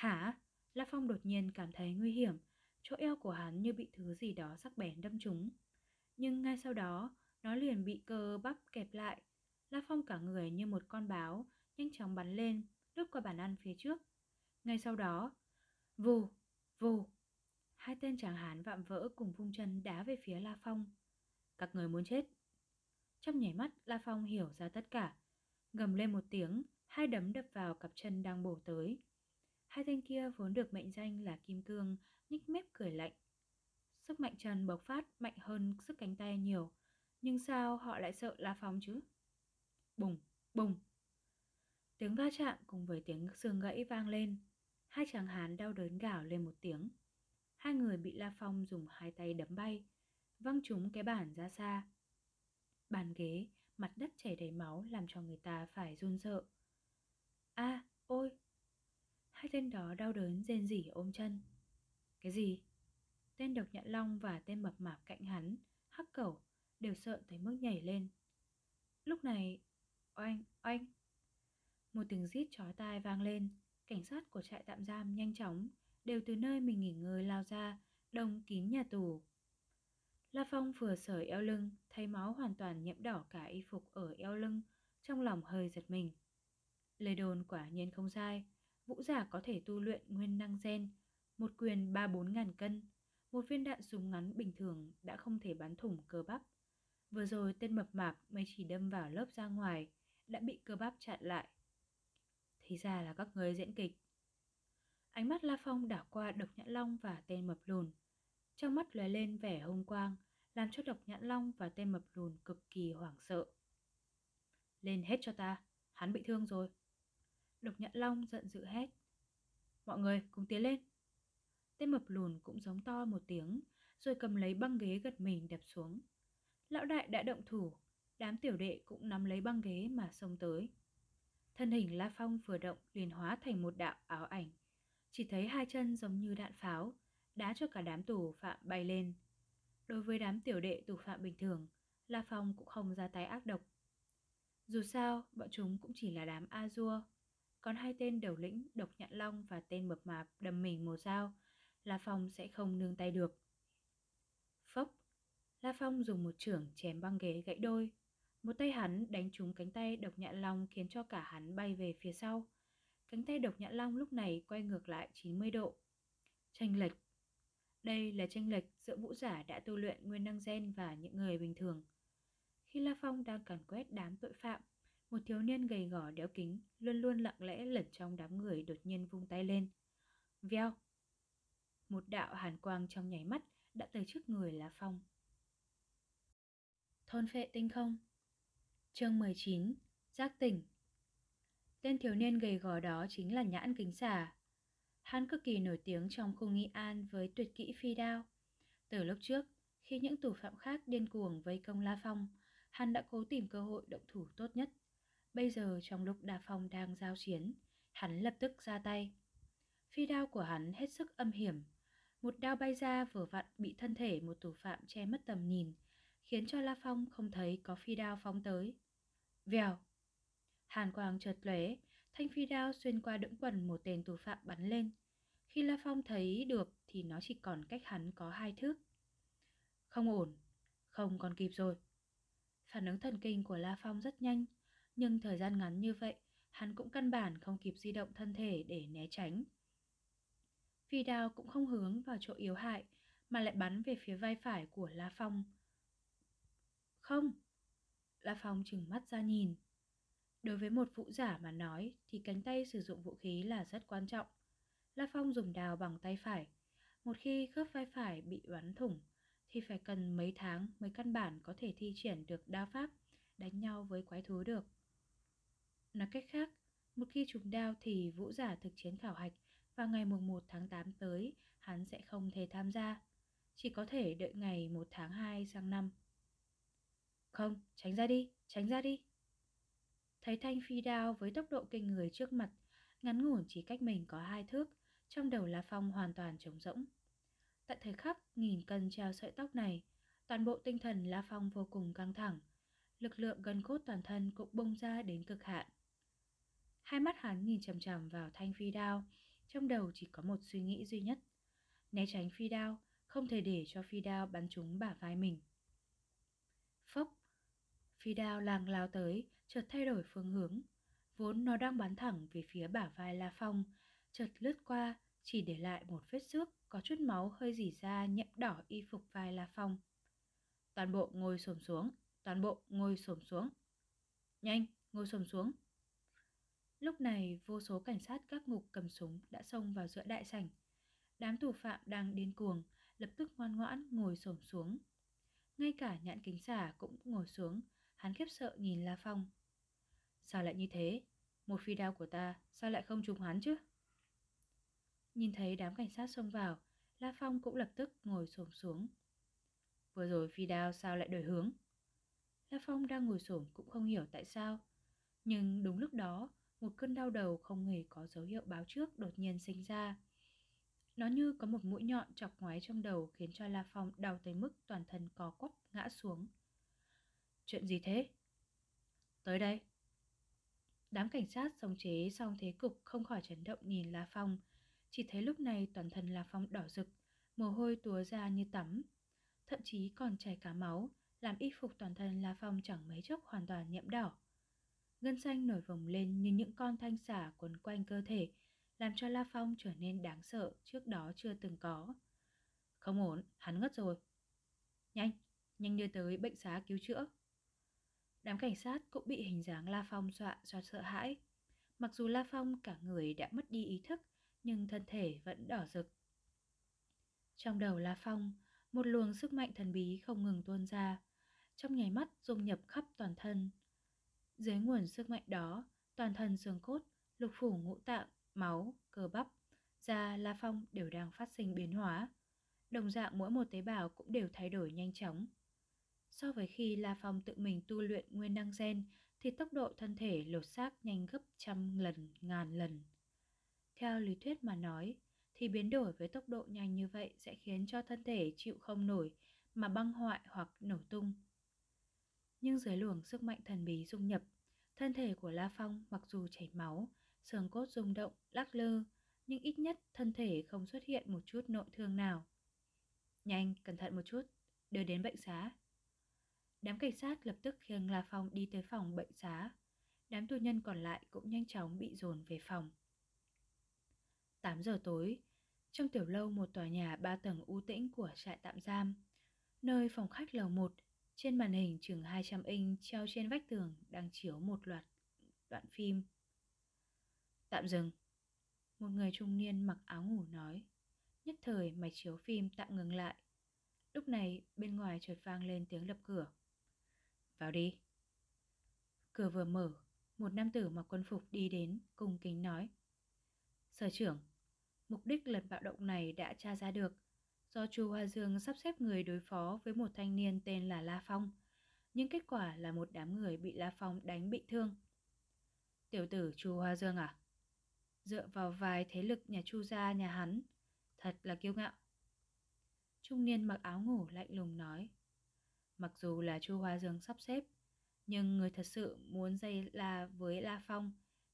Hả? La Phong đột nhiên cảm thấy nguy hiểm Chỗ eo của hắn như bị thứ gì đó sắc bén đâm trúng Nhưng ngay sau đó Nó liền bị cơ bắp kẹp lại La Phong cả người như một con báo Nhanh chóng bắn lên Lướt qua bàn ăn phía trước Ngay sau đó Vù, vù Hai tên chàng hán vạm vỡ cùng vung chân đá về phía La Phong các người muốn chết. Trong nhảy mắt, La Phong hiểu ra tất cả. Gầm lên một tiếng, hai đấm đập vào cặp chân đang bổ tới. Hai tên kia vốn được mệnh danh là Kim Cương, nhích mép cười lạnh. Sức mạnh chân bộc phát mạnh hơn sức cánh tay nhiều, nhưng sao họ lại sợ La Phong chứ? bùng, bùng. Tiếng va chạm cùng với tiếng xương gãy vang lên. Hai chàng hán đau đớn gào lên một tiếng. Hai người bị La Phong dùng hai tay đấm bay, văng trúng cái bàn ra xa. Bàn ghế, mặt đất chảy đầy máu làm cho người ta phải run sợ. A, ôi! Hai tên đó đau đớn rên rỉ ôm chân. Cái gì? Tên độc nhạn long và tên mập mạp cạnh hắn, hắc cẩu, đều sợ tới mức nhảy lên. Lúc này, oanh, oanh! Một tiếng rít chói tai vang lên, cảnh sát của trại tạm giam nhanh chóng đều từ nơi mình nghỉ ngơi lao ra, đông kín nhà tù. La Phong vừa sởi eo lưng, thấy máu hoàn toàn nhiễm đỏ cả y phục ở eo lưng, trong lòng hơi giật mình. Lời đồn quả nhiên không sai, vũ giả có thể tu luyện nguyên năng gen, một quyền ba bốn ngàn cân, một viên đạn súng ngắn bình thường đã không thể bắn thủng cơ bắp. Vừa rồi tên mập mạp mới chỉ đâm vào lớp ra ngoài, đã bị cơ bắp chặn lại. Thì ra là các người diễn kịch. Ánh mắt La Phong đảo qua độc nhãn long và tên mập lùn. Trong mắt lóe lên vẻ hung quang, làm cho độc nhãn long và tên mập lùn cực kỳ hoảng sợ. Lên hết cho ta, hắn bị thương rồi. Độc nhận long giận dữ hét. Mọi người cùng tiến lên. Tên mập lùn cũng giống to một tiếng, rồi cầm lấy băng ghế gật mình đập xuống. Lão đại đã động thủ, đám tiểu đệ cũng nắm lấy băng ghế mà xông tới. Thân hình La Phong vừa động liền hóa thành một đạo áo ảnh. Chỉ thấy hai chân giống như đạn pháo, đá cho cả đám tù phạm bay lên. Đối với đám tiểu đệ tù phạm bình thường, La Phong cũng không ra tay ác độc. Dù sao, bọn chúng cũng chỉ là đám A-dua. Còn hai tên đầu lĩnh độc nhạn long và tên mập mạp đâm mình một dao, La Phong sẽ không nương tay được. Phốc, La Phong dùng một trưởng chém băng ghế gãy đôi. Một tay hắn đánh trúng cánh tay độc nhạn long khiến cho cả hắn bay về phía sau. Cánh tay độc nhạn long lúc này quay ngược lại 90 độ. Tranh lệch Đây là tranh lệch giữa vũ giả đã tu luyện nguyên năng gen và những người bình thường. Khi La Phong đang càn quét đám tội phạm, một thiếu niên gầy gò đéo kính luôn luôn lặng lẽ lẩn trong đám người đột nhiên vung tay lên. Veo! Một đạo hàn quang trong nháy mắt đã tới trước người là Phong. Thôn phệ tinh không Chương 19 Giác tỉnh Tên thiếu niên gầy gò đó chính là Nhãn Kính Xà. Hắn cực kỳ nổi tiếng trong khu nghi an với tuyệt kỹ phi đao. Từ lúc trước, khi những tù phạm khác điên cuồng vây công La Phong, hắn đã cố tìm cơ hội động thủ tốt nhất. Bây giờ trong lúc Đa Phong đang giao chiến, hắn lập tức ra tay. Phi đao của hắn hết sức âm hiểm. Một đao bay ra vừa vặn bị thân thể một tù phạm che mất tầm nhìn, khiến cho La Phong không thấy có phi đao phóng tới. Vèo! Hàn quang chợt lóe, thanh phi đao xuyên qua đũng quần một tên tù phạm bắn lên. Khi La Phong thấy được thì nó chỉ còn cách hắn có hai thước. Không ổn, không còn kịp rồi. Phản ứng thần kinh của La Phong rất nhanh, nhưng thời gian ngắn như vậy, hắn cũng căn bản không kịp di động thân thể để né tránh. Phi đao cũng không hướng vào chỗ yếu hại, mà lại bắn về phía vai phải của La Phong. Không! La Phong chừng mắt ra nhìn. Đối với một vũ giả mà nói thì cánh tay sử dụng vũ khí là rất quan trọng. La Phong dùng đào bằng tay phải. Một khi khớp vai phải bị bắn thủng thì phải cần mấy tháng mới căn bản có thể thi triển được đao pháp đánh nhau với quái thú được. Nói cách khác, một khi trúng đao thì vũ giả thực chiến khảo hạch vào ngày mùng 1 tháng 8 tới hắn sẽ không thể tham gia. Chỉ có thể đợi ngày 1 tháng 2 sang năm. Không, tránh ra đi, tránh ra đi. Thấy thanh phi đao với tốc độ kinh người trước mặt, ngắn ngủn chỉ cách mình có hai thước, trong đầu La Phong hoàn toàn trống rỗng. Tại thời khắc nghìn cân treo sợi tóc này, toàn bộ tinh thần La Phong vô cùng căng thẳng, lực lượng gần cốt toàn thân cũng bung ra đến cực hạn. Hai mắt hắn nhìn chằm chằm vào thanh phi đao, trong đầu chỉ có một suy nghĩ duy nhất. Né tránh phi đao, không thể để cho phi đao bắn trúng bả vai mình. Phốc, Phi đao làng lao tới, chợt thay đổi phương hướng. Vốn nó đang bắn thẳng về phía bả vai La Phong, chợt lướt qua, chỉ để lại một vết xước có chút máu hơi dỉ ra nhậm đỏ y phục vai La Phong. Toàn bộ ngồi xổm xuống, toàn bộ ngồi xổm xuống. Nhanh, ngồi xổm xuống. Lúc này, vô số cảnh sát các ngục cầm súng đã xông vào giữa đại sảnh. Đám tù phạm đang điên cuồng, lập tức ngoan ngoãn ngồi xổm xuống. Ngay cả nhãn kính xả cũng ngồi xuống, hắn khiếp sợ nhìn La Phong. Sao lại như thế? Một phi đao của ta, sao lại không trúng hắn chứ? Nhìn thấy đám cảnh sát xông vào, La Phong cũng lập tức ngồi xổm xuống. Vừa rồi phi đao sao lại đổi hướng? La Phong đang ngồi xổm cũng không hiểu tại sao. Nhưng đúng lúc đó, một cơn đau đầu không hề có dấu hiệu báo trước đột nhiên sinh ra. Nó như có một mũi nhọn chọc ngoái trong đầu khiến cho La Phong đau tới mức toàn thân co quắp ngã xuống. Chuyện gì thế? Tới đây. Đám cảnh sát sống chế xong thế cục không khỏi chấn động nhìn La Phong. Chỉ thấy lúc này toàn thân La Phong đỏ rực, mồ hôi túa ra như tắm. Thậm chí còn chảy cả máu, làm y phục toàn thân La Phong chẳng mấy chốc hoàn toàn nhiễm đỏ. Gân xanh nổi vòng lên như những con thanh xả quấn quanh cơ thể, làm cho La Phong trở nên đáng sợ trước đó chưa từng có. Không ổn, hắn ngất rồi. Nhanh, nhanh đưa tới bệnh xá cứu chữa. Đám cảnh sát cũng bị hình dáng La Phong dọa do sợ hãi. Mặc dù La Phong cả người đã mất đi ý thức, nhưng thân thể vẫn đỏ rực. Trong đầu La Phong, một luồng sức mạnh thần bí không ngừng tuôn ra, trong nháy mắt dung nhập khắp toàn thân. Dưới nguồn sức mạnh đó, toàn thân xương cốt, lục phủ ngũ tạng, máu, cơ bắp, da La Phong đều đang phát sinh biến hóa. Đồng dạng mỗi một tế bào cũng đều thay đổi nhanh chóng. So với khi La Phong tự mình tu luyện nguyên năng gen thì tốc độ thân thể lột xác nhanh gấp trăm lần, ngàn lần. Theo lý thuyết mà nói, thì biến đổi với tốc độ nhanh như vậy sẽ khiến cho thân thể chịu không nổi mà băng hoại hoặc nổ tung. Nhưng dưới luồng sức mạnh thần bí dung nhập, thân thể của La Phong mặc dù chảy máu, xương cốt rung động, lắc lư, nhưng ít nhất thân thể không xuất hiện một chút nội thương nào. Nhanh, cẩn thận một chút, đưa đến bệnh xá. Đám cảnh sát lập tức khiêng La Phong đi tới phòng bệnh xá. Đám tù nhân còn lại cũng nhanh chóng bị dồn về phòng. 8 giờ tối, trong tiểu lâu một tòa nhà ba tầng u tĩnh của trại tạm giam, nơi phòng khách lầu 1, trên màn hình chừng 200 inch treo trên vách tường đang chiếu một loạt đoạn phim. Tạm dừng. Một người trung niên mặc áo ngủ nói. Nhất thời mạch chiếu phim tạm ngừng lại. Lúc này bên ngoài chợt vang lên tiếng đập cửa. Vào đi. Cửa vừa mở, một nam tử mặc quân phục đi đến cùng kính nói. Sở trưởng, mục đích lần bạo động này đã tra ra được. Do chu Hoa Dương sắp xếp người đối phó với một thanh niên tên là La Phong. Nhưng kết quả là một đám người bị La Phong đánh bị thương. Tiểu tử chu Hoa Dương à? Dựa vào vài thế lực nhà chu gia nhà hắn, thật là kiêu ngạo. Trung niên mặc áo ngủ lạnh lùng nói. Mặc dù là Chu Hoa Dương sắp xếp, nhưng người thật sự muốn dây la với La Phong,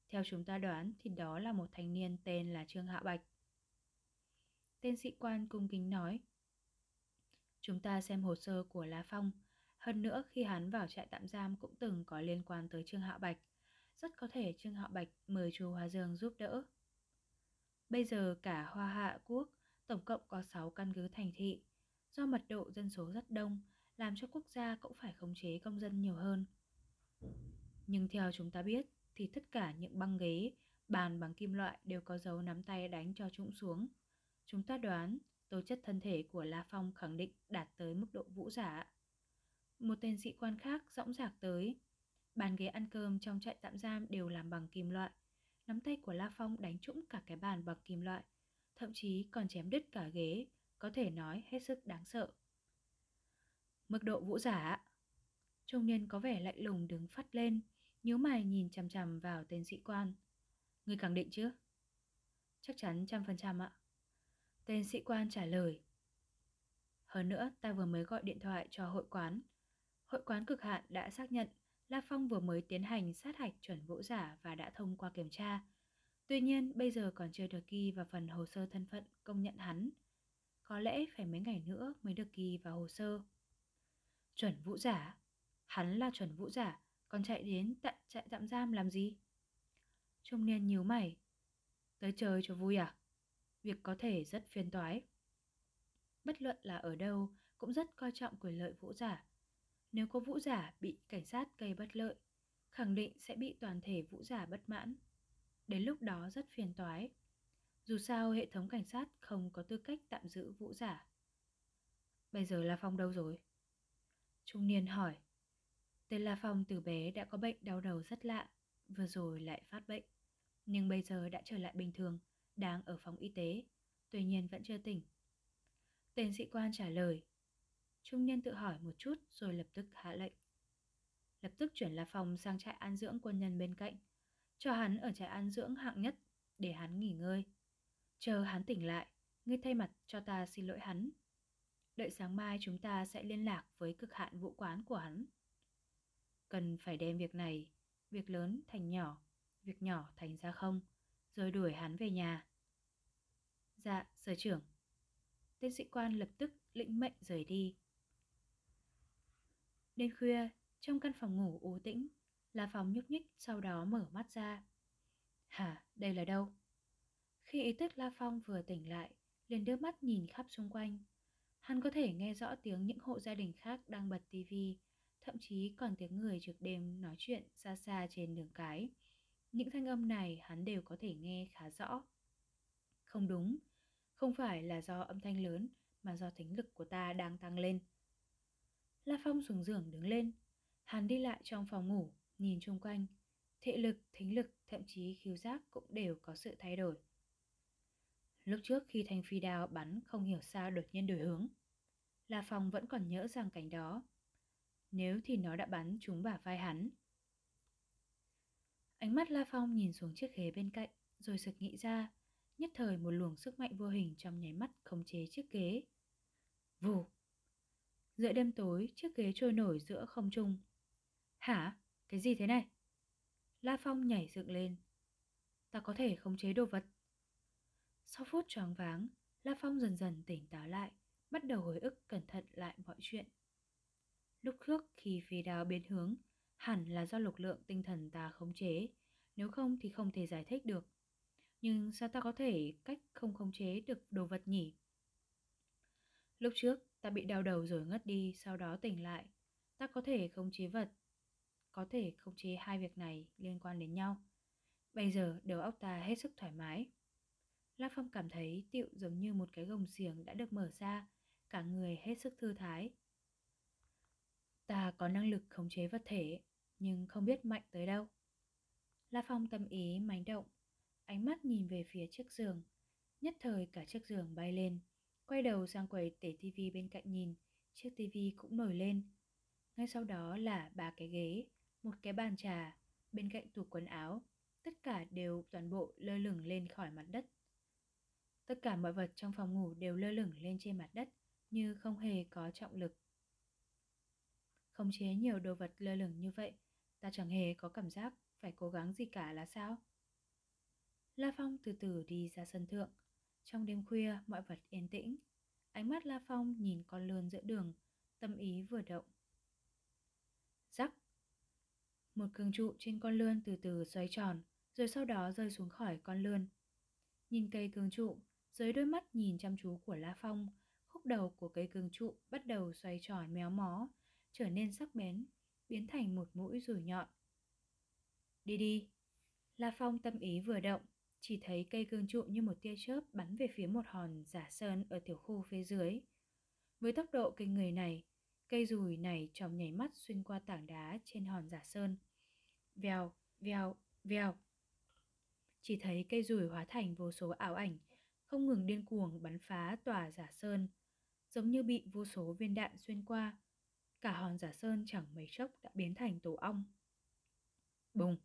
theo chúng ta đoán thì đó là một thanh niên tên là Trương Hạ Bạch. Tên sĩ quan cung kính nói. Chúng ta xem hồ sơ của La Phong, hơn nữa khi hắn vào trại tạm giam cũng từng có liên quan tới Trương Hạo Bạch. Rất có thể Trương Hạo Bạch mời chú Hoa Dương giúp đỡ. Bây giờ cả Hoa Hạ Quốc tổng cộng có 6 căn cứ thành thị. Do mật độ dân số rất đông, làm cho quốc gia cũng phải khống chế công dân nhiều hơn. Nhưng theo chúng ta biết thì tất cả những băng ghế, bàn bằng kim loại đều có dấu nắm tay đánh cho trũng xuống. Chúng ta đoán tố chất thân thể của La Phong khẳng định đạt tới mức độ vũ giả. Một tên sĩ quan khác dõng dạc tới. Bàn ghế ăn cơm trong trại tạm giam đều làm bằng kim loại. Nắm tay của La Phong đánh trũng cả cái bàn bằng kim loại, thậm chí còn chém đứt cả ghế, có thể nói hết sức đáng sợ. Mức độ vũ giả Trung niên có vẻ lạnh lùng đứng phát lên, nhíu mày nhìn chằm chằm vào tên sĩ quan. Người khẳng định chứ? Chắc chắn trăm phần trăm ạ. Tên sĩ quan trả lời. Hơn nữa, ta vừa mới gọi điện thoại cho hội quán. Hội quán cực hạn đã xác nhận La Phong vừa mới tiến hành sát hạch chuẩn vũ giả và đã thông qua kiểm tra. Tuy nhiên, bây giờ còn chưa được ghi vào phần hồ sơ thân phận công nhận hắn. Có lẽ phải mấy ngày nữa mới được ghi vào hồ sơ. Chuẩn vũ giả? Hắn là chuẩn vũ giả, còn chạy đến tận trại tạm giam làm gì? Trung niên nhíu mày. Tới chơi cho vui à? Việc có thể rất phiền toái. Bất luận là ở đâu cũng rất coi trọng quyền lợi vũ giả. Nếu có vũ giả bị cảnh sát gây bất lợi, khẳng định sẽ bị toàn thể vũ giả bất mãn. Đến lúc đó rất phiền toái. Dù sao hệ thống cảnh sát không có tư cách tạm giữ vũ giả. Bây giờ La Phong đâu rồi? Trung niên hỏi. Tên La Phong từ bé đã có bệnh đau đầu rất lạ, vừa rồi lại phát bệnh, nhưng bây giờ đã trở lại bình thường, đang ở phòng y tế, tuy nhiên vẫn chưa tỉnh. Tên sĩ quan trả lời. Trung nhân tự hỏi một chút rồi lập tức hạ lệnh. Lập tức chuyển La Phong sang trại an dưỡng quân nhân bên cạnh, cho hắn ở trại an dưỡng hạng nhất để hắn nghỉ ngơi. Chờ hắn tỉnh lại, ngươi thay mặt cho ta xin lỗi hắn. Đợi sáng mai chúng ta sẽ liên lạc với cực hạn vũ quán của hắn. Cần phải đem việc này, việc lớn thành nhỏ, việc nhỏ thành ra không, rồi đuổi hắn về nhà. Dạ, sở trưởng. Tên sĩ quan lập tức lĩnh mệnh rời đi. Đêm khuya, trong căn phòng ngủ u tĩnh, là phòng nhúc nhích sau đó mở mắt ra. Hả, đây là đâu? Khi ý thức La Phong vừa tỉnh lại, liền đưa mắt nhìn khắp xung quanh. Hắn có thể nghe rõ tiếng những hộ gia đình khác đang bật tivi, thậm chí còn tiếng người trực đêm nói chuyện xa xa trên đường cái. Những thanh âm này hắn đều có thể nghe khá rõ. Không đúng, không phải là do âm thanh lớn mà do thính lực của ta đang tăng lên. La Phong xuống giường đứng lên, hắn đi lại trong phòng ngủ, nhìn chung quanh. Thị lực, thính lực, thậm chí khiếu giác cũng đều có sự thay đổi. Lúc trước khi thanh phi đao bắn không hiểu sao đột nhiên đổi hướng. La Phong vẫn còn nhớ rằng cảnh đó. Nếu thì nó đã bắn trúng bả vai hắn. Ánh mắt La Phong nhìn xuống chiếc ghế bên cạnh, rồi sực nghĩ ra, nhất thời một luồng sức mạnh vô hình trong nháy mắt khống chế chiếc ghế. Vù! Giữa đêm tối, chiếc ghế trôi nổi giữa không trung. Hả? Cái gì thế này? La Phong nhảy dựng lên. Ta có thể khống chế đồ vật. Sau phút choáng váng, La Phong dần dần tỉnh táo lại, bắt đầu hồi ức cẩn thận lại mọi chuyện. Lúc trước khi phi đao biến hướng, hẳn là do lực lượng tinh thần ta khống chế, nếu không thì không thể giải thích được. Nhưng sao ta có thể cách không khống chế được đồ vật nhỉ? Lúc trước ta bị đau đầu rồi ngất đi, sau đó tỉnh lại. Ta có thể khống chế vật, có thể khống chế hai việc này liên quan đến nhau. Bây giờ đầu óc ta hết sức thoải mái. La Phong cảm thấy tiệu giống như một cái gồng xiềng đã được mở ra, cả người hết sức thư thái. Ta có năng lực khống chế vật thể, nhưng không biết mạnh tới đâu. La Phong tâm ý mánh động, ánh mắt nhìn về phía chiếc giường. Nhất thời cả chiếc giường bay lên, quay đầu sang quầy tể tivi bên cạnh nhìn, chiếc tivi cũng nổi lên. Ngay sau đó là ba cái ghế, một cái bàn trà, bên cạnh tủ quần áo, tất cả đều toàn bộ lơ lửng lên khỏi mặt đất. Tất cả mọi vật trong phòng ngủ đều lơ lửng lên trên mặt đất như không hề có trọng lực. Không chế nhiều đồ vật lơ lửng như vậy, ta chẳng hề có cảm giác phải cố gắng gì cả là sao? La Phong từ từ đi ra sân thượng. Trong đêm khuya, mọi vật yên tĩnh. Ánh mắt La Phong nhìn con lươn giữa đường, tâm ý vừa động. Rắc! Một cường trụ trên con lươn từ từ xoay tròn, rồi sau đó rơi xuống khỏi con lươn. Nhìn cây cường trụ, dưới đôi mắt nhìn chăm chú của La Phong, khúc đầu của cây cường trụ bắt đầu xoay tròn méo mó, trở nên sắc bén, biến thành một mũi rủi nhọn. Đi đi! La Phong tâm ý vừa động, chỉ thấy cây cương trụ như một tia chớp bắn về phía một hòn giả sơn ở tiểu khu phía dưới. Với tốc độ kinh người này, cây rùi này trong nhảy mắt xuyên qua tảng đá trên hòn giả sơn. Vèo, vèo, vèo. Chỉ thấy cây rùi hóa thành vô số ảo ảnh, không ngừng điên cuồng bắn phá tòa giả sơn, giống như bị vô số viên đạn xuyên qua. Cả hòn giả sơn chẳng mấy chốc đã biến thành tổ ong. Bùng!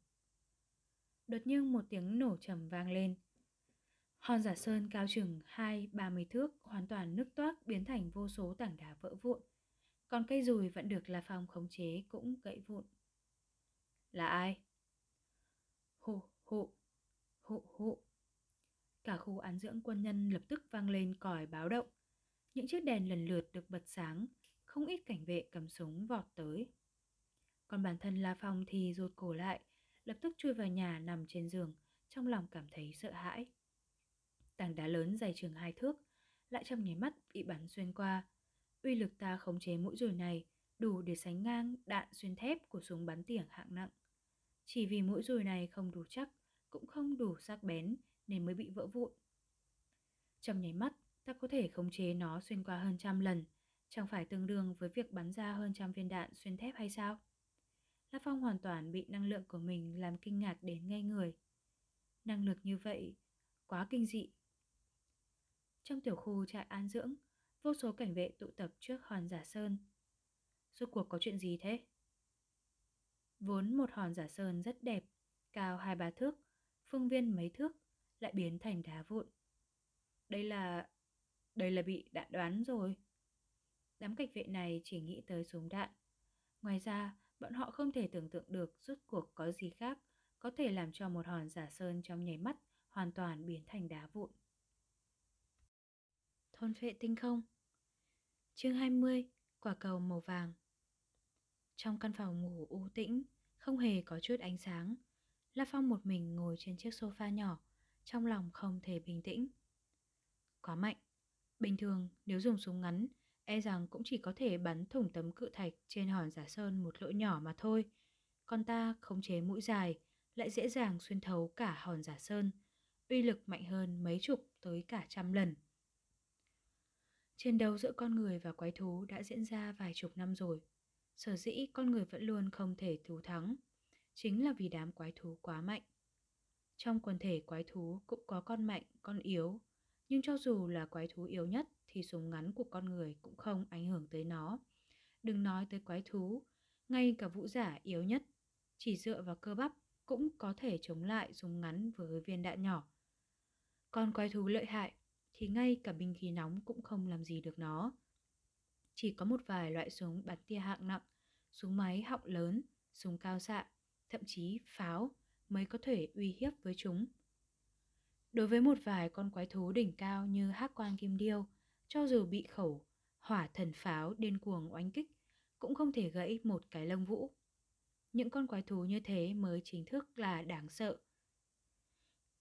Đột nhiên một tiếng nổ trầm vang lên. Hòn giả sơn cao chừng hai ba mươi thước hoàn toàn nứt toác biến thành vô số tảng đá vỡ vụn. Còn cây rùi vẫn được La Phong khống chế cũng gãy vụn. Là ai? Hụ, hụ, hụ, hụ. Cả khu án dưỡng quân nhân lập tức vang lên còi báo động. Những chiếc đèn lần lượt được bật sáng, không ít cảnh vệ cầm súng vọt tới. Còn bản thân La Phong thì rụt cổ lại, lập tức chui vào nhà nằm trên giường, trong lòng cảm thấy sợ hãi. Tảng đá lớn dày chừng hai thước, lại trong nháy mắt bị bắn xuyên qua. Uy lực ta khống chế mũi rùi này đủ để sánh ngang đạn xuyên thép của súng bắn tỉa hạng nặng. Chỉ vì mũi rùi này không đủ chắc, cũng không đủ sắc bén nên mới bị vỡ vụn. Trong nháy mắt, ta có thể khống chế nó xuyên qua hơn trăm lần, chẳng phải tương đương với việc bắn ra hơn trăm viên đạn xuyên thép hay sao? La Phong hoàn toàn bị năng lượng của mình làm kinh ngạc đến ngây người. Năng lực như vậy, quá kinh dị. Trong tiểu khu trại an dưỡng, vô số cảnh vệ tụ tập trước hòn giả sơn. Rốt cuộc có chuyện gì thế? Vốn một hòn giả sơn rất đẹp, cao hai ba thước, phương viên mấy thước, lại biến thành đá vụn. Đây là... đây là bị đạn đoán rồi. Đám cảnh vệ này chỉ nghĩ tới súng đạn. Ngoài ra, bọn họ không thể tưởng tượng được rốt cuộc có gì khác có thể làm cho một hòn giả sơn trong nháy mắt hoàn toàn biến thành đá vụn. Thôn phệ tinh không Chương 20 Quả cầu màu vàng Trong căn phòng ngủ u tĩnh, không hề có chút ánh sáng. La Phong một mình ngồi trên chiếc sofa nhỏ, trong lòng không thể bình tĩnh. Quá mạnh. Bình thường, nếu dùng súng ngắn, e rằng cũng chỉ có thể bắn thủng tấm cự thạch trên hòn giả sơn một lỗ nhỏ mà thôi. Còn ta khống chế mũi dài, lại dễ dàng xuyên thấu cả hòn giả sơn, uy lực mạnh hơn mấy chục tới cả trăm lần. Chiến đấu giữa con người và quái thú đã diễn ra vài chục năm rồi. Sở dĩ con người vẫn luôn không thể thú thắng, chính là vì đám quái thú quá mạnh. Trong quần thể quái thú cũng có con mạnh, con yếu, nhưng cho dù là quái thú yếu nhất thì súng ngắn của con người cũng không ảnh hưởng tới nó. Đừng nói tới quái thú, ngay cả vũ giả yếu nhất, chỉ dựa vào cơ bắp cũng có thể chống lại súng ngắn với viên đạn nhỏ. Còn quái thú lợi hại thì ngay cả binh khí nóng cũng không làm gì được nó. Chỉ có một vài loại súng bắn tia hạng nặng, súng máy họng lớn, súng cao xạ, thậm chí pháo mới có thể uy hiếp với chúng. Đối với một vài con quái thú đỉnh cao như hắc quan kim điêu, cho dù bị khẩu hỏa thần pháo điên cuồng oanh kích, cũng không thể gãy một cái lông vũ. Những con quái thú như thế mới chính thức là đáng sợ.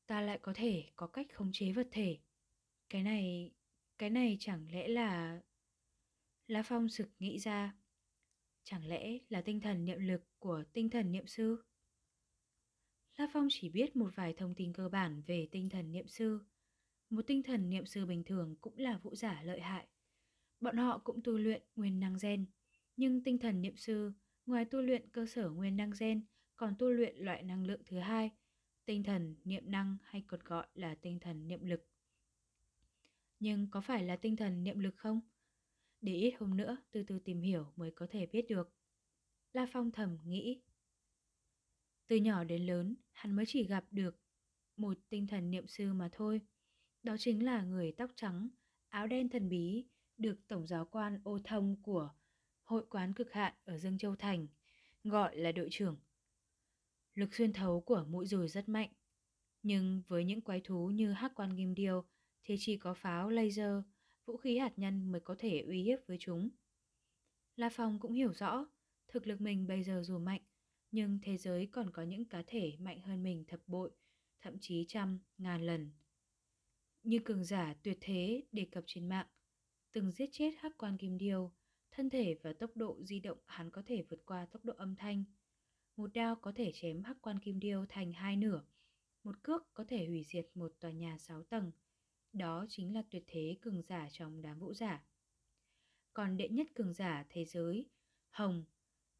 Ta lại có thể có cách khống chế vật thể. Cái này, cái này chẳng lẽ là... La Phong sực nghĩ ra. Chẳng lẽ là tinh thần niệm lực của tinh thần niệm sư? La Phong chỉ biết một vài thông tin cơ bản về tinh thần niệm sư. Một tinh thần niệm sư bình thường cũng là vũ giả lợi hại. Bọn họ cũng tu luyện nguyên năng gen, nhưng tinh thần niệm sư ngoài tu luyện cơ sở nguyên năng gen còn tu luyện loại năng lượng thứ hai, tinh thần niệm năng hay còn gọi là tinh thần niệm lực. Nhưng có phải là tinh thần niệm lực không? Để ít hôm nữa từ từ tìm hiểu mới có thể biết được. La Phong thầm nghĩ. Từ nhỏ đến lớn, hắn mới chỉ gặp được một tinh thần niệm sư mà thôi. Đó chính là người tóc trắng, áo đen thần bí, được Tổng giáo quan ô thông của hội quán cực hạn ở Dương Châu Thành, gọi là đội trưởng. Lực xuyên thấu của mũi dùi rất mạnh, nhưng với những quái thú như hắc quan kim điêu thì chỉ có pháo laser, vũ khí hạt nhân mới có thể uy hiếp với chúng. La Phong cũng hiểu rõ, thực lực mình bây giờ dù mạnh, nhưng thế giới còn có những cá thể mạnh hơn mình thập bội, thậm chí trăm, ngàn lần. Như cường giả tuyệt thế đề cập trên mạng, từng giết chết hắc quan kim điêu, thân thể và tốc độ di động hắn có thể vượt qua tốc độ âm thanh. Một đao có thể chém hắc quan kim điêu thành hai nửa, một cước có thể hủy diệt một tòa nhà sáu tầng. Đó chính là tuyệt thế cường giả trong đám vũ giả. Còn đệ nhất cường giả thế giới, Hồng,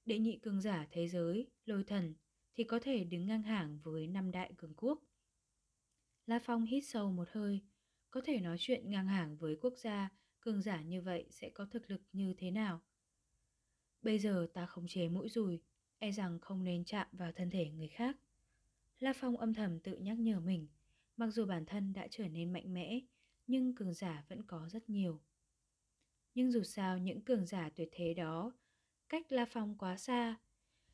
đệ nhị cường giả thế giới, Lôi Thần, thì có thể đứng ngang hàng với năm đại cường quốc. La Phong hít sâu một hơi, có thể nói chuyện ngang hàng với quốc gia cường giả như vậy sẽ có thực lực như thế nào. Bây giờ ta khống chế mũi dùi, e rằng không nên chạm vào thân thể người khác. La Phong âm thầm tự nhắc nhở mình, mặc dù bản thân đã trở nên mạnh mẽ, nhưng cường giả vẫn có rất nhiều. Nhưng dù sao những cường giả tuyệt thế đó, cách La Phong quá xa,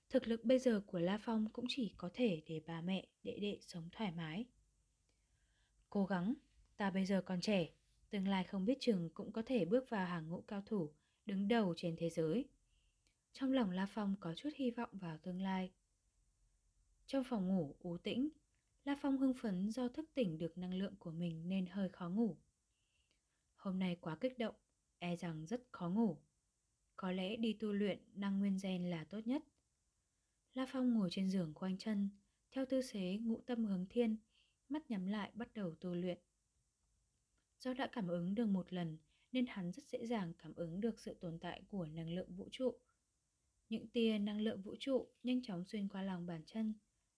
thực lực bây giờ của La Phong cũng chỉ có thể để bà mẹ, đệ đệ sống thoải mái. Cố gắng, ta bây giờ còn trẻ, tương lai không biết chừng cũng có thể bước vào hàng ngũ cao thủ đứng đầu trên thế giới. Trong lòng La Phong có chút hy vọng vào tương lai. Trong phòng ngủ u tĩnh, La Phong hưng phấn do thức tỉnh được năng lượng của mình nên hơi khó ngủ. Hôm nay quá kích động, e rằng rất khó ngủ. Có lẽ đi tu luyện năng nguyên gen là tốt nhất. La Phong ngồi trên giường khoanh chân, theo tư thế ngũ tâm hướng thiên, mắt nhắm lại bắt đầu tu luyện. Do đã cảm ứng được một lần nên hắn rất dễ dàng cảm ứng được sự tồn tại của năng lượng vũ trụ. Những tia năng lượng vũ trụ nhanh chóng xuyên qua lòng bàn chân,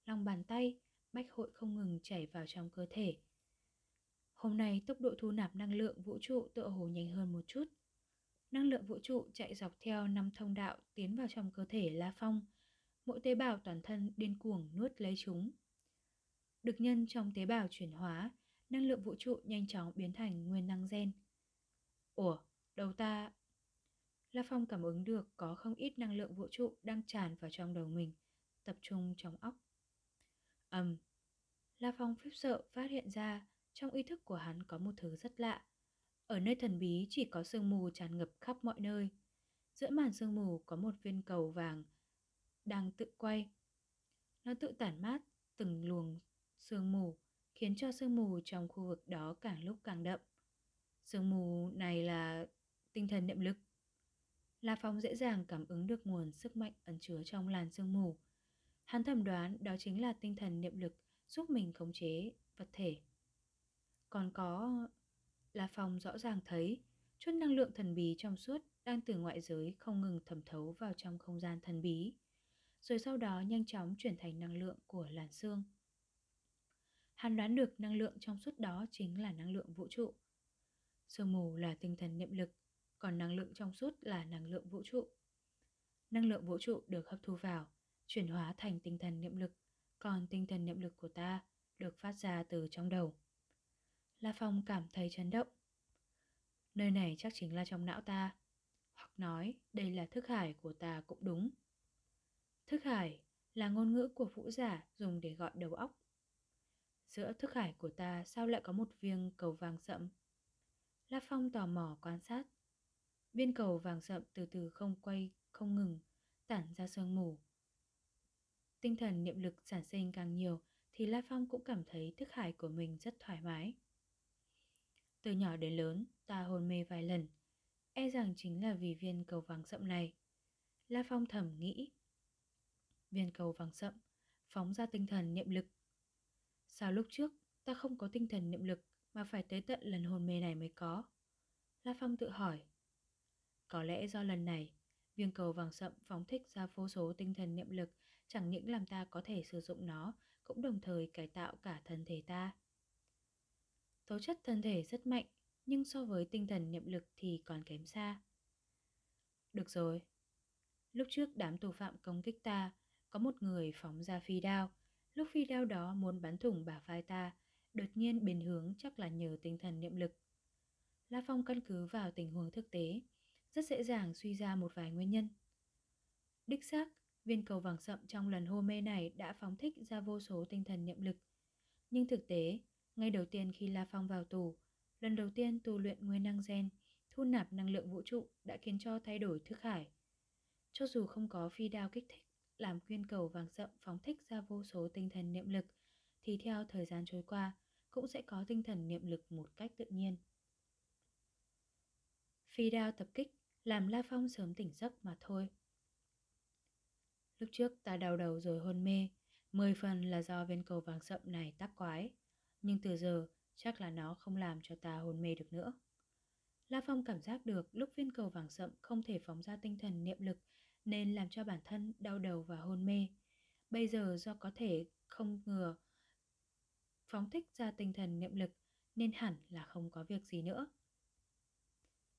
lòng bàn tay, bách hội không ngừng chảy vào trong cơ thể. Hôm nay tốc độ thu nạp năng lượng vũ trụ tựa hồ nhanh hơn một chút. Năng lượng vũ trụ chạy dọc theo năm thông đạo tiến vào trong cơ thể La Phong. Mỗi tế bào toàn thân điên cuồng nuốt lấy chúng. Được nhân trong tế bào chuyển hóa, năng lượng vũ trụ nhanh chóng biến thành nguyên năng gen. Ủa, đầu ta... La Phong cảm ứng được có không ít năng lượng vũ trụ đang tràn vào trong đầu mình, tập trung trong óc. Ầm. Um, La Phong khiếp sợ phát hiện ra trong ý thức của hắn có một thứ rất lạ. Ở nơi thần bí chỉ có sương mù tràn ngập khắp mọi nơi. Giữa màn sương mù có một viên cầu vàng đang tự quay. Nó tự tản mát từng luồng sương mù, khiến cho sương mù trong khu vực đó càng lúc càng đậm. Sương mù này là tinh thần niệm lực. La Phong dễ dàng cảm ứng được nguồn sức mạnh ẩn chứa trong làn sương mù. Hắn thầm đoán đó chính là tinh thần niệm lực giúp mình khống chế vật thể. Còn có... La Phong rõ ràng thấy chút năng lượng thần bí trong suốt đang từ ngoại giới không ngừng thẩm thấu vào trong không gian thần bí, rồi sau đó nhanh chóng chuyển thành năng lượng của làn xương. Hắn đoán được năng lượng trong suốt đó chính là năng lượng vũ trụ. Sương mù là tinh thần niệm lực, còn năng lượng trong suốt là năng lượng vũ trụ. Năng lượng vũ trụ được hấp thu vào, chuyển hóa thành tinh thần niệm lực, còn tinh thần niệm lực của ta được phát ra từ trong đầu. La Phong cảm thấy chấn động. Nơi này chắc chính là trong não ta, hoặc nói đây là thức hải của ta cũng đúng. Thức hải là ngôn ngữ của vũ giả dùng để gọi đầu óc. Giữa thức hải của ta sao lại có một viên cầu vàng sậm? La Phong tò mò quan sát. Viên cầu vàng sậm từ từ không quay, không ngừng, tản ra sương mù. Tinh thần niệm lực sản sinh càng nhiều thì La Phong cũng cảm thấy thức hải của mình rất thoải mái. Từ nhỏ đến lớn, ta hôn mê vài lần. E rằng chính là vì viên cầu vàng sậm này. La Phong thầm nghĩ. Viên cầu vàng sậm, phóng ra tinh thần niệm lực. Sao lúc trước ta không có tinh thần niệm lực mà phải tới tận lần hôn mê này mới có? La Phong tự hỏi. Có lẽ do lần này, viên cầu vàng sậm phóng thích ra vô số tinh thần niệm lực chẳng những làm ta có thể sử dụng nó, cũng đồng thời cải tạo cả thân thể ta. Tố chất thân thể rất mạnh, nhưng so với tinh thần niệm lực thì còn kém xa. Được rồi. Lúc trước đám tù phạm công kích ta, có một người phóng ra phi đao. Lúc phi đao đó muốn bắn thủng bả vai ta, đột nhiên biến hướng chắc là nhờ tinh thần niệm lực. La Phong căn cứ vào tình huống thực tế, rất dễ dàng suy ra một vài nguyên nhân. Đích xác, viên cầu vàng sậm trong lần hôn mê này đã phóng thích ra vô số tinh thần niệm lực. Nhưng thực tế, ngay đầu tiên khi La Phong vào tù, lần đầu tiên tu luyện nguyên năng gen, thu nạp năng lượng vũ trụ đã khiến cho thay đổi thức hải. Cho dù không có phi đao kích thích, làm viên cầu vàng rậm phóng thích ra vô số tinh thần niệm lực, thì theo thời gian trôi qua, cũng sẽ có tinh thần niệm lực một cách tự nhiên. Phi đao tập kích làm La Phong sớm tỉnh giấc mà thôi. Lúc trước ta đau đầu rồi hôn mê, mười phần là do viên cầu vàng sậm này tác quái nhưng từ giờ chắc là nó không làm cho ta hôn mê được nữa. La Phong cảm giác được lúc viên cầu vàng sậm không thể phóng ra tinh thần niệm lực nên làm cho bản thân đau đầu và hôn mê. Bây giờ do có thể không ngừa phóng thích ra tinh thần niệm lực nên hẳn là không có việc gì nữa.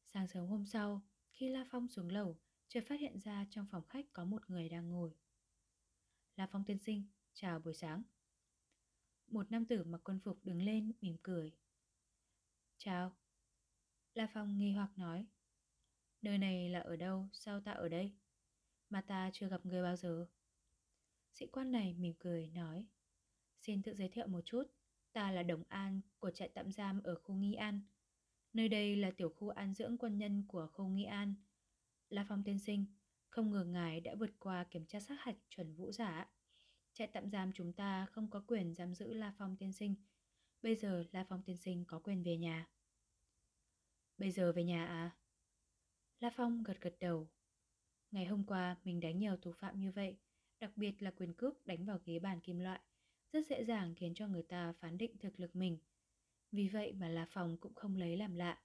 Sáng sớm hôm sau, khi La Phong xuống lầu, chợt phát hiện ra trong phòng khách có một người đang ngồi. La Phong tiên sinh, chào buổi sáng. Một nam tử mặc quân phục đứng lên mỉm cười Chào La Phong nghi hoặc nói Nơi này là ở đâu sao ta ở đây mà ta chưa gặp người bao giờ Sĩ quan này mỉm cười nói, Xin tự giới thiệu một chút, Ta là Đồng An của trại tạm giam ở khu Nghi An Nơi đây là tiểu khu an dưỡng quân nhân của khu Nghi An La Phong tiên sinh, Không ngờ ngài đã vượt qua kiểm tra sát hạch chuẩn vũ giả Trại tạm giam chúng ta không có quyền giam giữ La Phong tiên sinh. Bây giờ La Phong tiên sinh có quyền về nhà. Bây giờ về nhà à? La Phong gật gật đầu. Ngày hôm qua mình đánh nhiều thủ phạm như vậy, đặc biệt là quyền cước đánh vào ghế bàn kim loại, rất dễ dàng khiến cho người ta phán định thực lực mình. Vì vậy mà La Phong cũng không lấy làm lạ.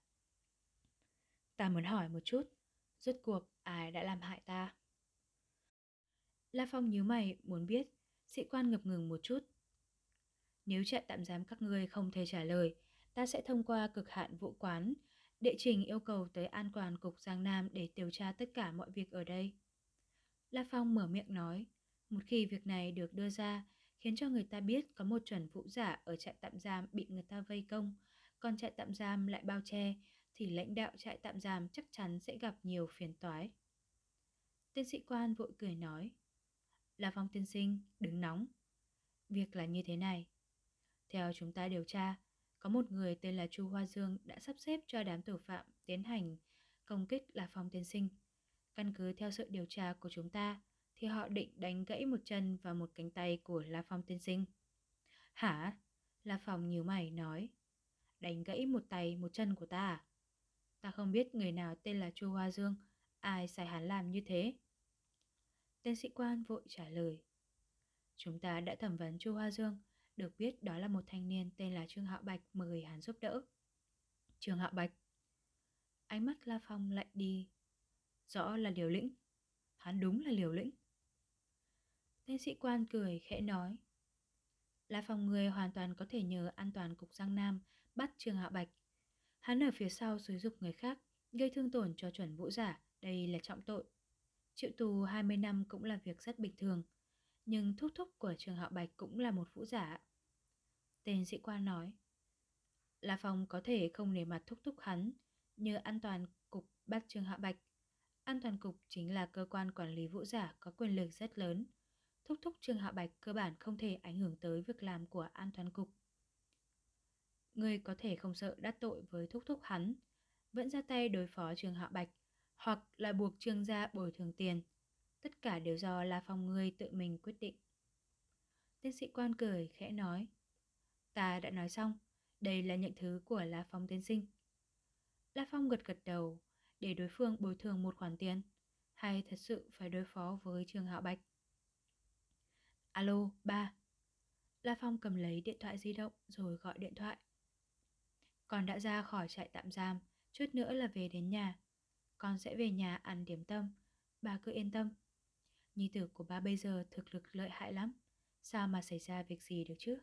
Ta muốn hỏi một chút, rốt cuộc ai đã làm hại ta? La Phong nhíu mày muốn biết, sĩ quan ngập ngừng một chút. Nếu trại tạm giam các ngươi không thể trả lời, ta sẽ thông qua cực hạn vũ quán, đệ trình yêu cầu tới an toàn cục Giang Nam để điều tra tất cả mọi việc ở đây. La Phong mở miệng nói, một khi việc này được đưa ra, khiến cho người ta biết có một chuẩn vũ giả ở trại tạm giam bị người ta vây công, còn trại tạm giam lại bao che, thì lãnh đạo trại tạm giam chắc chắn sẽ gặp nhiều phiền toái. Tên sĩ quan vội cười nói, La Phong tiên sinh, đứng nóng. Việc là như thế này. Theo chúng ta điều tra, có một người tên là Chu Hoa Dương đã sắp xếp cho đám tội phạm tiến hành công kích La Phong tiên sinh. Căn cứ theo sự điều tra của chúng ta, thì họ định đánh gãy một chân và một cánh tay của La Phong tiên sinh. Hả? La Phong nhíu mày nói. Đánh gãy một tay một chân của ta à? Ta không biết người nào tên là Chu Hoa Dương, ai sai hắn làm như thế. Tên sĩ quan vội trả lời. Chúng ta đã thẩm vấn Chu Hoa Dương, được biết đó là một thanh niên tên là Trương Hạo Bạch mời hắn giúp đỡ. Trương Hạo Bạch. Ánh mắt La Phong lạnh đi. Rõ là liều lĩnh. Hắn đúng là liều lĩnh. Tên sĩ quan cười khẽ nói. La Phong người hoàn toàn có thể nhờ an toàn cục Giang Nam bắt Trương Hạo Bạch. Hắn ở phía sau xúi dục người khác, gây thương tổn cho chuẩn vũ giả, đây là trọng tội. Chịu tù 20 năm cũng là việc rất bình thường, nhưng thúc thúc của trường Hạo Bạch cũng là một vũ giả. Tên sĩ quan nói, La Phong có thể không để mặt thúc thúc hắn, như an toàn cục bắt Trường Hạo Bạch. An toàn cục chính là cơ quan quản lý vũ giả có quyền lực rất lớn. Thúc thúc Trường Hạo Bạch cơ bản không thể ảnh hưởng tới việc làm của an toàn cục. Người có thể không sợ đắc tội với thúc thúc hắn, vẫn ra tay đối phó Trường Hạo Bạch, hoặc là buộc Trương gia bồi thường tiền. Tất cả đều do La Phong ngươi tự mình quyết định. Tiến sĩ quan cười khẽ nói, ta đã nói xong, đây là những thứ của La Phong tiên sinh. La Phong gật gật đầu, để đối phương bồi thường một khoản tiền, hay thật sự phải đối phó với trường Hạo Bạch. Alo, ba. La Phong cầm lấy điện thoại di động rồi gọi điện thoại. Con đã ra khỏi trại tạm giam, chút nữa là về đến nhà. Con sẽ về nhà ăn điểm tâm, bà cứ yên tâm. Nhi tử của ba bây giờ thực lực lợi hại lắm, sao mà xảy ra việc gì được chứ?